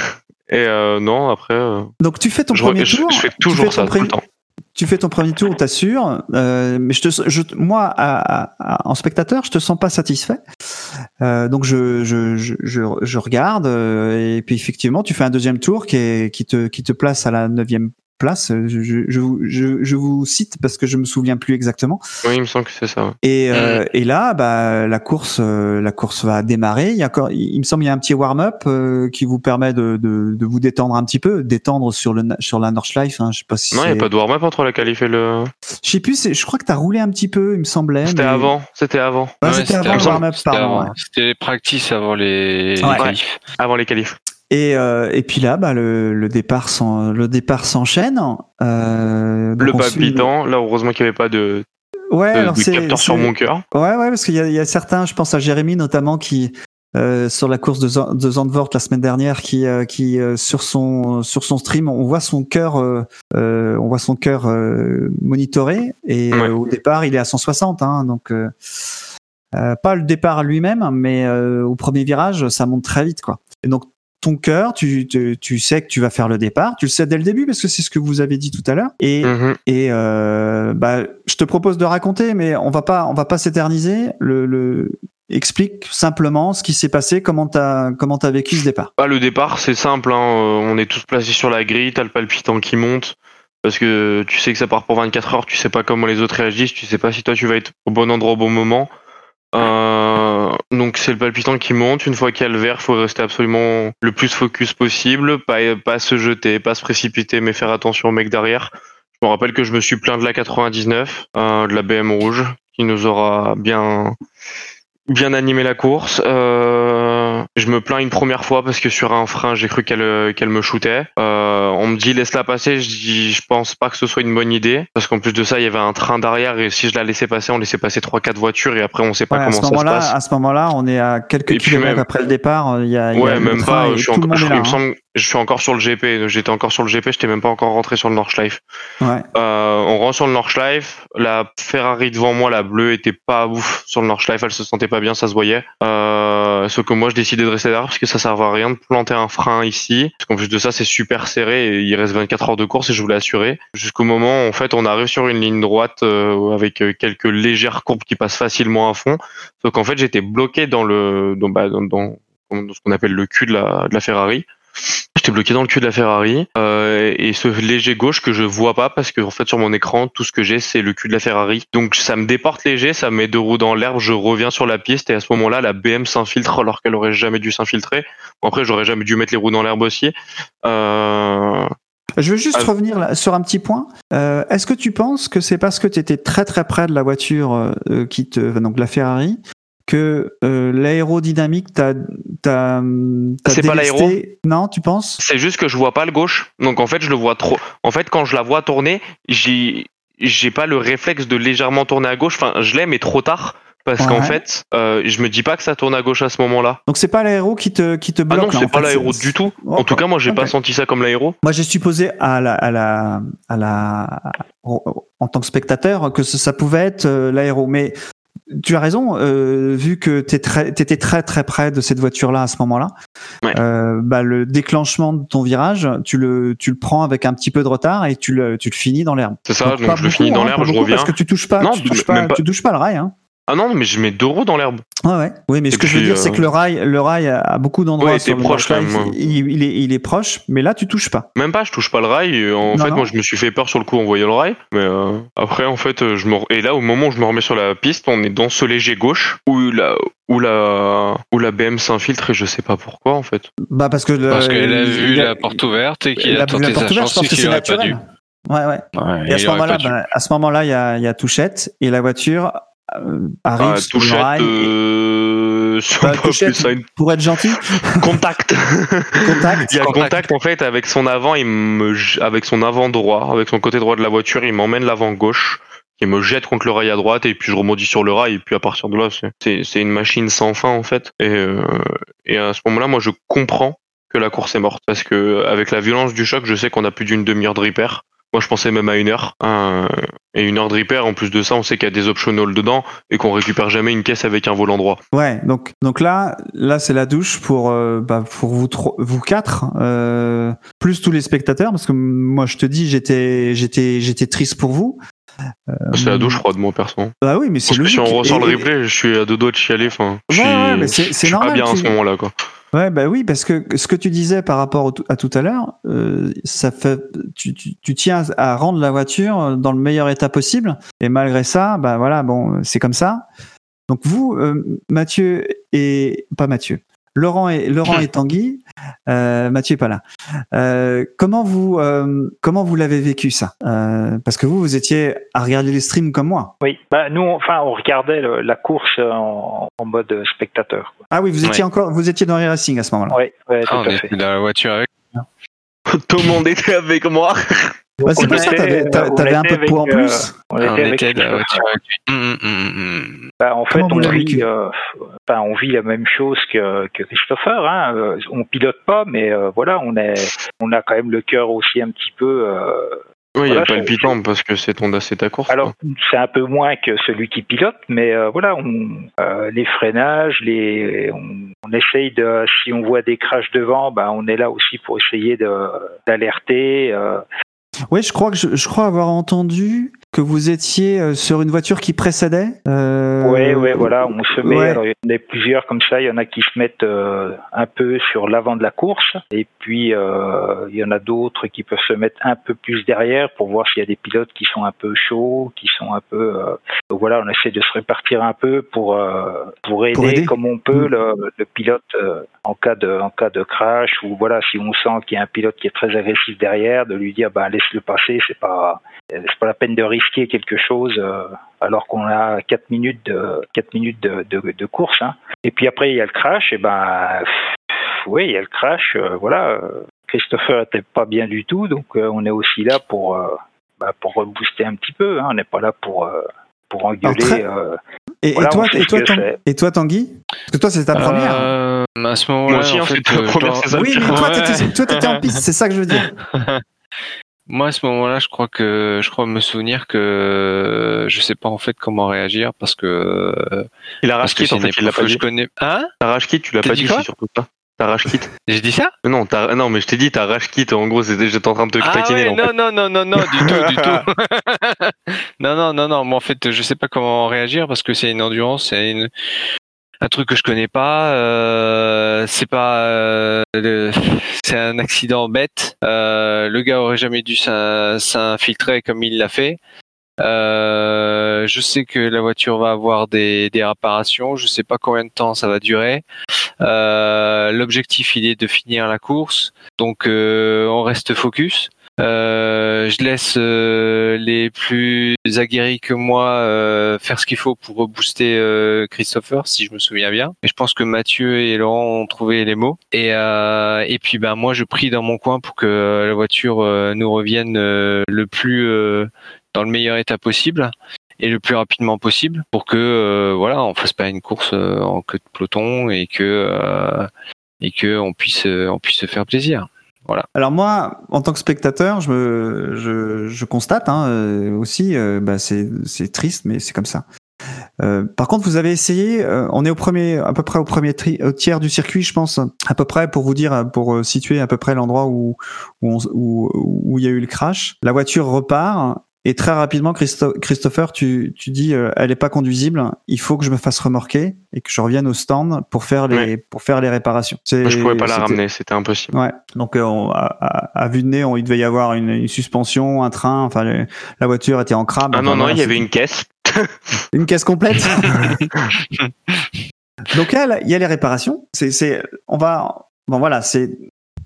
Et euh, non, après, euh, Donc tu fais ton je, premier je- tour. je fais toujours fais ça tout le temps. Tu fais ton premier tour, t'assures. Euh, mais je te, je, moi, à- à- à- en spectateur, je te sens pas satisfait. Euh, donc je, je, je, je, je regarde euh, et puis effectivement, tu fais un deuxième tour qui, est, qui te, qui te place à la neuvième place. Je, je, je, vous- je, je vous cite parce que je me souviens plus exactement. Oui, il me semble que c'est ça. ouais. Et, euh, et là, bah, la course, euh, la course va démarrer. Il y a encore, il me semble, il y a un petit warm-up euh, qui vous permet de, de, de vous détendre un petit peu, détendre sur le sur la Nordschleife. Hein, je sais pas si Non, il n'y a pas de warm-up entre la qualif et le. je sais plus, je crois que t'as roulé un petit peu, il me semblait. C'était mais- avant, c'était avant. Ouais, Ouais, c'était avant le avant. warm-up, C'était pardon. C'était les practices avant les, les Ouais. qualifs. Avant les qualifs. Et, euh, et puis là, bah, le, le départ s'en- le départ s'enchaîne. Euh, donc Le on suit- palpitant, là, heureusement qu'il n'y avait pas de, Ouais, de, alors de capteur sur mon cœur. Ouais, ouais, parce qu'il y a, il y a certains, je pense à Jérémy notamment, qui euh, sur la course de, Zand- de Zandvoort la semaine dernière, qui, euh, qui euh, sur son sur son stream, on voit son cœur, euh, euh, on voit son cœur euh, monitoré, et Ouais. euh, au départ, il est à 160, hein, donc euh, euh, pas le départ lui-même, mais euh, au premier virage, ça monte très vite, quoi. Et donc ton cœur, tu, tu, tu sais que tu vas faire le départ, tu le sais dès le début parce que c'est ce que vous avez dit tout à l'heure. Et Mhm. et euh, bah, je te propose de raconter, mais on va pas, on va pas s'éterniser. Le, le explique simplement ce qui s'est passé, comment t'as, comment t'as vécu ce départ. Bah, le départ, c'est simple. Hein. euh, On est tous placés sur la grille, t'as le palpitant qui monte. Parce que tu sais que ça part pour 24 heures, tu sais pas comment les autres réagissent, tu sais pas si toi tu vas être au bon endroit au bon moment. Euh, donc c'est le palpitant qui monte. Une fois qu'il y a le vert, faut rester absolument le plus focus possible, pas, pas se jeter, pas se précipiter, mais faire attention au mec derrière. Je me rappelle que je me suis plaint de la 99, euh, de la BM rouge, qui nous aura bien bien animé la course. Euh, je me plains une première fois parce que sur un frein, j'ai cru qu'elle euh, qu'elle me shootait. Euh, on me dit laisse-la passer. Je dis je pense pas que ce soit une bonne idée parce qu'en plus de ça, il y avait un train derrière et si je la laissais passer, on laissait passer trois quatre voitures et après on sait pas Ouais, comment ça se passe. à ce moment-là, on est à quelques Et kilomètres même- après le départ. Il y a, il y a Ouais, même pas. Je il me semble, je suis encore sur le GP. J'étais encore sur le GP. J'étais même pas encore rentré sur le Nordschleife. Ouais. Euh, on rentre sur le Nordschleife. La Ferrari devant moi, la bleue, était pas ouf sur le Nordschleife. Elle se sentait pas bien, ça se voyait. Euh, sauf que moi, je décidais de rester derrière parce que ça servait à rien de planter un frein ici. Parce qu'en plus de ça, c'est super serré et il reste 24 heures de course et je voulais assurer. Jusqu'au moment, en fait, on arrive sur une ligne droite euh, avec euh, quelques légères courbes qui passent facilement à fond. Sauf qu'en fait, j'étais bloqué dans le, dans, bah, dans, dans- dans ce qu'on appelle le cul de la, de la Ferrari. J'étais bloqué dans le cul de la Ferrari euh, et ce léger gauche que je vois pas parce que en fait sur mon écran tout ce que j'ai c'est le cul de la Ferrari. Donc ça me déporte léger, ça me met deux roues dans l'herbe, je reviens sur la piste et à ce moment-là la BM s'infiltre alors qu'elle aurait jamais dû s'infiltrer. Bon, après j'aurais jamais dû mettre les roues dans l'herbe aussi. Euh, Je veux juste Ah. revenir là, sur un petit point. Euh, Est-ce que tu penses que c'est parce que tu étais très très près de la voiture euh, qui te, donc la Ferrari, que euh, l'aérodynamique t'a t'a t'a C'est pas délesté. Non, tu penses? C'est juste que je vois pas le gauche. Donc en fait, je le vois trop. En fait, quand je la vois tourner, j'ai j'ai pas le réflexe de légèrement tourner à gauche. Enfin, je l'ai, mais trop tard. Parce qu'en fait, euh, je me dis pas que ça tourne à gauche à ce moment-là. Donc c'est pas l'aéro qui te qui te Ah bloque. non, là, en c'est pas l'aéro du tout. Oh, En tout cas, moi, j'ai pas senti ça comme l'aéro. Moi, j'ai supposé à la, à la, à la, en tant que spectateur que ça, ça pouvait être euh, l'aéro. Mais tu as raison, euh, vu que tu étais très très près de cette voiture-là à ce moment-là, Ouais. euh, bah, le déclenchement de ton virage, tu le, tu le prends avec un petit peu de retard et tu le, tu le finis dans l'herbe. C'est ça, Donc, je le finis dans hein, l'herbe, je reviens. Parce que tu touches pas, Non, tu touches pas, même pas. tu touches pas le rail. Hein. Ah non, mais je mets deux roues dans l'herbe. Ouais, ouais. Oui, mais ce que je veux dire, c'est euh, que le rail, le rail à beaucoup d'endroits Ouais, sur le proche, quand même, il, il est, il est proche, mais là, tu touches pas. Même pas, je touche pas le rail. En Non, fait, non. moi, je me suis fait peur sur le coup en voyant le rail. Mais euh, après, en fait, euh, je me... et là, au moment où je me remets sur la piste, on est dans ce léger gauche où la, où la, où la BM s'infiltre et je sais pas pourquoi, en fait. Bah, parce que le- Parce qu'elle a vu a- la porte ouverte et qu'il il a a vu la tenté porte sa ouverte, chance je pense que qu'il c'est aurait pas dû. naturel. Ouais, ouais. Ouais, Et à il ce moment-là, pas dû. à ce moment-là, il y a, il y a touchette et la voiture arrive Ah, sur le et- euh, Bah, touchette, pour être gentil, contact. contact. Il y a Contact. contact en fait avec son avant, il me, j- avec son avant droit, avec son côté droit de la voiture, il m'emmène l'avant gauche, il me jette contre le rail à droite et puis je rebondis sur le rail et puis à partir de là c'est- une machine sans fin en fait et euh, et à ce moment-là moi je comprends que la course est morte parce que avec la violence du choc je sais qu'on a plus d'une demi-heure de repair. Moi je pensais même à une heure Euh, et une heure de repair en plus de ça on sait qu'il y a des optionals dedans et qu'on récupère jamais une caisse avec un volant droit. Ouais, donc donc là, là c'est la douche pour euh, bah, pour vous vous quatre, euh, plus tous les spectateurs, parce que moi je te dis, j'étais j'étais j'étais triste pour vous. C'est la douche froide moi perso. Bah oui, mais c'est que si on ressort Et- le replay, je suis à deux doigts de chialer. Enfin, je Ouais, suis, ouais, mais c'est je suis pas normal. bien à ce moment-là, quoi. Ouais, bah oui, parce que ce que tu disais par rapport à tout à l'heure, euh, ça fait, tu, tu, tu tiens à rendre la voiture dans le meilleur état possible, et malgré ça, bah voilà, bon, c'est comme ça. Donc vous, euh, Mathieu et pas Mathieu, Laurent et Laurent et Tanguy, euh, Mathieu est pas là. Euh, comment vous, euh, comment vous l'avez vécu ça? Euh, Parce que vous, vous étiez à regarder les streams comme moi. Oui, bah, nous, on- enfin, on regardait le- la course en, en mode spectateur. quoi. Ah oui, vous étiez encore, vous étiez dans les racing à ce moment-là. Oui, ouais, Ah, on tout à fait. dans la voiture avec. Tout le monde était avec moi. Bah, c'est pour ça, t'avais, t'avais un peu de poids en euh, plus. On était. Bah, en fait, on vit, euh, enfin, on vit la même chose que, que Christopher. Hein. Euh, On pilote pas, mais euh, voilà, on est, on a quand même le cœur aussi un petit peu. euh, Oui, il y Voilà, a c'est- palpitant parce que c'est ton c'est ta course. alors, c'est un peu moins que celui qui pilote, mais euh, voilà, on, euh, les freinages, les, on, on essaye de, si on voit des crashs devant, bah, on est là aussi pour essayer de d'alerter. euh, Oui, je crois que je, je crois avoir entendu que vous étiez euh, sur une voiture qui précédait. Euh, ouais, voilà, on se met. ouais. Alors, il y en a plusieurs comme ça. Il y en a qui se mettent euh, un peu sur l'avant de la course, et puis euh, il y en a d'autres qui peuvent se mettre un peu plus derrière pour voir s'il y a des pilotes qui sont un peu chauds, qui sont un peu. donc voilà, on essaie de se répartir un peu pour pour aider, Pour aider. comme on peut Mm. le, le pilote en cas de en cas de crash ou voilà, si on sent qu'il y a un pilote qui est très agressif derrière, de lui dire bah laisse-le passer, c'est pas pas la peine de risquer quelque chose. euh, alors qu'on a 4 minutes de 4 minutes de, de, de course. Hein. Et puis après il y a le crash, et ben pff, oui il y a le crash. euh, voilà, Christopher était pas bien du tout, donc euh, on est aussi là pour euh, bah, pour rebooster un petit peu. Hein. On n'est pas là pour euh, pour engueuler. Et, toi, et toi, et Tanguy? Parce que toi, c'est ta première. Euh, à ce moment-là, Moi aussi, en hein, fait, euh, première oui, mais toi, Ouais. t'étais, toi, t'étais en piste, c'est ça que je veux dire. Moi, à ce moment-là, je crois que je crois me souvenir que je sais pas en fait comment réagir parce que Il a rage en fait, il l'a pas que je dit. connais. Hein? T'as rage kit, tu l'as pas dit dit, surtout ça. T'as rage. J'ai dit ça? Non, non, mais je t'ai dit, t'as rage kit. En gros, c'était- j'étais en train de te Ah taquiner. ouais, en fait. non, non, non, non, non, du tout, du tout. non, non, non, non. Moi, en fait, je sais pas comment réagir parce que c'est une endurance, c'est une un truc que je connais pas. Euh, c'est pas, euh, c'est un accident bête. Euh, le gars aurait jamais dû s'in- s'infiltrer comme il l'a fait. Je sais que la voiture va avoir des, réparations. Je sais pas combien de temps ça va durer. L'objectif, il est de finir la course. Donc, on reste focus. Euh, je laisse euh, les plus aguerris que moi euh, faire ce qu'il faut pour rebooster euh, Christopher, si je me souviens bien. Et je pense que Mathieu et Laurent ont trouvé les mots. Et, puis ben moi je prie dans mon coin pour que la voiture nous revienne le plus dans le meilleur état possible et le plus rapidement possible pour que euh, voilà on fasse pas une course en queue de peloton et que et que on puisse on puisse se faire plaisir. Alors moi, en tant que spectateur, je me, je, je constate hein, euh, aussi, euh, bah, c'est, triste, mais c'est comme ça. Euh, par contre, vous avez essayé. euh, on est au premier, à peu près au premier tiers du circuit, je pense, à peu près pour vous dire, pour euh, situer à peu près l'endroit où où, où où il y a eu le crash. La voiture repart. Et très rapidement, Christo- Christopher, tu, tu dis, euh, elle est pas conduisible. Il faut que je me fasse remorquer et que je revienne au stand pour faire les pour faire les réparations. Moi, je pouvais pas la ramener, c'était impossible. Ouais. Donc euh, on- à, à- à vue de nez, on, il devait y avoir une, une suspension, un train. Enfin, le- la voiture était en crabe. Ah non, non, il y avait une caisse. une caisse complète. Donc là, il y a les réparations. C'est, on va, bon voilà, c'est,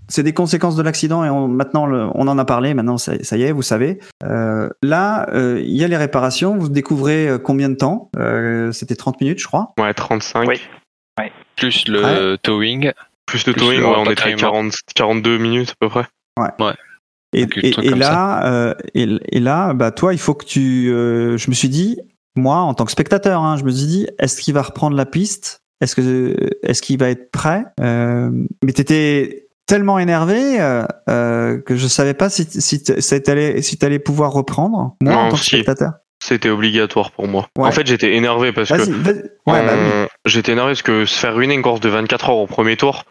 c'est des conséquences de l'accident et on, maintenant le- on en a parlé. Maintenant, ça, ça y est, vous savez. Euh, là, euh, il y a les réparations. Vous découvrez euh, combien de temps? Euh, C'était 30 minutes, je crois. Ouais, 35. Oui. Plus le towing. Plus le Plus towing, le ouais, on était à ravitaillement. 40, 42 minutes à peu près. Et, Donc, des et- là, euh, et, et là, bah toi, il faut que tu. euh, je me suis dit, moi, en tant que spectateur, hein, je me suis dit, est-ce qu'il va reprendre la piste? Est-ce que est-ce qu'il va être prêt? Euh, Mais t'étais tellement énervé euh, euh, que je savais pas si si t'allais si t'allais pouvoir reprendre. Moi, Non, en tant que si. spectateur. C'était obligatoire pour moi. Ouais. En fait, j'étais énervé parce que bah oui. on- j'étais énervé parce que se faire ruiner une course de 24 heures au premier tour,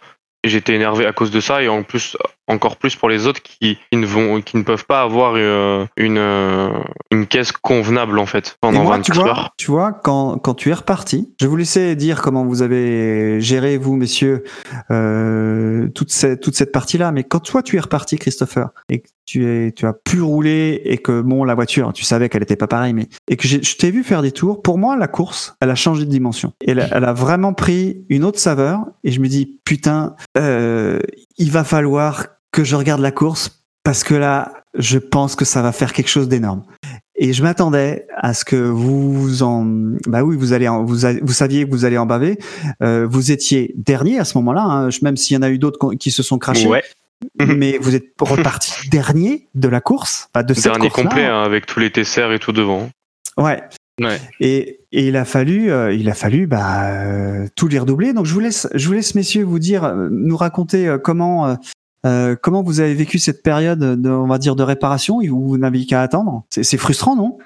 et j'étais énervé à cause de ça et en plus encore plus pour les autres qui, qui ne vont qui ne peuvent pas avoir euh, une euh, une caisse convenable en fait Et pendant moi, tu 24 vois, heures. tu vois, quand, quand tu es reparti, je vous laisser dire comment vous avez géré, vous, messieurs, euh, toute cette, toute cette partie-là. Mais quand toi, tu es reparti, Christopher, et que tu, es, tu as pu rouler et que, bon, la voiture, tu savais qu'elle était pas pareille, mais, et que je t'ai vu faire des tours, pour moi, la course, elle a changé de dimension. Elle, elle a vraiment pris une autre saveur. Et je me dis, putain, euh, il va falloir que je regarde la course parce que là, je pense que ça va faire quelque chose d'énorme. Et je m'attendais à ce que vous en, bah oui, vous allez, en- vous, a- vous saviez que vous allez en baver. Euh, vous étiez dernier à ce moment-là, hein, même s'il y en a eu d'autres qui se sont crachés. Ouais. Mais vous êtes reparti dernier de la course, pas de cette Dernier complet hein, avec tous les TCR et tout devant. Ouais. Ouais. Et, et il a fallu, euh, il a fallu bah, euh, tout les redoubler. Donc je vous laisse, je vous laisse messieurs vous dire, euh, nous raconter euh, comment, euh, comment vous avez vécu cette période de, on va dire, de réparation où vous n'aviez qu'à attendre. C'est c'est frustrant, non?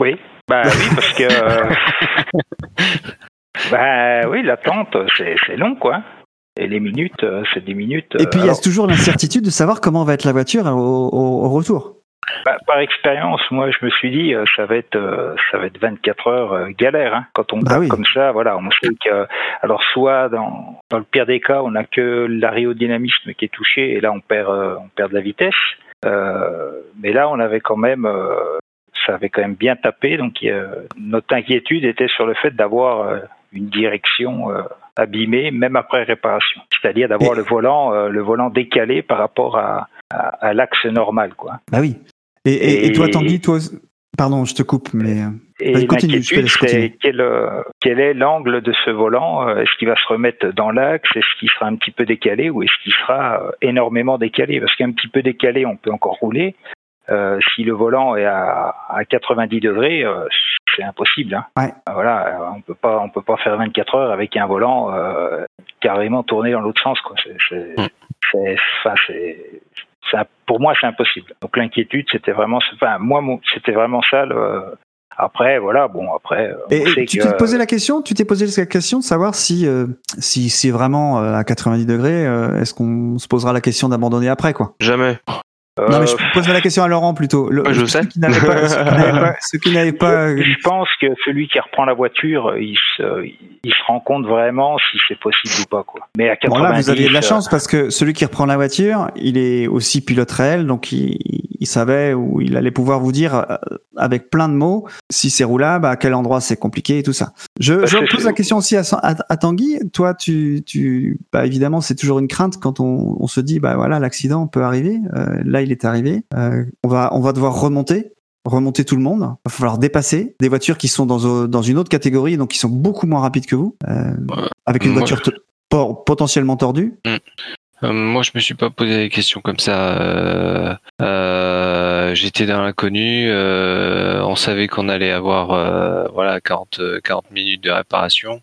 Oui, bah oui, parce que. bah oui, l'attente, c'est c'est long, quoi. Et les minutes, c'est des minutes. Et puis il y a toujours l'incertitude de savoir comment va être la voiture au, au- au retour. Bah, par expérience, moi, je me suis dit, euh, ça va être, euh, ça va être 24 heures euh, galère. Hein. Quand on Bah oui. comme ça, voilà, on sait que, alors soit dans, dans le pire des cas, on n'a que l'aérodynamisme qui est touché, et là, on perd, euh, on perd de la vitesse. Euh, mais là, on avait quand même, euh, ça avait quand même bien tapé. Donc, euh, notre inquiétude était sur le fait d'avoir euh, une direction euh, abîmée, même après réparation. C'est-à-dire d'avoir Et- le volant, euh, le volant décalé par rapport à, à, à l'axe normal, quoi. Bah oui. Et, et, et toi, Tanguy, toi, pardon, je te coupe, mais euh, Et continue, c'est quel, euh, quel est l'angle de ce volant? Euh, Est-ce qu'il va se remettre dans l'axe? Est-ce qu'il sera un petit peu décalé ou est-ce qu'il sera énormément décalé? Parce qu'un petit peu décalé, on peut encore rouler. Euh, si le volant est à, à 90 degrés, euh, c'est impossible. Hein. Ouais. Voilà, on peut pas, on peut pas faire 24 heures avec un volant euh, carrément tourné dans l'autre sens. Quoi. C'est, c'est, Mm. c'est, enfin, c'est, pour moi, c'est impossible. Donc l'inquiétude, c'était vraiment, enfin, moi, c'était vraiment ça. Le, après, voilà, bon, après, euh, Et, on et sait tu que- t'es posé la question, tu t'es posé la question de savoir si euh, si c'est vraiment euh, à 90 degrés, euh, est-ce qu'on se posera la question d'abandonner après quoi? Jamais. Non mais euh, je posais la question à Laurent plutôt. Le- je sais. qui pas, ceux qui n'avaient pas, pas, euh, je pense que celui qui reprend la voiture, il se, il se rend compte vraiment si c'est possible ou pas, quoi. Mais à 90, Bon là, vous aviez de la euh, chance parce que celui qui reprend la voiture, il est aussi pilote réel, donc il, il savait où il allait pouvoir vous dire euh, avec plein de mots. Si c'est roulable, à quel endroit c'est compliqué et tout ça. Je, pose la question aussi à, à, à Tanguy. Toi, tu, tu, bah évidemment, c'est toujours une crainte quand on, on se dit, bah voilà, l'accident peut arriver. Euh, là, il est arrivé. Euh, on va, on va devoir remonter remonter tout le monde. Il va falloir dépasser des voitures qui sont dans, dans une autre catégorie, donc qui sont beaucoup moins rapides que vous, euh, avec une Moi- voiture potentiellement tordue. Euh, moi, je me suis pas posé des questions comme ça. Euh, euh, J'étais dans l'inconnu. euh, on savait qu'on allait avoir voilà 40 euh, 40 minutes de réparation.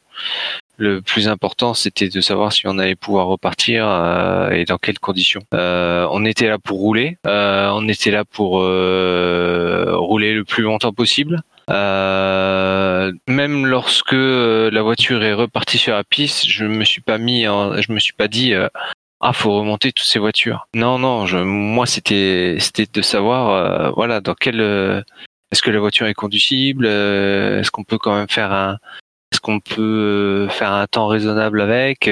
Le plus important, c'était de savoir si on allait pouvoir repartir euh, et dans quelles conditions. Euh, on était là pour rouler. euh, on était là pour rouler le plus longtemps possible. Même lorsque la voiture est repartie sur la piste, je me suis pas mis, en- je me suis pas dit ah faut remonter toutes ces voitures. Non non, moi c'était c'était de savoir euh, voilà dans quel euh, est-ce que la voiture est conducible, euh, est-ce qu'on peut quand même faire un est-ce qu'on peut faire un temps raisonnable avec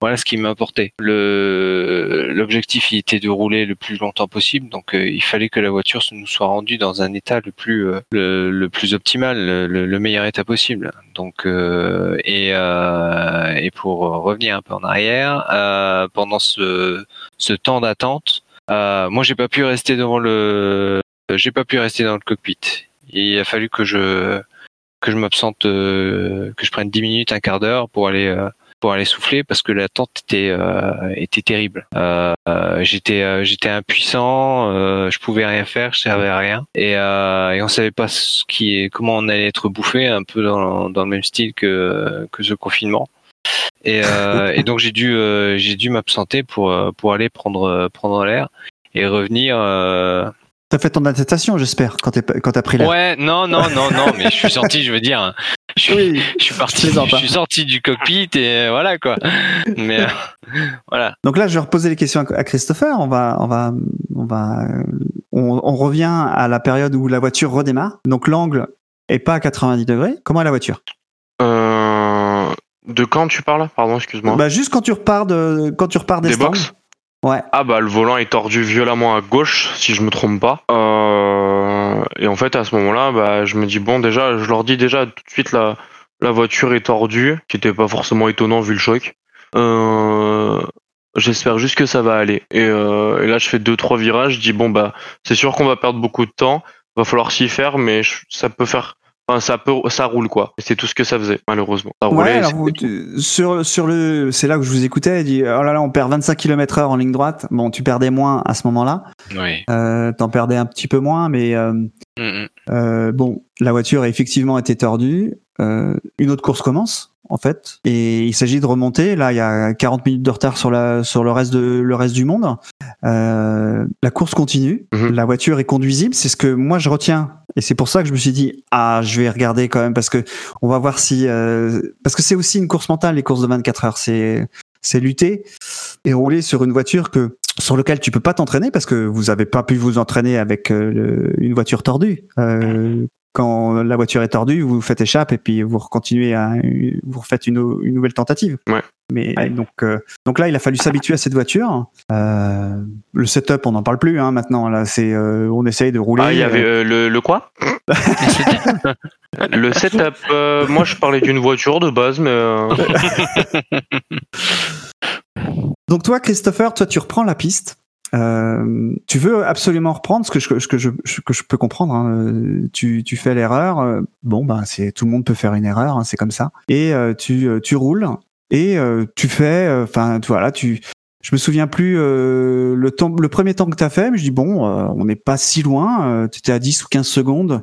voilà ce qui m'importait. Le l'objectif était de rouler le plus longtemps possible, donc euh, il fallait que la voiture nous soit rendue dans un état le plus euh, le, plus optimal, le, le- le meilleur état possible. Donc euh, et euh, et pour revenir un peu en arrière, pendant ce ce temps d'attente, moi j'ai pas pu rester devant le j'ai pas pu rester dans le cockpit. Il a fallu que je que je m'absente, que je prenne 10 minutes, un quart d'heure pour aller pour aller souffler parce que l'attente était euh, était terrible. Euh, euh, j'étais j'étais impuissant, je pouvais rien faire, je servais à rien et et on savait pas ce qui est comment on allait être bouffé, un peu dans dans le même style que que ce confinement. Et, euh, et donc j'ai dû euh, j'ai dû m'absenter pour pour aller prendre prendre l'air et revenir euh, T'as fait ton attestation, j'espère, quand t'es- quand t'as pris l'air. Ouais, non, non, non, non, mais je suis sorti, je veux dire, je suis, Oui. je suis parti, Je suis sorti du cockpit et voilà quoi. Mais euh, voilà. Donc là, je vais reposer les questions à Christopher. On va, on va, on va, euh, on, on revient à la période où la voiture redémarre. Donc l'angle est pas à 90 degrés. Comment est la voiture? Euh, de quand tu parles? Pardon, excuse-moi. Bah juste quand tu repars de, quand tu repars des, Des box Ouais. Ah bah le volant est tordu violemment à gauche, si je me trompe pas. Euh, et en fait à ce moment-là, bah je me dis bon déjà, je leur dis déjà tout de suite la la voiture est tordue, qui était pas forcément étonnant vu le choc. Euh, J'espère juste que ça va aller. Et, euh, et là je fais deux trois virages, je dis bon bah c'est sûr qu'on va perdre beaucoup de temps, va falloir s'y faire, mais ça peut faire, enfin ça peut, ça roule quoi. C'est tout ce que ça faisait malheureusement. Ça roulait. alors vous- sur, sur le, c'est là que je vous écoutais, il dit, oh là là, on perd 25 km heure en ligne droite. Bon, tu perdais moins à ce moment-là. Oui. Euh, t'en perdais un petit peu moins, mais, euh, Mm, mm. Euh, bon, la voiture a effectivement été tordue. Euh, une autre course commence, en fait, et il s'agit de remonter. Là, il y a 40 minutes de retard sur la sur le reste de le reste du monde. Euh, la course continue. Mhm. La voiture est conduisible. C'est ce que moi je retiens, et c'est pour ça que je me suis dit ah, je vais regarder quand même parce que on va voir si euh, parce que c'est aussi une course mentale les courses de 24 heures. C'est c'est lutter et rouler sur une voiture que sur lequel tu peux pas t'entraîner parce que vous avez pas pu vous entraîner avec euh, une voiture tordue. Euh, quand la voiture est tordue, vous faites échappe et puis vous continuez à vous refaites une, une nouvelle tentative. Ouais. Mais Ouais. donc euh, donc là, il a fallu s'habituer à cette voiture. Euh, le setup, on n'en parle plus hein, maintenant. Là, c'est euh, on essaye de rouler. Ah, il y avait euh, euh, le, le quoi? Le setup. euh, moi, je parlais d'une voiture de base, mais euh, Donc toi, Christopher, toi, tu reprends la piste. Euh, tu veux absolument reprendre ce que je, ce que je, ce que je peux comprendre. hein. Euh, Tu, tu fais l'erreur. euh, Bon, ben, c'est tout le monde peut faire une erreur, hein, c'est comme ça. Et euh, tu, euh, tu roules et euh, tu fais. Enfin, tu voilà, tu. Je me souviens plus euh, le temps, le premier temps que tu as fait, mais je dis bon, euh, on n'est pas si loin. tu étais à 10 ou 15 secondes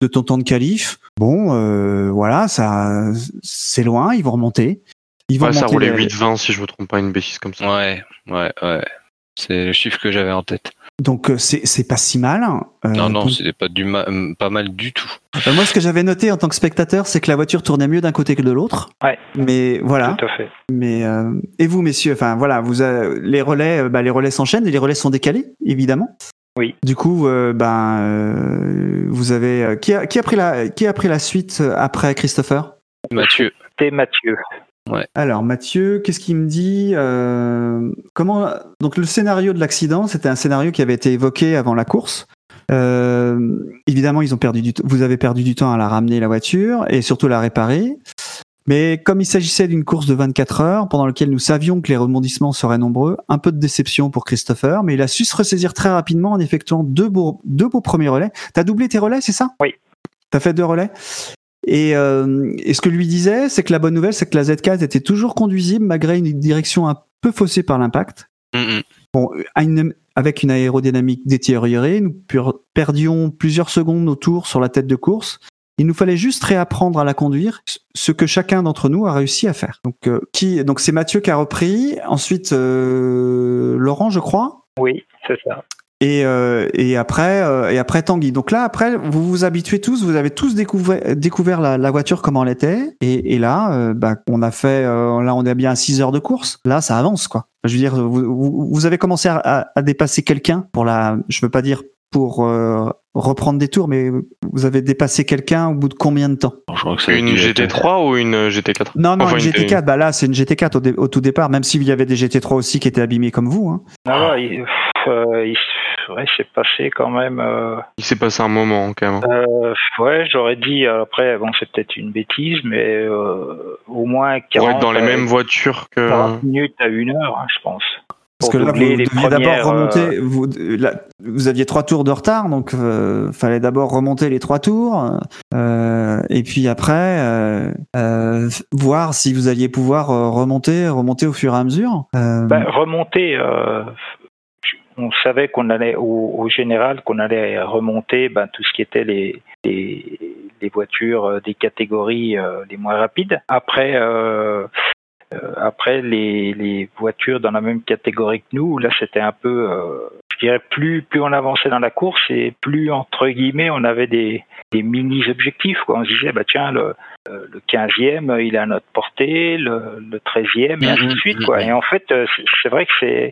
de ton temps de qualif. Bon, euh, voilà, ça, c'est loin. Ils vont remonter. Ils vont ouais, ça roulait les- 8-20 si je me trompe pas, une bêtise comme ça. Ouais, ouais, ouais. C'est le chiffre que j'avais en tête. Donc euh, c'est pas si mal. Euh, non, non, donc- c'était pas du ma- euh, pas mal du tout. Euh, moi, ce que j'avais noté en tant que spectateur, c'est que la voiture tournait mieux d'un côté que de l'autre. Ouais. Mais voilà. Tout à fait. Mais euh, et vous, messieurs, enfin voilà, vous avez- les relais, bah, les relais s'enchaînent et les relais sont décalés, évidemment. Oui. Du coup, euh, ben euh, vous avez euh, qui a qui a pris la qui a pris la suite après Christopher? Mathieu. C'était Mathieu. Alors Mathieu, qu'est-ce qu'il me dit euh, Comment donc le scénario de l'accident, c'était un scénario qui avait été évoqué avant la course. Euh, évidemment, ils ont perdu du vous avez perdu du temps à la ramener la voiture et surtout la réparer. Mais comme il s'agissait d'une course de 24 heures pendant laquelle nous savions que les rebondissements seraient nombreux, un peu de déception pour Christopher, mais il a su se ressaisir très rapidement en effectuant deux beaux, deux beaux premiers relais. T'as doublé tes relais, c'est ça? Oui. T'as fait deux relais? Et, euh, et ce que lui disait, c'est que la bonne nouvelle, c'est que la Z4 était toujours conduisible malgré une direction un peu faussée par l'impact. Mm, mm. Bon, avec une aérodynamique détériorée, nous pur- perdions plusieurs secondes au tour sur la tête de course. Il nous fallait juste réapprendre à la conduire, ce que chacun d'entre nous a réussi à faire. Donc, euh, qui, donc c'est Mathieu qui a repris, ensuite euh, Laurent, je crois, Oui, c'est ça. Et, euh, et après euh, et après Tanguy. Donc là, après, vous vous habituez tous, vous avez tous découvert, découvert la, la voiture comment elle était, et, et là, euh, bah, on a fait, euh, là, on est bien à 6 heures de course. Là, ça avance, quoi. Je veux dire, vous, vous, vous avez commencé à, à- à dépasser quelqu'un pour la, je veux pas dire pour euh, reprendre des tours, mais vous avez dépassé quelqu'un au bout de combien de temps? Je crois que a Une dû être- GT3 ou une GT4 Non, non, Enfin, une une- GT4. Bah là, c'est une GT4 au, dé- au tout départ, même s'il y avait des GT3 aussi qui étaient abîmés comme vous. Hein. Ah, pff, euh, il- ouais, c'est passé quand même. euh, Il s'est passé un moment quand même. euh, ouais, j'aurais dit après, bon, c'est peut-être une bêtise, mais euh, au moins 40, Pour être dans les mêmes voitures que. 40 minutes à une heure, hein, je pense. Parce que là, vous deviez d'abord premières, remonter. Vous, là, vous aviez trois tours de retard, donc euh, fallait d'abord remonter les trois tours, euh, et puis après euh, euh, voir si vous alliez pouvoir remonter, remonter au fur et à mesure. Euh, Ben, remonter, euh, on savait qu'on allait au, général qu'on allait remonter ben, tout ce qui était les, les, voitures euh, des catégories euh, les moins rapides. Après, euh, après les, les voitures dans la même catégorie que nous, là c'était un peu, je dirais plus plus on avançait dans la course et plus entre guillemets on avait des, des mini objectifs. Quoi. On se disait bah tiens le euh, le 15e, il est à notre portée, le, le 13e, et ainsi de suite. Quoi. Et en fait, euh, c'est- vrai que c'est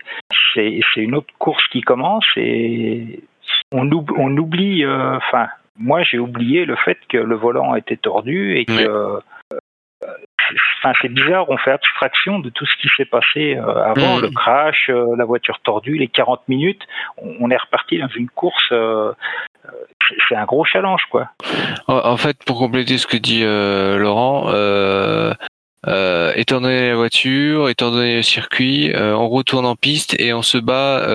une autre course qui commence et on, oub- on oublie, euh, enfin, moi j'ai oublié le fait que le volant était tordu et que. C'est- Enfin, c'est bizarre, on fait abstraction de tout ce qui s'est passé euh, avant, Mhm. le crash, euh, la voiture tordue, les 40 minutes. On, est reparti dans une course, euh, c'est- un gros challenge, quoi. En fait, pour compléter ce que dit euh, Laurent, euh, euh, étant donné la voiture, étant donné le circuit, on retourne en piste et on se bat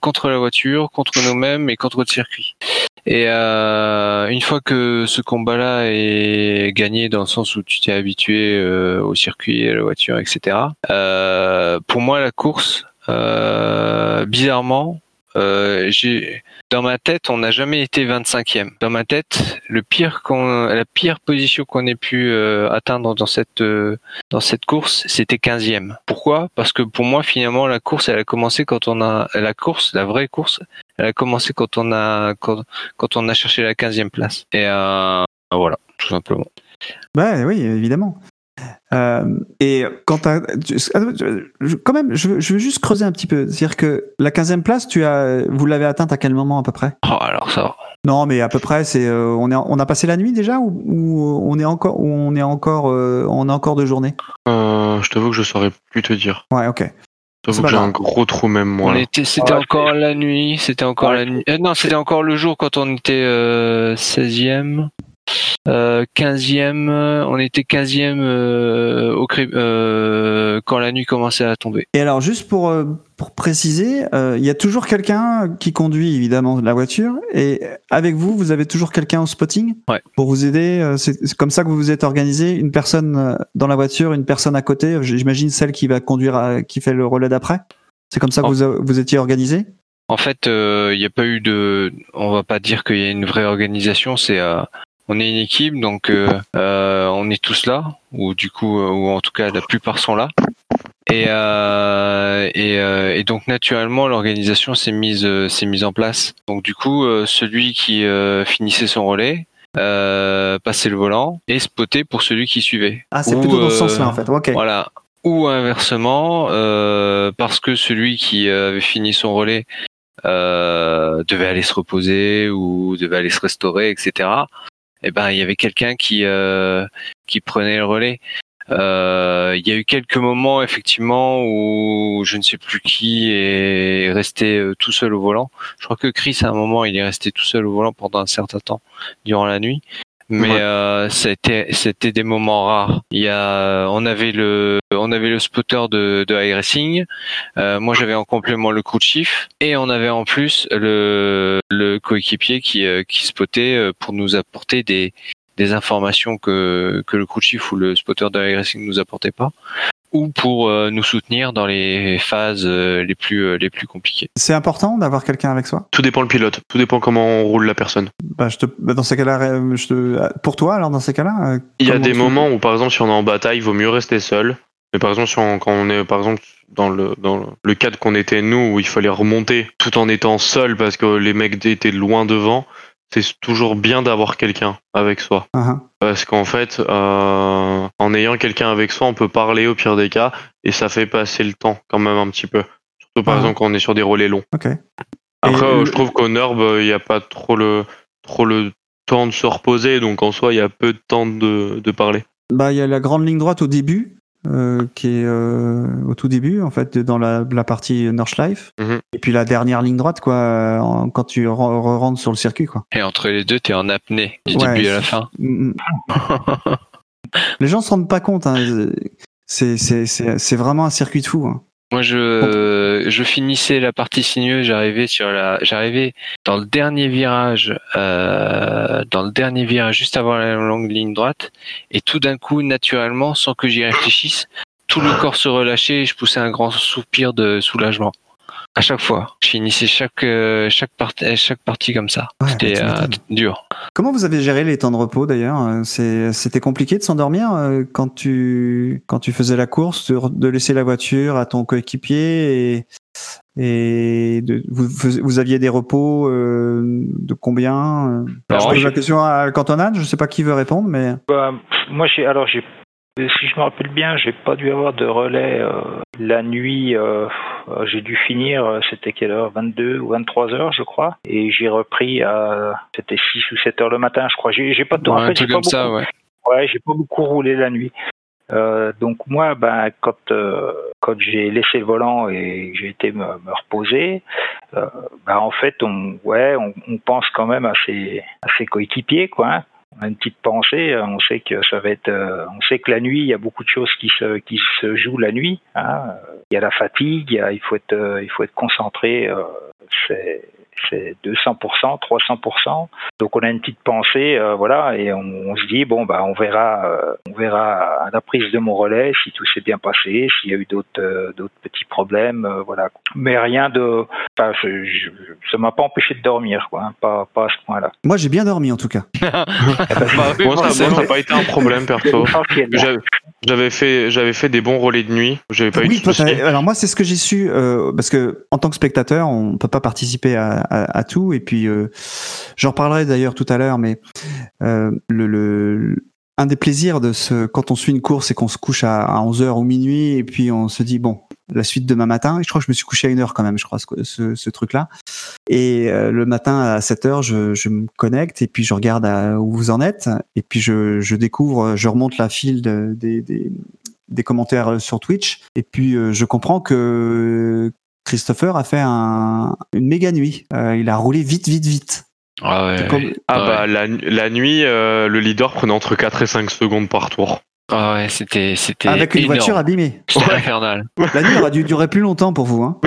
contre la voiture, contre nous-mêmes et contre le circuit. Et euh, une fois que ce combat-là est gagné dans le sens où tu t'es habitué euh, au circuit, à la voiture, etc. euh, pour moi, la course, euh, bizarrement, euh, j'ai dans ma tête, on n'a jamais été 25e. Dans ma tête, le pire la pire position qu'on ait pu euh, atteindre dans cette euh, dans cette course, c'était 15e. Pourquoi? Parce que pour moi, finalement, la course, elle a commencé quand on a la course, la vraie course, elle a commencé quand on a quand, quand on a cherché la 15e place. Et euh, voilà, tout simplement. Ouais, oui, évidemment. Euh, et quand quand même, je veux, je veux juste creuser un petit peu. C'est-à-dire que la 15e place, tu as, vous l'avez atteinte à quel moment à peu près? Oh, alors ça. va. Non, mais à peu près, c'est, euh, on est, on a passé la nuit déjà ou, ou on est encore, ou on est encore, euh, on a encore deux journées? Euh, je t'avoue que je saurais plus te dire. Ouais, ok. Pas que j'ai grave. un gros trou même moi. On là. était, c'était Ouais, encore la nuit, c'était encore Ouais. la nuit. euh, non, c'était encore le jour quand on était euh, 16e. Euh, 15e, euh, on était 15e euh, au quand la nuit commençait à tomber. Et alors, juste pour, pour préciser, il y a toujours quelqu'un qui conduit évidemment la voiture, et avec vous, vous avez toujours quelqu'un au spotting Ouais. pour vous aider. C'est comme ça que vous vous êtes organisé, une personne dans la voiture, une personne à côté. J'imagine celle qui va conduire, à- qui fait le relais d'après. C'est comme ça que vous, vous étiez organisé? En fait, euh, il n'y a pas eu de, on va pas dire qu'il y a une vraie organisation. C'est, euh, on est une équipe, donc euh, euh, on est tous là, ou du coup, euh, ou en tout cas la plupart sont là. Et, euh, et, euh, et donc naturellement l'organisation s'est mise euh, s'est mise en place. Donc du coup euh, celui qui euh, finissait son relais euh, passait le volant et spotait pour celui qui suivait. Ah, c'est plutôt dans ce sens-là en fait. Ok. Voilà. Ou inversement, euh, parce que celui qui avait fini son relais euh, devait aller se reposer ou devait aller se restaurer, etc. Eh ben, il y avait quelqu'un qui euh, qui prenait le relais. Euh, Il y a eu quelques moments effectivement où je ne sais plus qui est resté euh, tout seul au volant. Je crois que Chris à un moment il est resté tout seul au volant pendant un certain temps durant la nuit. Mais Ouais. euh, c'était c'était des moments rares. Il y a on avait le on avait le spotter de de iRacing. Euh, moi j'avais en complément le crew chief et on avait en plus le le coéquipier qui euh, qui spottait euh, pour nous apporter des des informations que que le crew chief ou le spotter de iRacing nous apportait pas ou pour euh, nous soutenir dans les phases euh, les plus euh, les plus compliquées. C'est important d'avoir quelqu'un avec soi? Tout dépend le pilote, tout dépend comment on roule la personne. bah, je te, bah, Dans ces cas-là, je te, pour toi, alors dans ces cas-là euh, Il y a des moments où, par exemple, si on est en bataille, il vaut mieux rester seul. Mais par exemple, si on- quand on est, par exemple, dans le, dans le cadre qu'on était nous, où il fallait remonter tout en étant seul parce que les mecs étaient loin devant, c'est toujours bien d'avoir quelqu'un avec soi. Ah. Parce qu'en fait, euh, en ayant quelqu'un avec soi, on peut parler au pire des cas et ça fait passer le temps quand même un petit peu. Surtout par Ah. exemple quand on est sur des relais longs. Après, euh, le- je trouve qu'au NURB, euh, il n'y a pas trop le, trop le temps de se reposer, donc en soi, il y a peu de temps de, de parler. Bah, il y a la grande ligne droite au début, euh, qui est euh, au tout début, en fait, dans la, la partie Nordschleife. Mhm. Et puis la dernière ligne droite, quoi, euh, en- quand tu re- re- rentres sur le circuit, quoi. Et entre les deux, t'es en apnée du Ouais, début à la fin. Mm, mm. Les gens se rendent pas compte. Hein. C'est, c'est, c'est, c'est vraiment un circuit de fou. Hein. Moi, je, je finissais la partie sinueuse, j'arrivais sur la, j'arrivais dans le dernier virage, euh, dans le dernier virage, juste avant la longue ligne droite, et tout d'un coup, naturellement, sans que j'y réfléchisse, tout le corps se relâchait et je poussais un grand soupir de soulagement. À chaque fois, je finissais chaque euh, chaque partie chaque partie comme ça. Ouais, C'était bah, euh, dur. Comment vous avez géré les temps de repos d'ailleurs Euh, C'était compliqué de s'endormir euh, quand tu, quand tu faisais la course, de, laisser la voiture à ton coéquipier et, et de, vous, aviez des repos euh, de combien euh? Alors, Je pose la question à cantonade, je sais pas qui veut répondre, mais Bah, moi, j'ai alors j'ai si je me rappelle bien, j'ai pas dû avoir de relais euh, la nuit. euh, euh, j'ai dû finir, euh, c'était quelle heure? 22 ou 23 heures, je crois. Et j'ai repris à c'était 6 ou 7 heures le matin, je crois. J'ai j'ai pas de Ouais, en fait, j'ai pas beaucoup- ouais. Ouais, j'ai pas beaucoup roulé la nuit. Euh, donc moi, ben, quand euh, quand j'ai laissé le volant et j'ai été me, me reposer, euh, ben, en fait, on ouais, on, on pense quand même à ses à ses coéquipiers, quoi. hein. Une petite pensée. euh, On sait que ça va être. euh, on sait que la nuit, il y a beaucoup de choses qui se qui se jouent la nuit. hein. Il y a la fatigue. il faut être euh, il faut être concentré. c'est c'est 200%, 300%. Donc on a une petite pensée, euh, voilà, et on, on se dit bon bah on verra, euh, on verra à la prise de mon relais si tout s'est bien passé, s'il y a eu d'autres euh, d'autres petits problèmes, euh, voilà. Mais rien de, enfin, je, je- ça m'a pas empêché de dormir, quoi, hein, pas pas à ce point-là. moi j'ai bien dormi en tout cas. Bah, Moi, ça forcément. moi, ça n'a pas été un problème perso. J'avais- fait, j'avais fait des bons relais de nuit. J'avais pas eu oui, de toi, alors moi c'est ce que j'ai su euh, parce que en tant que spectateur on peut pas participer à, à- tout et puis euh, j'en reparlerai d'ailleurs tout à l'heure mais euh, le, un des plaisirs de ce quand on suit une course et qu'on se couche à, à 11h ou minuit et puis on se dit bon la suite demain matin et je crois que je me suis couché à une heure quand même je crois ce, ce, truc là et euh, le matin à 7h je, me connecte et puis je regarde où vous en êtes et puis je, découvre je remonte la file de- des, commentaires sur Twitch. Et puis, je comprends que Christopher a fait un, une méga nuit. Euh, il a roulé vite, vite, vite. Ah ouais. Comme- Ah Ouais. bah la, la nuit, euh, le leader prenait entre 4 et 5 secondes par tour. Ah ouais, c'était c'était avec une énorme. voiture abîmée. C'était Ouais. infernal. La nuit aurait dû durer plus longtemps pour vous. Hein.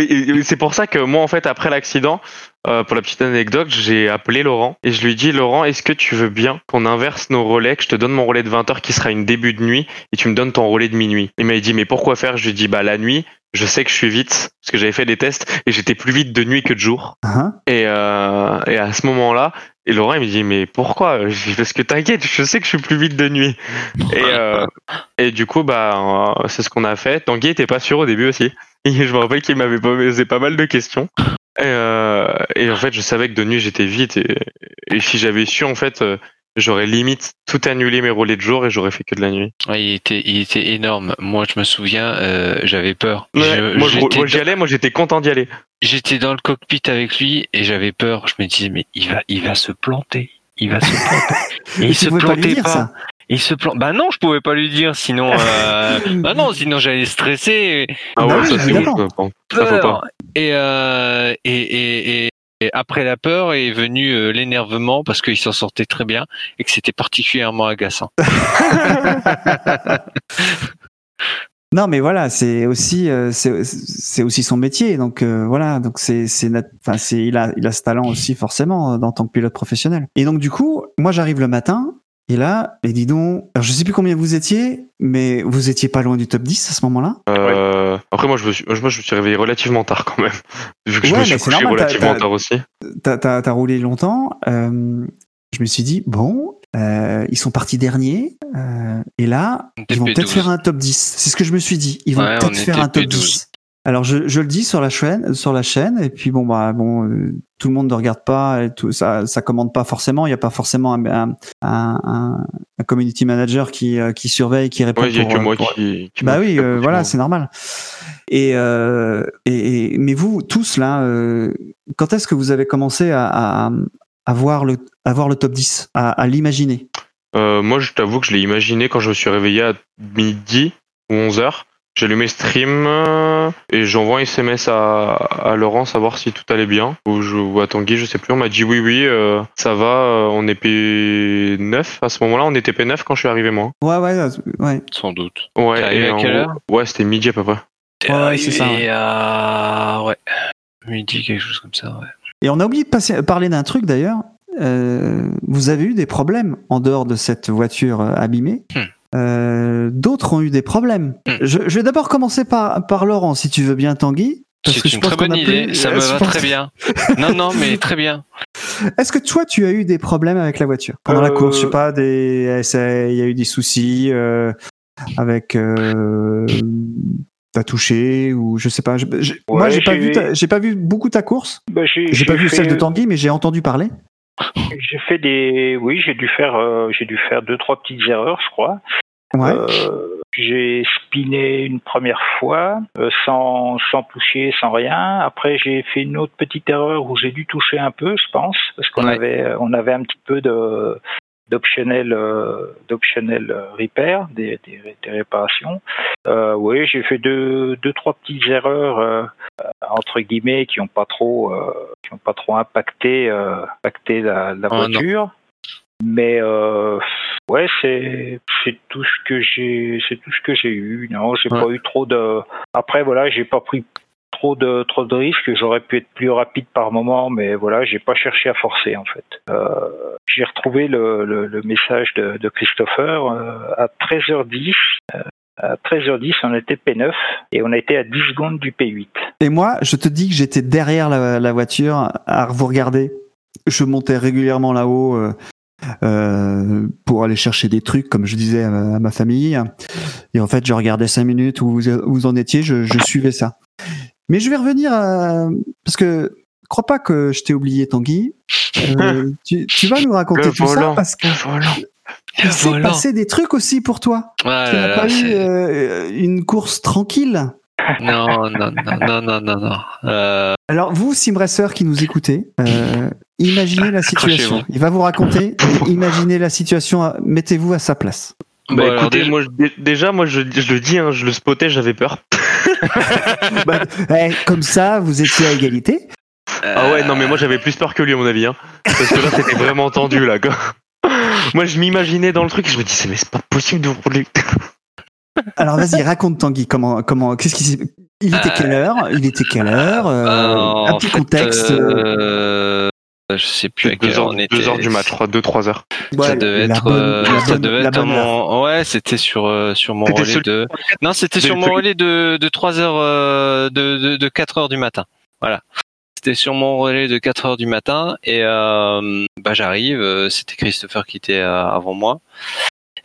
C'est pour ça que moi, en fait, après l'accident, euh, pour la petite anecdote, j'ai appelé Laurent et je lui ai dit Laurent, est-ce que tu veux bien qu'on inverse nos relais, que je te donne mon relais de 20 heures qui sera une début de nuit et tu me donnes ton relais de minuit? Il m'a dit mais pourquoi faire? Je lui ai dit bah la nuit, je sais que je suis vite parce que j'avais fait des tests et j'étais plus vite de nuit que de jour. Hein Et, euh, et à ce moment-là, et Laurent il me dit mais pourquoi? Je dis parce que t'inquiète, je sais que je suis plus vite de nuit. Et, euh, et du coup bah euh, c'est ce qu'on a fait. Tanguy était pas sûr au début aussi. Et je me rappelle qu'il m'avait posé pas mal de questions. Et, euh, et en fait je savais que de nuit j'étais vite et, et si j'avais su en fait euh, j'aurais limite tout annulé mes relais de jour et j'aurais fait que de la nuit. Ouais, il était il était énorme. Moi, je me souviens, euh, j'avais peur. Ouais, Je- moi j'y allais, moi j'étais content d'y aller. J'étais dans le cockpit avec lui et j'avais peur. Je me disais mais il va, il va se planter. Il va se planter. Et il, se pas plantait pas. ça. Il se plante. Bah non, je pouvais pas lui dire, sinon. Euh... bah non, sinon j'allais stresser. Ah Bah ouais, oui, ça c'est. Bon, ça faut pas. Peur. Et, euh, et, et, et, et après la peur est venu euh, l'énervement parce qu'il s'en sortait très bien et que c'était particulièrement agaçant. Non, mais voilà, c'est aussi, euh, c'est c'est aussi son métier. Donc euh, voilà, donc c'est, c'est, nat- enfin c'est, il a, il a ce talent aussi forcément euh, en tant que pilote professionnel. Et donc du coup, moi j'arrive le matin. Et là, et dis donc, alors je sais plus combien vous étiez, mais vous étiez pas loin du top 10 à ce moment-là? Euh, Après, moi je, me suis, moi, je me suis réveillé relativement tard quand même. Vu que je me suis couché normal, relativement t'as- tard aussi. T'as, t'as, t'as roulé longtemps. euh, je me suis dit, bon, euh, ils sont partis derniers. euh, et là, ils vont peut-être 12. faire un top 10. C'est ce que je me suis dit. Ils vont Ouais, peut-être faire un top P12. 10. Alors je, je le dis sur la chaîne, sur la chaîne, et puis bon bah bon, euh, tout le monde ne regarde pas, et tout, ça, ça commande pas forcément. Il n'y a pas forcément un, un, un, un- un community manager qui, euh, qui surveille, qui répond. Ouais, il y a que euh, moi pour- qui, qui bah oui, euh, voilà, c'est normal. Et, et, et- mais vous tous là, quand est-ce que vous avez commencé à, à, à voir le à voir le top 10, à, à l'imaginer? Moi, je t'avoue que je l'ai imaginé quand je me suis réveillé à midi ou 11h. J'ai allumé stream euh, et j'envoie un SMS à, à Laurent savoir si tout allait bien. Ou, je, ou à Tanguy, je sais plus. On m'a dit oui, oui, euh, ça va. euh, on est P9. À ce moment-là, on était P9 quand je suis arrivé, moi. Ouais, ouais, ouais. Sans doute. Ouais, arrivé et à en quelle gros- heure? Ouais, c'était midi à peu près. Ouais, c'est ça, arrivé à- ouais. Midi, quelque chose comme ça, ouais. Et on a oublié de passer, parler d'un truc d'ailleurs. Euh, vous avez eu des problèmes en dehors de cette voiture abîmée? Hmm. Euh, D'autres ont eu des problèmes. Hmm. Je, je vais d'abord commencer par, par Laurent, si tu veux bien, Tanguy. parce que C'est je une pense très bonne idée, plus- ça euh, me va pense- très bien. Non, non, mais très bien. Est-ce que toi, tu as eu des problèmes avec la voiture? Pendant la Euh, course Je sais pas, des, ça- il y a eu des soucis euh, avec. Euh, T'as touché ou je sais pas. Je- je- moi, j'ai pas vu, ta- pas vu beaucoup ta course. Bah, j'ai pas vu celle de Tanguy, mais j'ai entendu parler. J'ai fait des, oui, j'ai dû faire, euh, j'ai dû faire deux trois petites erreurs, je crois. Ouais. Euh, j'ai spiné une première fois euh, sans, sans toucher, sans rien. Après, j'ai fait une autre petite erreur où j'ai dû toucher un peu, je pense, parce qu'on Ouais. avait, on avait un petit peu de d'optionnel euh, d'optionnel euh, repair des, des, des réparations. Euh, oui j'ai fait deux deux trois petites erreurs entre guillemets qui ont pas trop qui ont pas trop impacté impacté la, la non. voiture. Mais euh, ouais c'est c'est tout ce que j'ai c'est tout ce que j'ai eu. Non j'ai Ouais. pas eu trop de après voilà j'ai pas pris trop de trop de risques. J'aurais pu être plus rapide par moment mais voilà j'ai pas cherché à forcer en fait. Euh, j'ai retrouvé le, message de, Christopher euh, à 13h10 euh, à 13h10 on était P9 et on été à 10 secondes du P8 Et moi, je te dis que j'étais derrière la, voiture à vous regarder. Je montais régulièrement là-haut euh, pour aller chercher des trucs, comme je disais à ma, famille. Et en fait, je regardais cinq minutes où vous, en étiez, je, suivais ça. Mais je vais revenir. Parce que, crois pas que je t'ai oublié, Tanguy. Euh, tu, tu vas nous raconter Le tout ça parce que Le volant. il s'est passé des trucs aussi pour toi. Ah Tu n'as pas eu euh, une course tranquille. Non, non, non, non, non, non. Euh, Alors vous, Simracer qui nous écoutez, euh, imaginez la situation. Il va vous raconter. imaginez la situation. Mettez-vous à sa place. Bah bon, écoutez, déjà- moi je- dé- déjà, moi je, je le dis, hein, je le spotais, j'avais peur. Bah, eh, comme ça, vous étiez à égalité. Ah ouais, non mais moi j'avais plus peur que lui à mon avis, hein. Parce que là c'était vraiment tendu là quoi. Moi je m'imaginais dans le truc et je me disais mais c'est pas possible de rouler. Alors vas-y, raconte Tanguy. Comment, comment, qu'est-ce qui s'est. Il était quelle heure? Il était quelle heure? Euh, euh, Un petit fait, contexte. euh, je sais plus à quelle 2 heure heures, on deux était. heures du match, je crois, 2-3 heures. Ouais, ça devait être, bonne- euh, la ça bonne- devait être mon, ouais, c'était sur euh, sur mon relais celui- de, non, c'était sur mon relais de de 3 heures, euh, de de, de 4 heures du matin. Voilà. C'était sur mon relais de 4 heures du matin et euh, bah j'arrive, euh, c'était Christopher qui était euh, avant moi.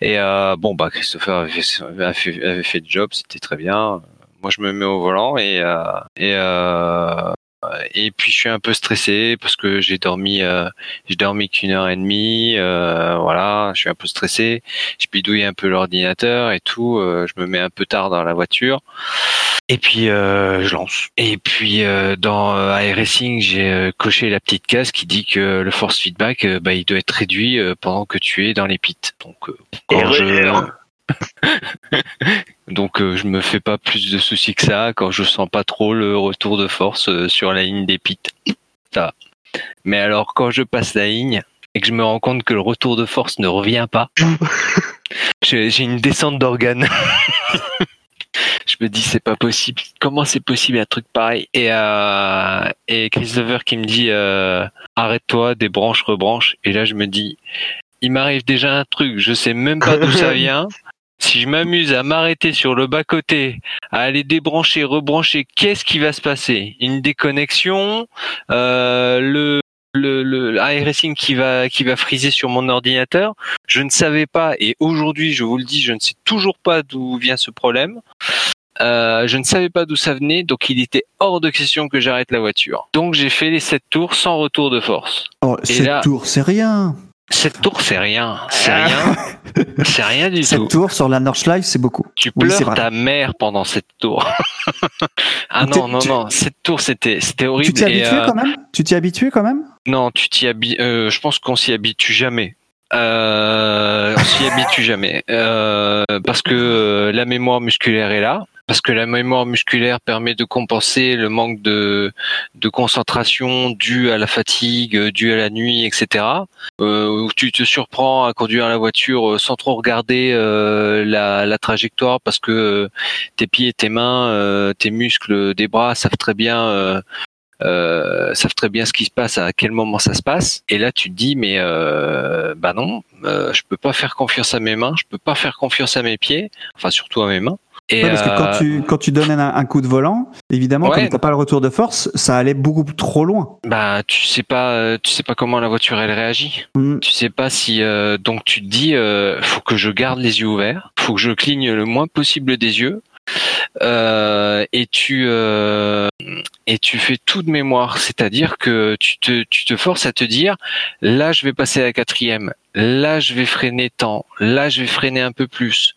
Et bon bah Christopher avait fait, le job, c'était très bien. Moi je me mets au volant et et et puis je suis un peu stressé parce que j'ai dormi, euh, j'ai dormi qu'une heure et demie. euh, voilà, je suis un peu stressé. Je bidouille un peu l'ordinateur et tout. euh, je me mets un peu tard dans la voiture. Et puis euh, je lance. Et puis euh, dans euh, iRacing, j'ai euh, coché la petite case qui dit que le force feedback, euh, bah, il doit être réduit euh, pendant que tu es dans les pits. Donc euh, quand je Erreur. donc euh, je me fais pas plus de soucis que ça quand je sens pas trop le retour de force euh, sur la ligne des pits. Ça. Mais alors quand je passe la ligne et que je me rends compte que le retour de force ne revient pas, j'ai une descente d'organes. je me dis c'est pas possible. Comment c'est possible un truc pareil? Et euh, et Christopher qui me dit arrête-toi, débranche, rebranche. Et là je me dis il m'arrive déjà un truc, je sais même pas d'où ça vient. Si je m'amuse à m'arrêter sur le bas côté, à aller débrancher, rebrancher, qu'est-ce qui va se passer? Une déconnexion, euh, le le, le iRacing qui va qui va friser sur mon ordinateur? Je ne savais pas et aujourd'hui, je vous le dis, je ne sais toujours pas d'où vient ce problème. Euh, je ne savais pas d'où ça venait, donc il était hors de question que j'arrête la voiture. Donc j'ai fait les 7 tours sans retour de force. Oh, Et sept là- tours, c'est rien. 7 tours, c'est rien, c'est rien, c'est rien du tout. Sept tours sur la Nordschleife, c'est beaucoup. Tu Oui, pleures ta mère pendant cette tour. ah non, non, tu- non, cette tour c'était c'était horrible. Tu t'y euh, quand même? Tu t'y habitué quand même? Non, tu t'y habi- euh, je pense qu'on s'y habitue jamais. Euh, on s'y habitue jamais Euh, parce que euh, la mémoire musculaire est là. Parce que la mémoire musculaire permet de compenser le manque de, de concentration dû à la fatigue, euh, dû à la nuit, etc. Euh, tu te surprends à conduire la voiture euh, sans trop regarder euh, la, la trajectoire parce que euh, tes pieds, tes mains, euh, tes muscles des bras savent très bien euh, savent très bien ce qui se passe, à quel moment ça se passe. Et là, tu te dis, mais euh, bah non, euh, je peux pas faire confiance à mes mains, je peux pas faire confiance à mes pieds, enfin surtout à mes mains. Et Ouais, parce que quand euh, tu, quand tu donnes un, un coup de volant, évidemment, Ouais. comme t'as pas le retour de force, ça allait beaucoup trop loin. bah tu sais pas, euh, tu sais pas comment la voiture elle réagit. Mm. Tu sais pas si euh, donc tu te dis, euh, faut que je garde les yeux ouverts, faut que je cligne le moins possible des yeux. Euh, et tu euh, et tu fais tout de mémoire, c'est-à-dire que tu te tu te forces à te dire là je vais passer à la quatrième, là je vais freiner tant, là je vais freiner un peu plus,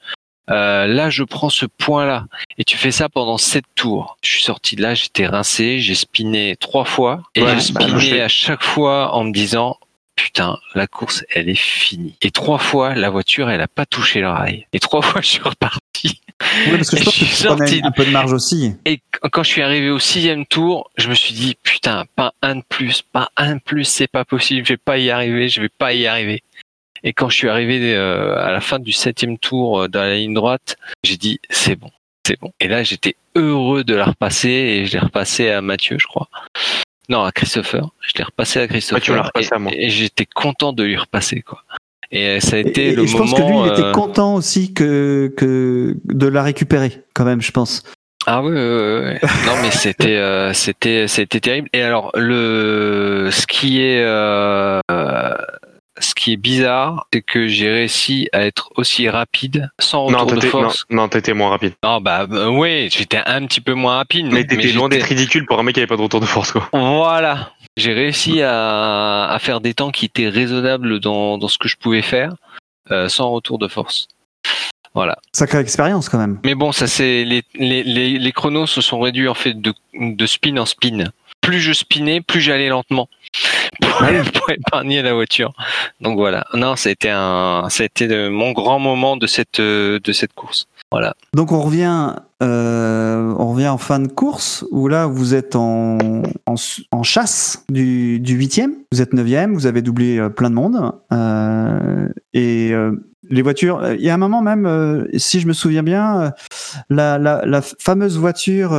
euh, là je prends ce point-là et tu fais ça pendant sept tours. Je suis sorti de là, j'étais rincé, j'ai spiné trois fois et Ouais, j'ai bah, spiné à chaque fois en me disant putain, la course, elle est finie. Et trois fois, la voiture, elle a pas touché le rail. Et trois fois, je suis reparti. Oui, parce que je pense que tu sorti un peu de marge aussi. Et qu- quand je suis arrivé au sixième tour, je me suis dit, putain, pas un de plus, pas un de plus, c'est pas possible, je vais pas y arriver, je vais pas y arriver. Et quand je suis arrivé euh, à la fin du septième tour euh, dans la ligne droite, j'ai dit, c'est bon, c'est bon. Et là, j'étais heureux de la repasser et je l'ai repassé à Mathieu, je crois. Non, à Christopher. Je l'ai repassé à Christopher. et, à moi. et j'étais content de lui repasser, quoi. Et euh, ça a été Et, et le je moment. pense que lui, il était content aussi que, que de la récupérer, quand même, je pense. Ah oui, oui, oui, oui. non mais c'était euh, c'était c'était terrible. Et alors le ce qui est euh, ce qui est bizarre, c'est que j'ai réussi à être aussi rapide sans Non, retour de non, force. non, t'étais moins rapide. Non, bah euh, oui, j'étais un petit peu moins rapide, Mais t'étais loin d'être ridicule pour un mec qui avait pas de retour de force, quoi. Voilà. J'ai réussi à, à faire des temps qui étaient raisonnables dans, dans ce que je pouvais faire euh, sans retour de force. Voilà. Sacrée expérience, quand même. Mais bon, ça c'est les, les, les, les chronos se sont réduits en fait de, de spin en spin. Plus je spinais, plus j'allais lentement pour, pour épargner la voiture. Donc voilà. Non, ça a été un, de- mon grand moment de cette euh, de cette course. Voilà. Donc on revient, euh, on revient en fin de course où là vous êtes en, en, en chasse du, du huitième, vous êtes neuvième, vous avez doublé euh, plein de monde euh, et euh, les voitures. Il y a un moment même, si je me souviens bien, la, la, la fameuse voiture,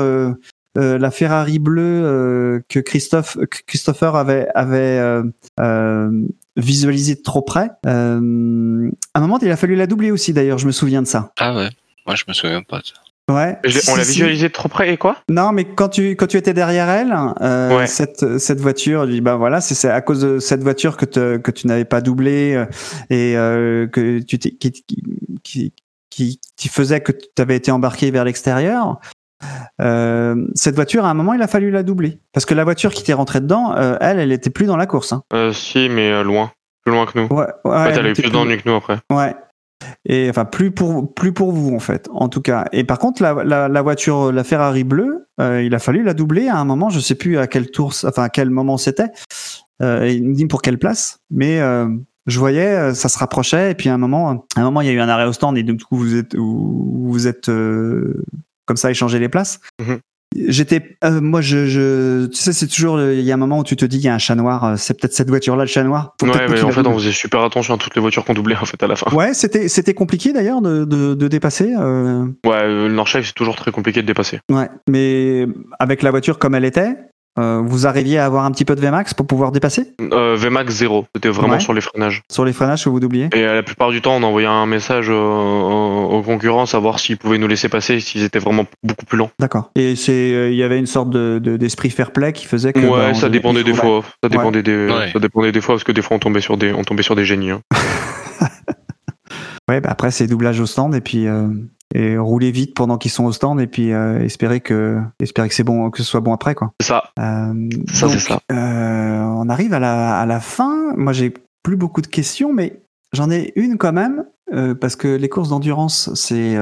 euh, la Ferrari bleue euh, que Christophe, Christopher avait avait euh, euh, visualisé de trop près. Euh, à un moment, il a fallu la doubler aussi. D'ailleurs, je me souviens de ça. Ah ouais. Moi, je me souviens pas de ça. Ouais. Si, on l'a si. visualisé de trop près et quoi? Non, mais quand tu quand tu étais derrière elle, euh, Ouais. cette cette voiture, je dis bah voilà, c'est à cause de cette voiture que te, que tu n'avais pas doublé et euh, que tu qui qui qui qui faisait que tu avais été embarqué vers l'extérieur. Euh, cette voiture, à un moment, il a fallu la doubler. Parce que la voiture qui était rentrée dedans, euh, elle, elle était plus dans la course. Hein. Euh, si, mais loin. Plus loin que nous. Ouais, ouais, En fait, elle elle a eu était plus d'ennuis que nous après. Ouais. Et enfin, plus pour, plus pour vous, en fait, en tout cas. Et par contre, la, la, la voiture, la Ferrari bleue, il a fallu la doubler à un moment, je sais plus à quel tour, enfin, à quel moment c'était. Il me dit pour quelle place, mais je voyais, ça se rapprochait, et puis à un moment, à un moment, il y a eu un arrêt au stand, et donc, du coup, vous êtes, vous, vous êtes euh, comme ça, échanger les places. Mhm. J'étais, euh, moi, je, je, tu sais, c'est toujours, il y a un moment où tu te dis, il y a un chat noir, euh, c'est peut-être cette voiture-là, le chat noir. Faut Ouais, mais en fait, on faisait super attention à toutes les voitures qu'on doublait en fait à la fin. Ouais, c'était c'était compliqué d'ailleurs de, de, de dépasser. euh, Ouais, euh, le Nordschleife, c'est toujours très compliqué de dépasser. ouais, mais avec la voiture comme elle était, euh, vous arriviez à avoir un petit peu de Vmax pour pouvoir dépasser Euh, VMAX 0, c'était vraiment Ouais. sur les freinages. sur les freinages que vous doubliez. Et euh, la plupart du temps, on envoyait un message euh, aux, concurrents, savoir s'ils pouvaient nous laisser passer, s'ils étaient vraiment beaucoup plus lents. D'accord. Et c'est euh, il y avait une sorte de de- d'esprit fair play qui faisait que. Ouais, bah, on ça dépendait des Ouais. fois. Ça dépendait des, Ouais. ça dépendait des fois parce que des fois on tombait sur des, on tombait sur des génies. hein. Ouais, bah après c'est doublage au stand et puis euh, et rouler vite pendant qu'ils sont au stand et puis euh, espérer que espérer que c'est bon que ce soit bon après quoi. C'est ça. Euh, Ça, c'est ça. euh, on arrive à la, à la fin. Moi, j'ai plus beaucoup de questions, mais j'en ai une quand même. parce que les courses d'endurance, c'est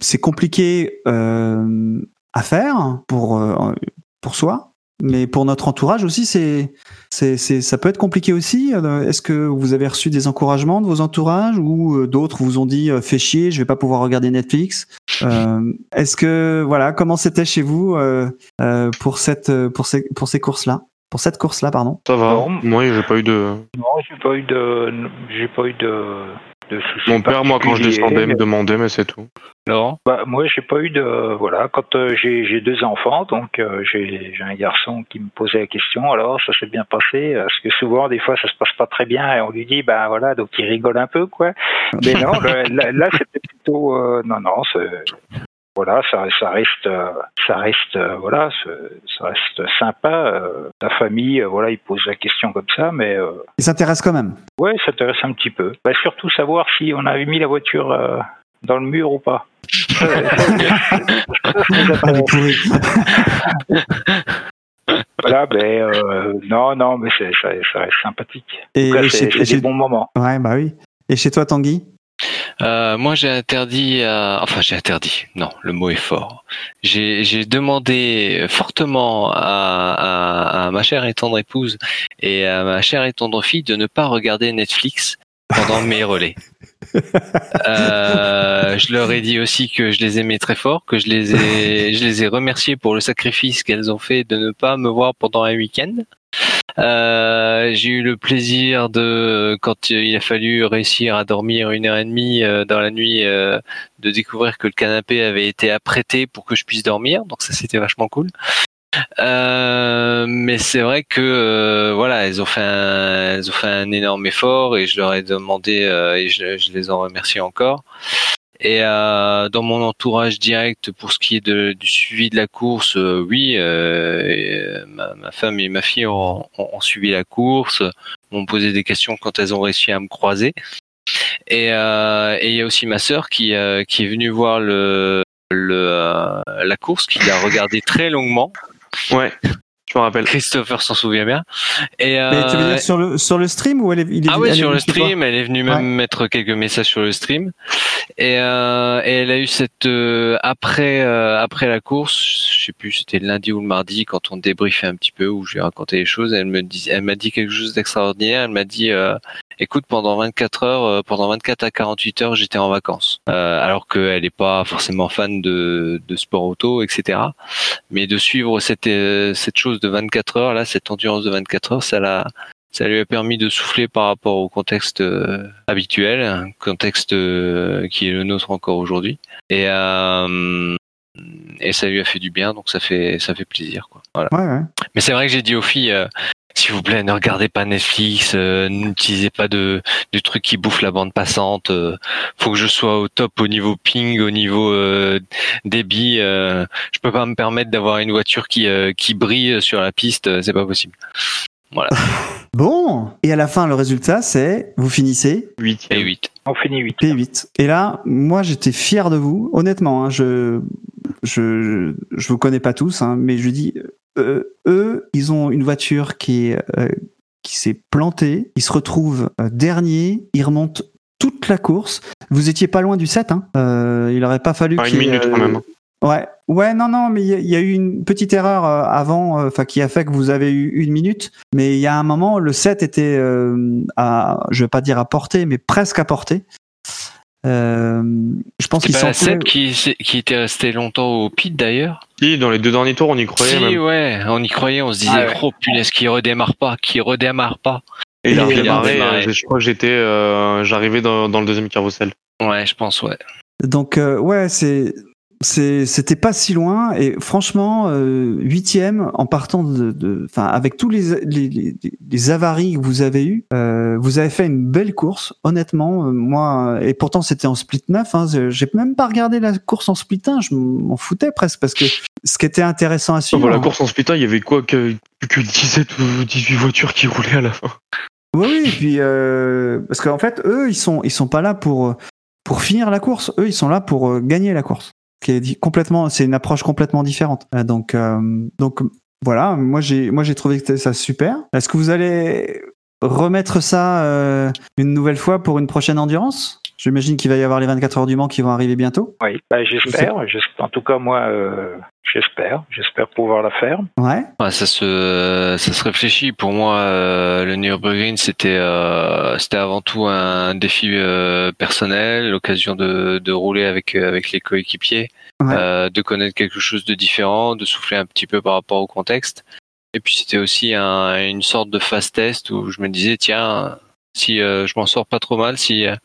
c'est compliqué à faire pour, pour soi, mais pour notre entourage aussi, c'est c'est c'est- ça peut être compliqué aussi. Euh, Est-ce que vous avez reçu des encouragements de vos entourages ou euh, d'autres vous ont dit euh, fais chier, je vais pas pouvoir regarder Netflix? Euh, Est-ce que voilà, comment c'était chez vous euh, euh, pour cette pour ces pour ces courses là, pour cette course là, pardon Ça va. Non. Moi, j'ai pas eu de. Non, j'ai pas eu de, j'ai pas eu de, de soucis. Mon père, moi, quand je descendais, me demandait, mais c'est tout. Laurent Bah, moi, j'ai pas eu de, voilà, quand euh, j'ai deux enfants, donc euh, j'ai un garçon qui me posait la question. Alors, ça s'est bien passé Parce que souvent, des fois, ça se passe pas très bien et on lui dit, bah voilà, donc il rigole un peu, quoi. Mais non, le- là, là, c'était plutôt, euh, non, non, c'est voilà, ça, ça reste, euh, ça reste, euh, voilà, c'est- ça reste sympa. euh, la famille, euh, voilà, il pose la question comme ça, mais euh, Il s'intéresse quand même. ouais, ça intéresse un petit peu. Bah, surtout savoir si on avait mis la voiture euh, dans le mur ou pas. Voilà, ben euh, non, non, mais c'est, ça, ça reste sympathique. Et, c'est, chez, c'est et chez- des bons moments. ouais, bah oui. Et chez toi, Tanguy? Euh, moi, j'ai interdit, à- enfin, j'ai interdit. Non, le mot est fort. J'ai, j'ai demandé fortement à, à, à ma chère et tendre épouse et à ma chère et tendre fille de ne pas regarder Netflix pendant mes relais. Euh, je leur ai dit aussi que je les aimais très fort, que je les ai, je les ai remerciés pour le sacrifice qu'elles ont fait de ne pas me voir pendant un week-end. Euh, j'ai eu le plaisir de, quand il a fallu réussir à dormir une heure et demie euh, dans la nuit, euh, de découvrir que le canapé avait été apprêté pour que je puisse dormir. Donc ça, c'était vachement cool. Euh, mais c'est vrai que euh, voilà, elles ont fait un, elles ont fait un énorme effort et je leur ai demandé euh, et je, je les en remercie encore. Et euh, dans mon entourage direct, pour ce qui est de, du suivi de la course, euh, oui, euh, ma, ma femme et ma fille ont, ont- ont suivi la course, m'ont posé des questions quand elles ont réussi à me croiser. Et euh, il y a aussi ma sœur qui euh, qui est venue voir le le euh, la course, qui l'a regardé très longuement. Ouais, je me rappelle. Christopher s'en souvient bien. Et Mais tu veux euh, dire sur le, sur le stream ou elle est, il est ah oui, sur le stream, elle est venue même Ouais. mettre quelques messages sur le stream. Et, euh, et elle a eu cette euh, après euh, après la course, je sais plus, c'était le lundi ou le mardi quand on débriefait un petit peu où je lui ai raconté les choses. Elle me dit, elle m'a dit quelque chose d'extraordinaire. Elle m'a dit, euh, écoute, pendant 24 heures, euh, pendant 24 à 48 heures, j'étais en vacances. Euh, alors qu'elle n'est pas forcément fan de, de sport auto, etc. Mais de suivre cette euh, chose de 24 heures là, cette endurance de 24 heures, ça lui a permis de souffler par rapport au contexte euh, habituel, contexte qui est le nôtre encore aujourd'hui. Et et ça lui a fait du bien, donc ça fait ça fait plaisir quoi. Voilà. Ouais, ouais. Mais c'est vrai que j'ai dit aux filles, euh, s'il vous plaît, ne regardez pas Netflix, euh, n'utilisez pas de de trucs qui bouffent la bande passante. euh, faut que je sois au top au niveau ping, au niveau euh, débit. Euh, je peux pas me permettre d'avoir une voiture qui euh, qui brille sur la piste, euh, c'est pas possible. Bon, et à la fin, le résultat, c'est vous finissez 8 Et 8. On finit 8. P8. Et là, moi, j'étais fier de vous, honnêtement. hein, je je, je vous connais pas tous, hein, mais je dis, euh, eux, ils ont une voiture qui est euh, qui s'est plantée, ils se retrouvent euh, dernier, ils remontent toute la course. Vous étiez pas loin du 7, hein. Il aurait pas fallu Ah, une minute quand même. Ouais, ouais, non, non, mais il y, a- il y a eu une petite erreur avant, enfin qui a fait que vous avez eu une minute. Mais il y a un moment, le 7 était à, je vais pas dire à portée, mais presque à portée. Euh, je pense la 7 qui, était resté longtemps au pit d'ailleurs Si, dans les deux derniers tours, on y croyait Si, même. ouais, on y croyait, on se disait, Ah ouais. oh punaise, qui redémarre pas, qui redémarre pas. Et il a Et il a redémarré, euh, je crois que j'étais, euh, j'arrivais dans, dans le deuxième carrousel. Ouais, je pense, ouais. Donc euh, ouais, c'est c'était pas si loin et franchement euh, huitième en partant de de- enfin avec tous les, les les les avaries que vous avez eu euh, vous avez fait une belle course honnêtement euh, moi et pourtant c'était en split 9 hein, j'ai même pas regardé la course en split 1 je m'en foutais presque parce que ce qui était intéressant à suivre Pour la course en splitter, il y avait quoi que, que 17 ou 18 voitures qui roulaient à la fin? Oui, oui, et puis euh, parce qu'en fait, eux, ils sont ils sont pas là pour pour finir la course. Eux, ils sont là pour euh, gagner la course. Complètement, c'est une approche complètement différente. Euh, donc euh, donc voilà, moi j'ai trouvé ça super. Est-ce que vous allez remettre ça euh, une nouvelle fois pour une prochaine endurance? J'imagine qu'il va y avoir les 24 heures du Mans qui vont arriver bientôt. Oui, bah, j'espère. j'espère- En tout cas, moi, euh, j'espère. J'espère pouvoir la faire. Ouais. Ouais, ça se, ça se réfléchit. Pour moi, euh, le Nürburgring, c'était, euh, c'était avant tout un défi euh, personnel, l'occasion de, de rouler avec, euh, avec les coéquipiers, Ouais. euh, de connaître quelque chose de différent, de souffler un petit peu par rapport au contexte. Et puis c'était aussi un, une sorte de fast test où je me disais, tiens, si euh, je m'en sors pas trop mal, si, euh,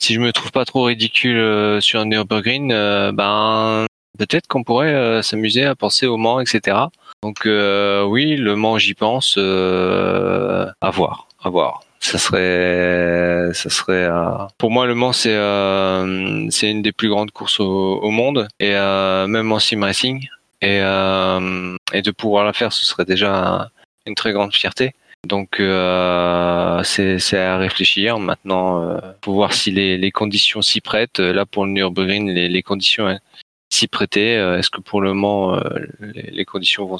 si je me trouve pas trop ridicule euh, sur un Nürburgring, euh, ben peut-être qu'on pourrait euh, s'amuser à penser au Mans, etc. Donc oui, le Mans, j'y pense. À voir, à voir. Ça serait, ça serait. euh, Pour moi, le Mans, c'est euh, c'est une des plus grandes courses au, au monde et euh, même en sim racing. Et et de pouvoir la faire, ce serait déjà un- une très grande fierté. Donc euh, c'est à réfléchir. Maintenant, euh, faut voir si les, les conditions s'y prêtent. Là, pour le Nürburgring, les, les conditions hein, s'y prêter. Euh, Est-ce que pour le moment, euh, les, conditions vont,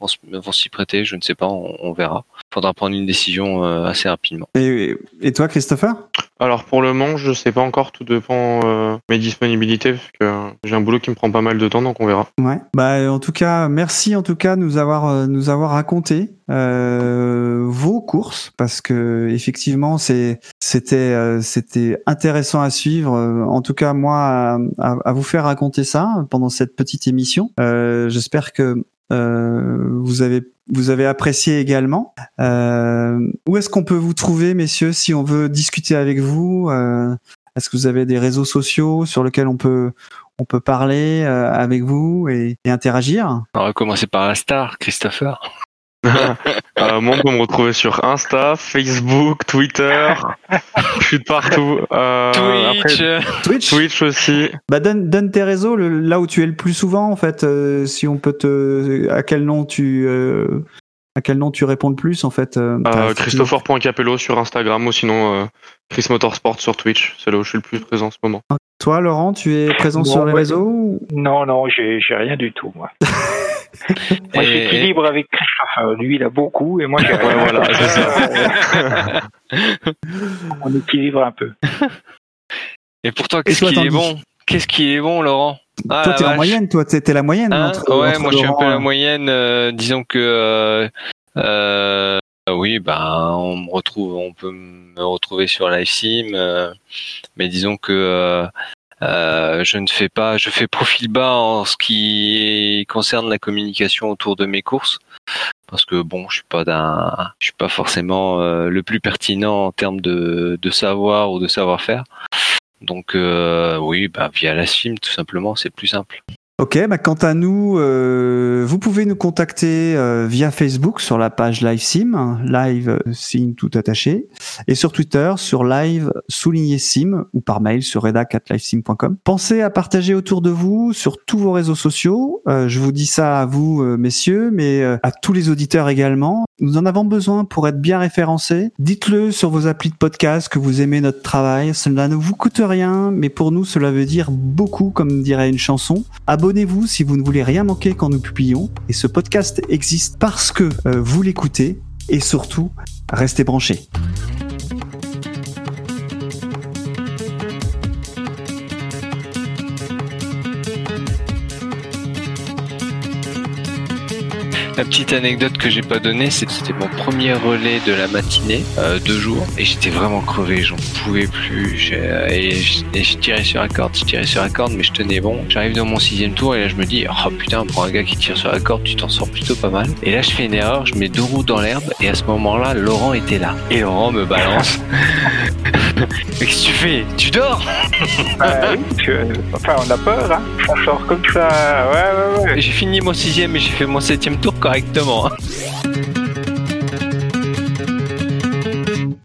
vont, s'y prêter? Je ne sais pas, on verra. Faudra prendre une décision euh, assez rapidement. Et, et toi, Christopher? Alors pour le Mans, je sais pas encore, tout dépend euh, mes disponibilités, parce que j'ai un boulot qui me prend pas mal de temps, donc on verra. Ouais. Bah en tout cas, merci en tout cas de nous avoir euh, nous avoir raconté euh, vos courses parce que effectivement c'est c'était euh, c'était intéressant à suivre. Euh, En tout cas moi à, vous faire raconter ça pendant cette petite émission. Euh, J'espère que vous avez vous avez apprécié également. Euh, où est-ce qu'on peut vous trouver, messieurs, si on veut discuter avec vous Euh, Est-ce que vous avez des réseaux sociaux sur lesquels on peut on peut parler euh, avec vous et, et interagir? On va commencer par la star, Christopher. Euh, moi, on peut me retrouver sur Insta, Facebook, Twitter, je suis de partout. Euh, Twitch. après, Twitch. Twitch aussi. Bah donne, donne tes réseaux le- là où tu es le plus souvent en fait. euh, si on peut te, à quel nom tu, euh, à quel nom tu réponds le plus en fait. euh, Euh, t'as- Christopher.capello sur Instagram ou sinon euh, Chris Motorsport sur Twitch. C'est là où je suis le plus présent en ce moment. Toi, Laurent, tu es présent sur les ouais. réseaux ou- Non, non, j'ai rien du tout, moi. Moi, Et- j'équilibre avec Christophe. Lui, il a beaucoup et moi, j'ai rien. Ouais, voilà, ça. On équilibre un peu. Et pour toi, qu'est-ce qui est bon? Qu'est-ce qui est bon, Laurent? Ah, Toi, la t'es en vache. moyenne. Toi, t'es la moyenne. Hein? entre, ouais, entre moi je suis un peu Laurent, la euh, moyenne. euh, disons que euh, euh, oui, ben on me retrouve, on peut me retrouver sur LiveSim, euh, mais disons que euh, euh, je ne fais pas, je fais profil bas en ce qui concerne la communication autour de mes courses. Parce que bon, je suis pas d'un, je suis pas forcément euh, le plus pertinent en termes de, savoir ou de savoir-faire. Donc euh, oui, bah, via la sim tout simplement, c'est plus simple. Ok, bah quant à nous, euh, vous pouvez nous contacter euh, via Facebook sur la page LiveSim, live euh, sim tout attaché, et sur Twitter sur live souligné sim ou par mail sur redac@livesim.com. Pensez à partager autour de vous sur tous vos réseaux sociaux. Euh, je vous dis ça à vous, euh, messieurs, mais euh, à tous les auditeurs également. Nous en avons besoin pour être bien référencés. Dites-le sur vos applis de podcast que vous aimez notre travail. Cela ne vous coûte rien, mais pour nous, cela veut dire beaucoup, comme dirait une chanson. Abonnez abonnez-vous si vous ne voulez rien manquer quand nous publions. Et ce podcast existe parce que euh, vous l'écoutez. Et surtout, restez branchés. La petite anecdote que j'ai pas donnée, c'est que c'était mon premier relais de la matinée, euh, deux jours, et j'étais vraiment crevé, j'en pouvais plus. j'ai- Et je, et je tirais sur la corde, je tirais sur la corde, mais je tenais bon. J'arrive dans mon sixième tour et là je me dis, oh putain, pour un gars qui tire sur la corde, tu t'en sors plutôt pas mal. Et là je fais une erreur, je mets deux roues dans l'herbe, et à ce moment-là, Laurent était là. Et Laurent me balance. mais qu'est-ce que tu fais? Tu dors? Ah oui, enfin, on a peur, hein. On sort comme ça. Ouais, ouais, ouais. J'ai fini mon sixième et j'ai fait mon septième tour correctement. hein.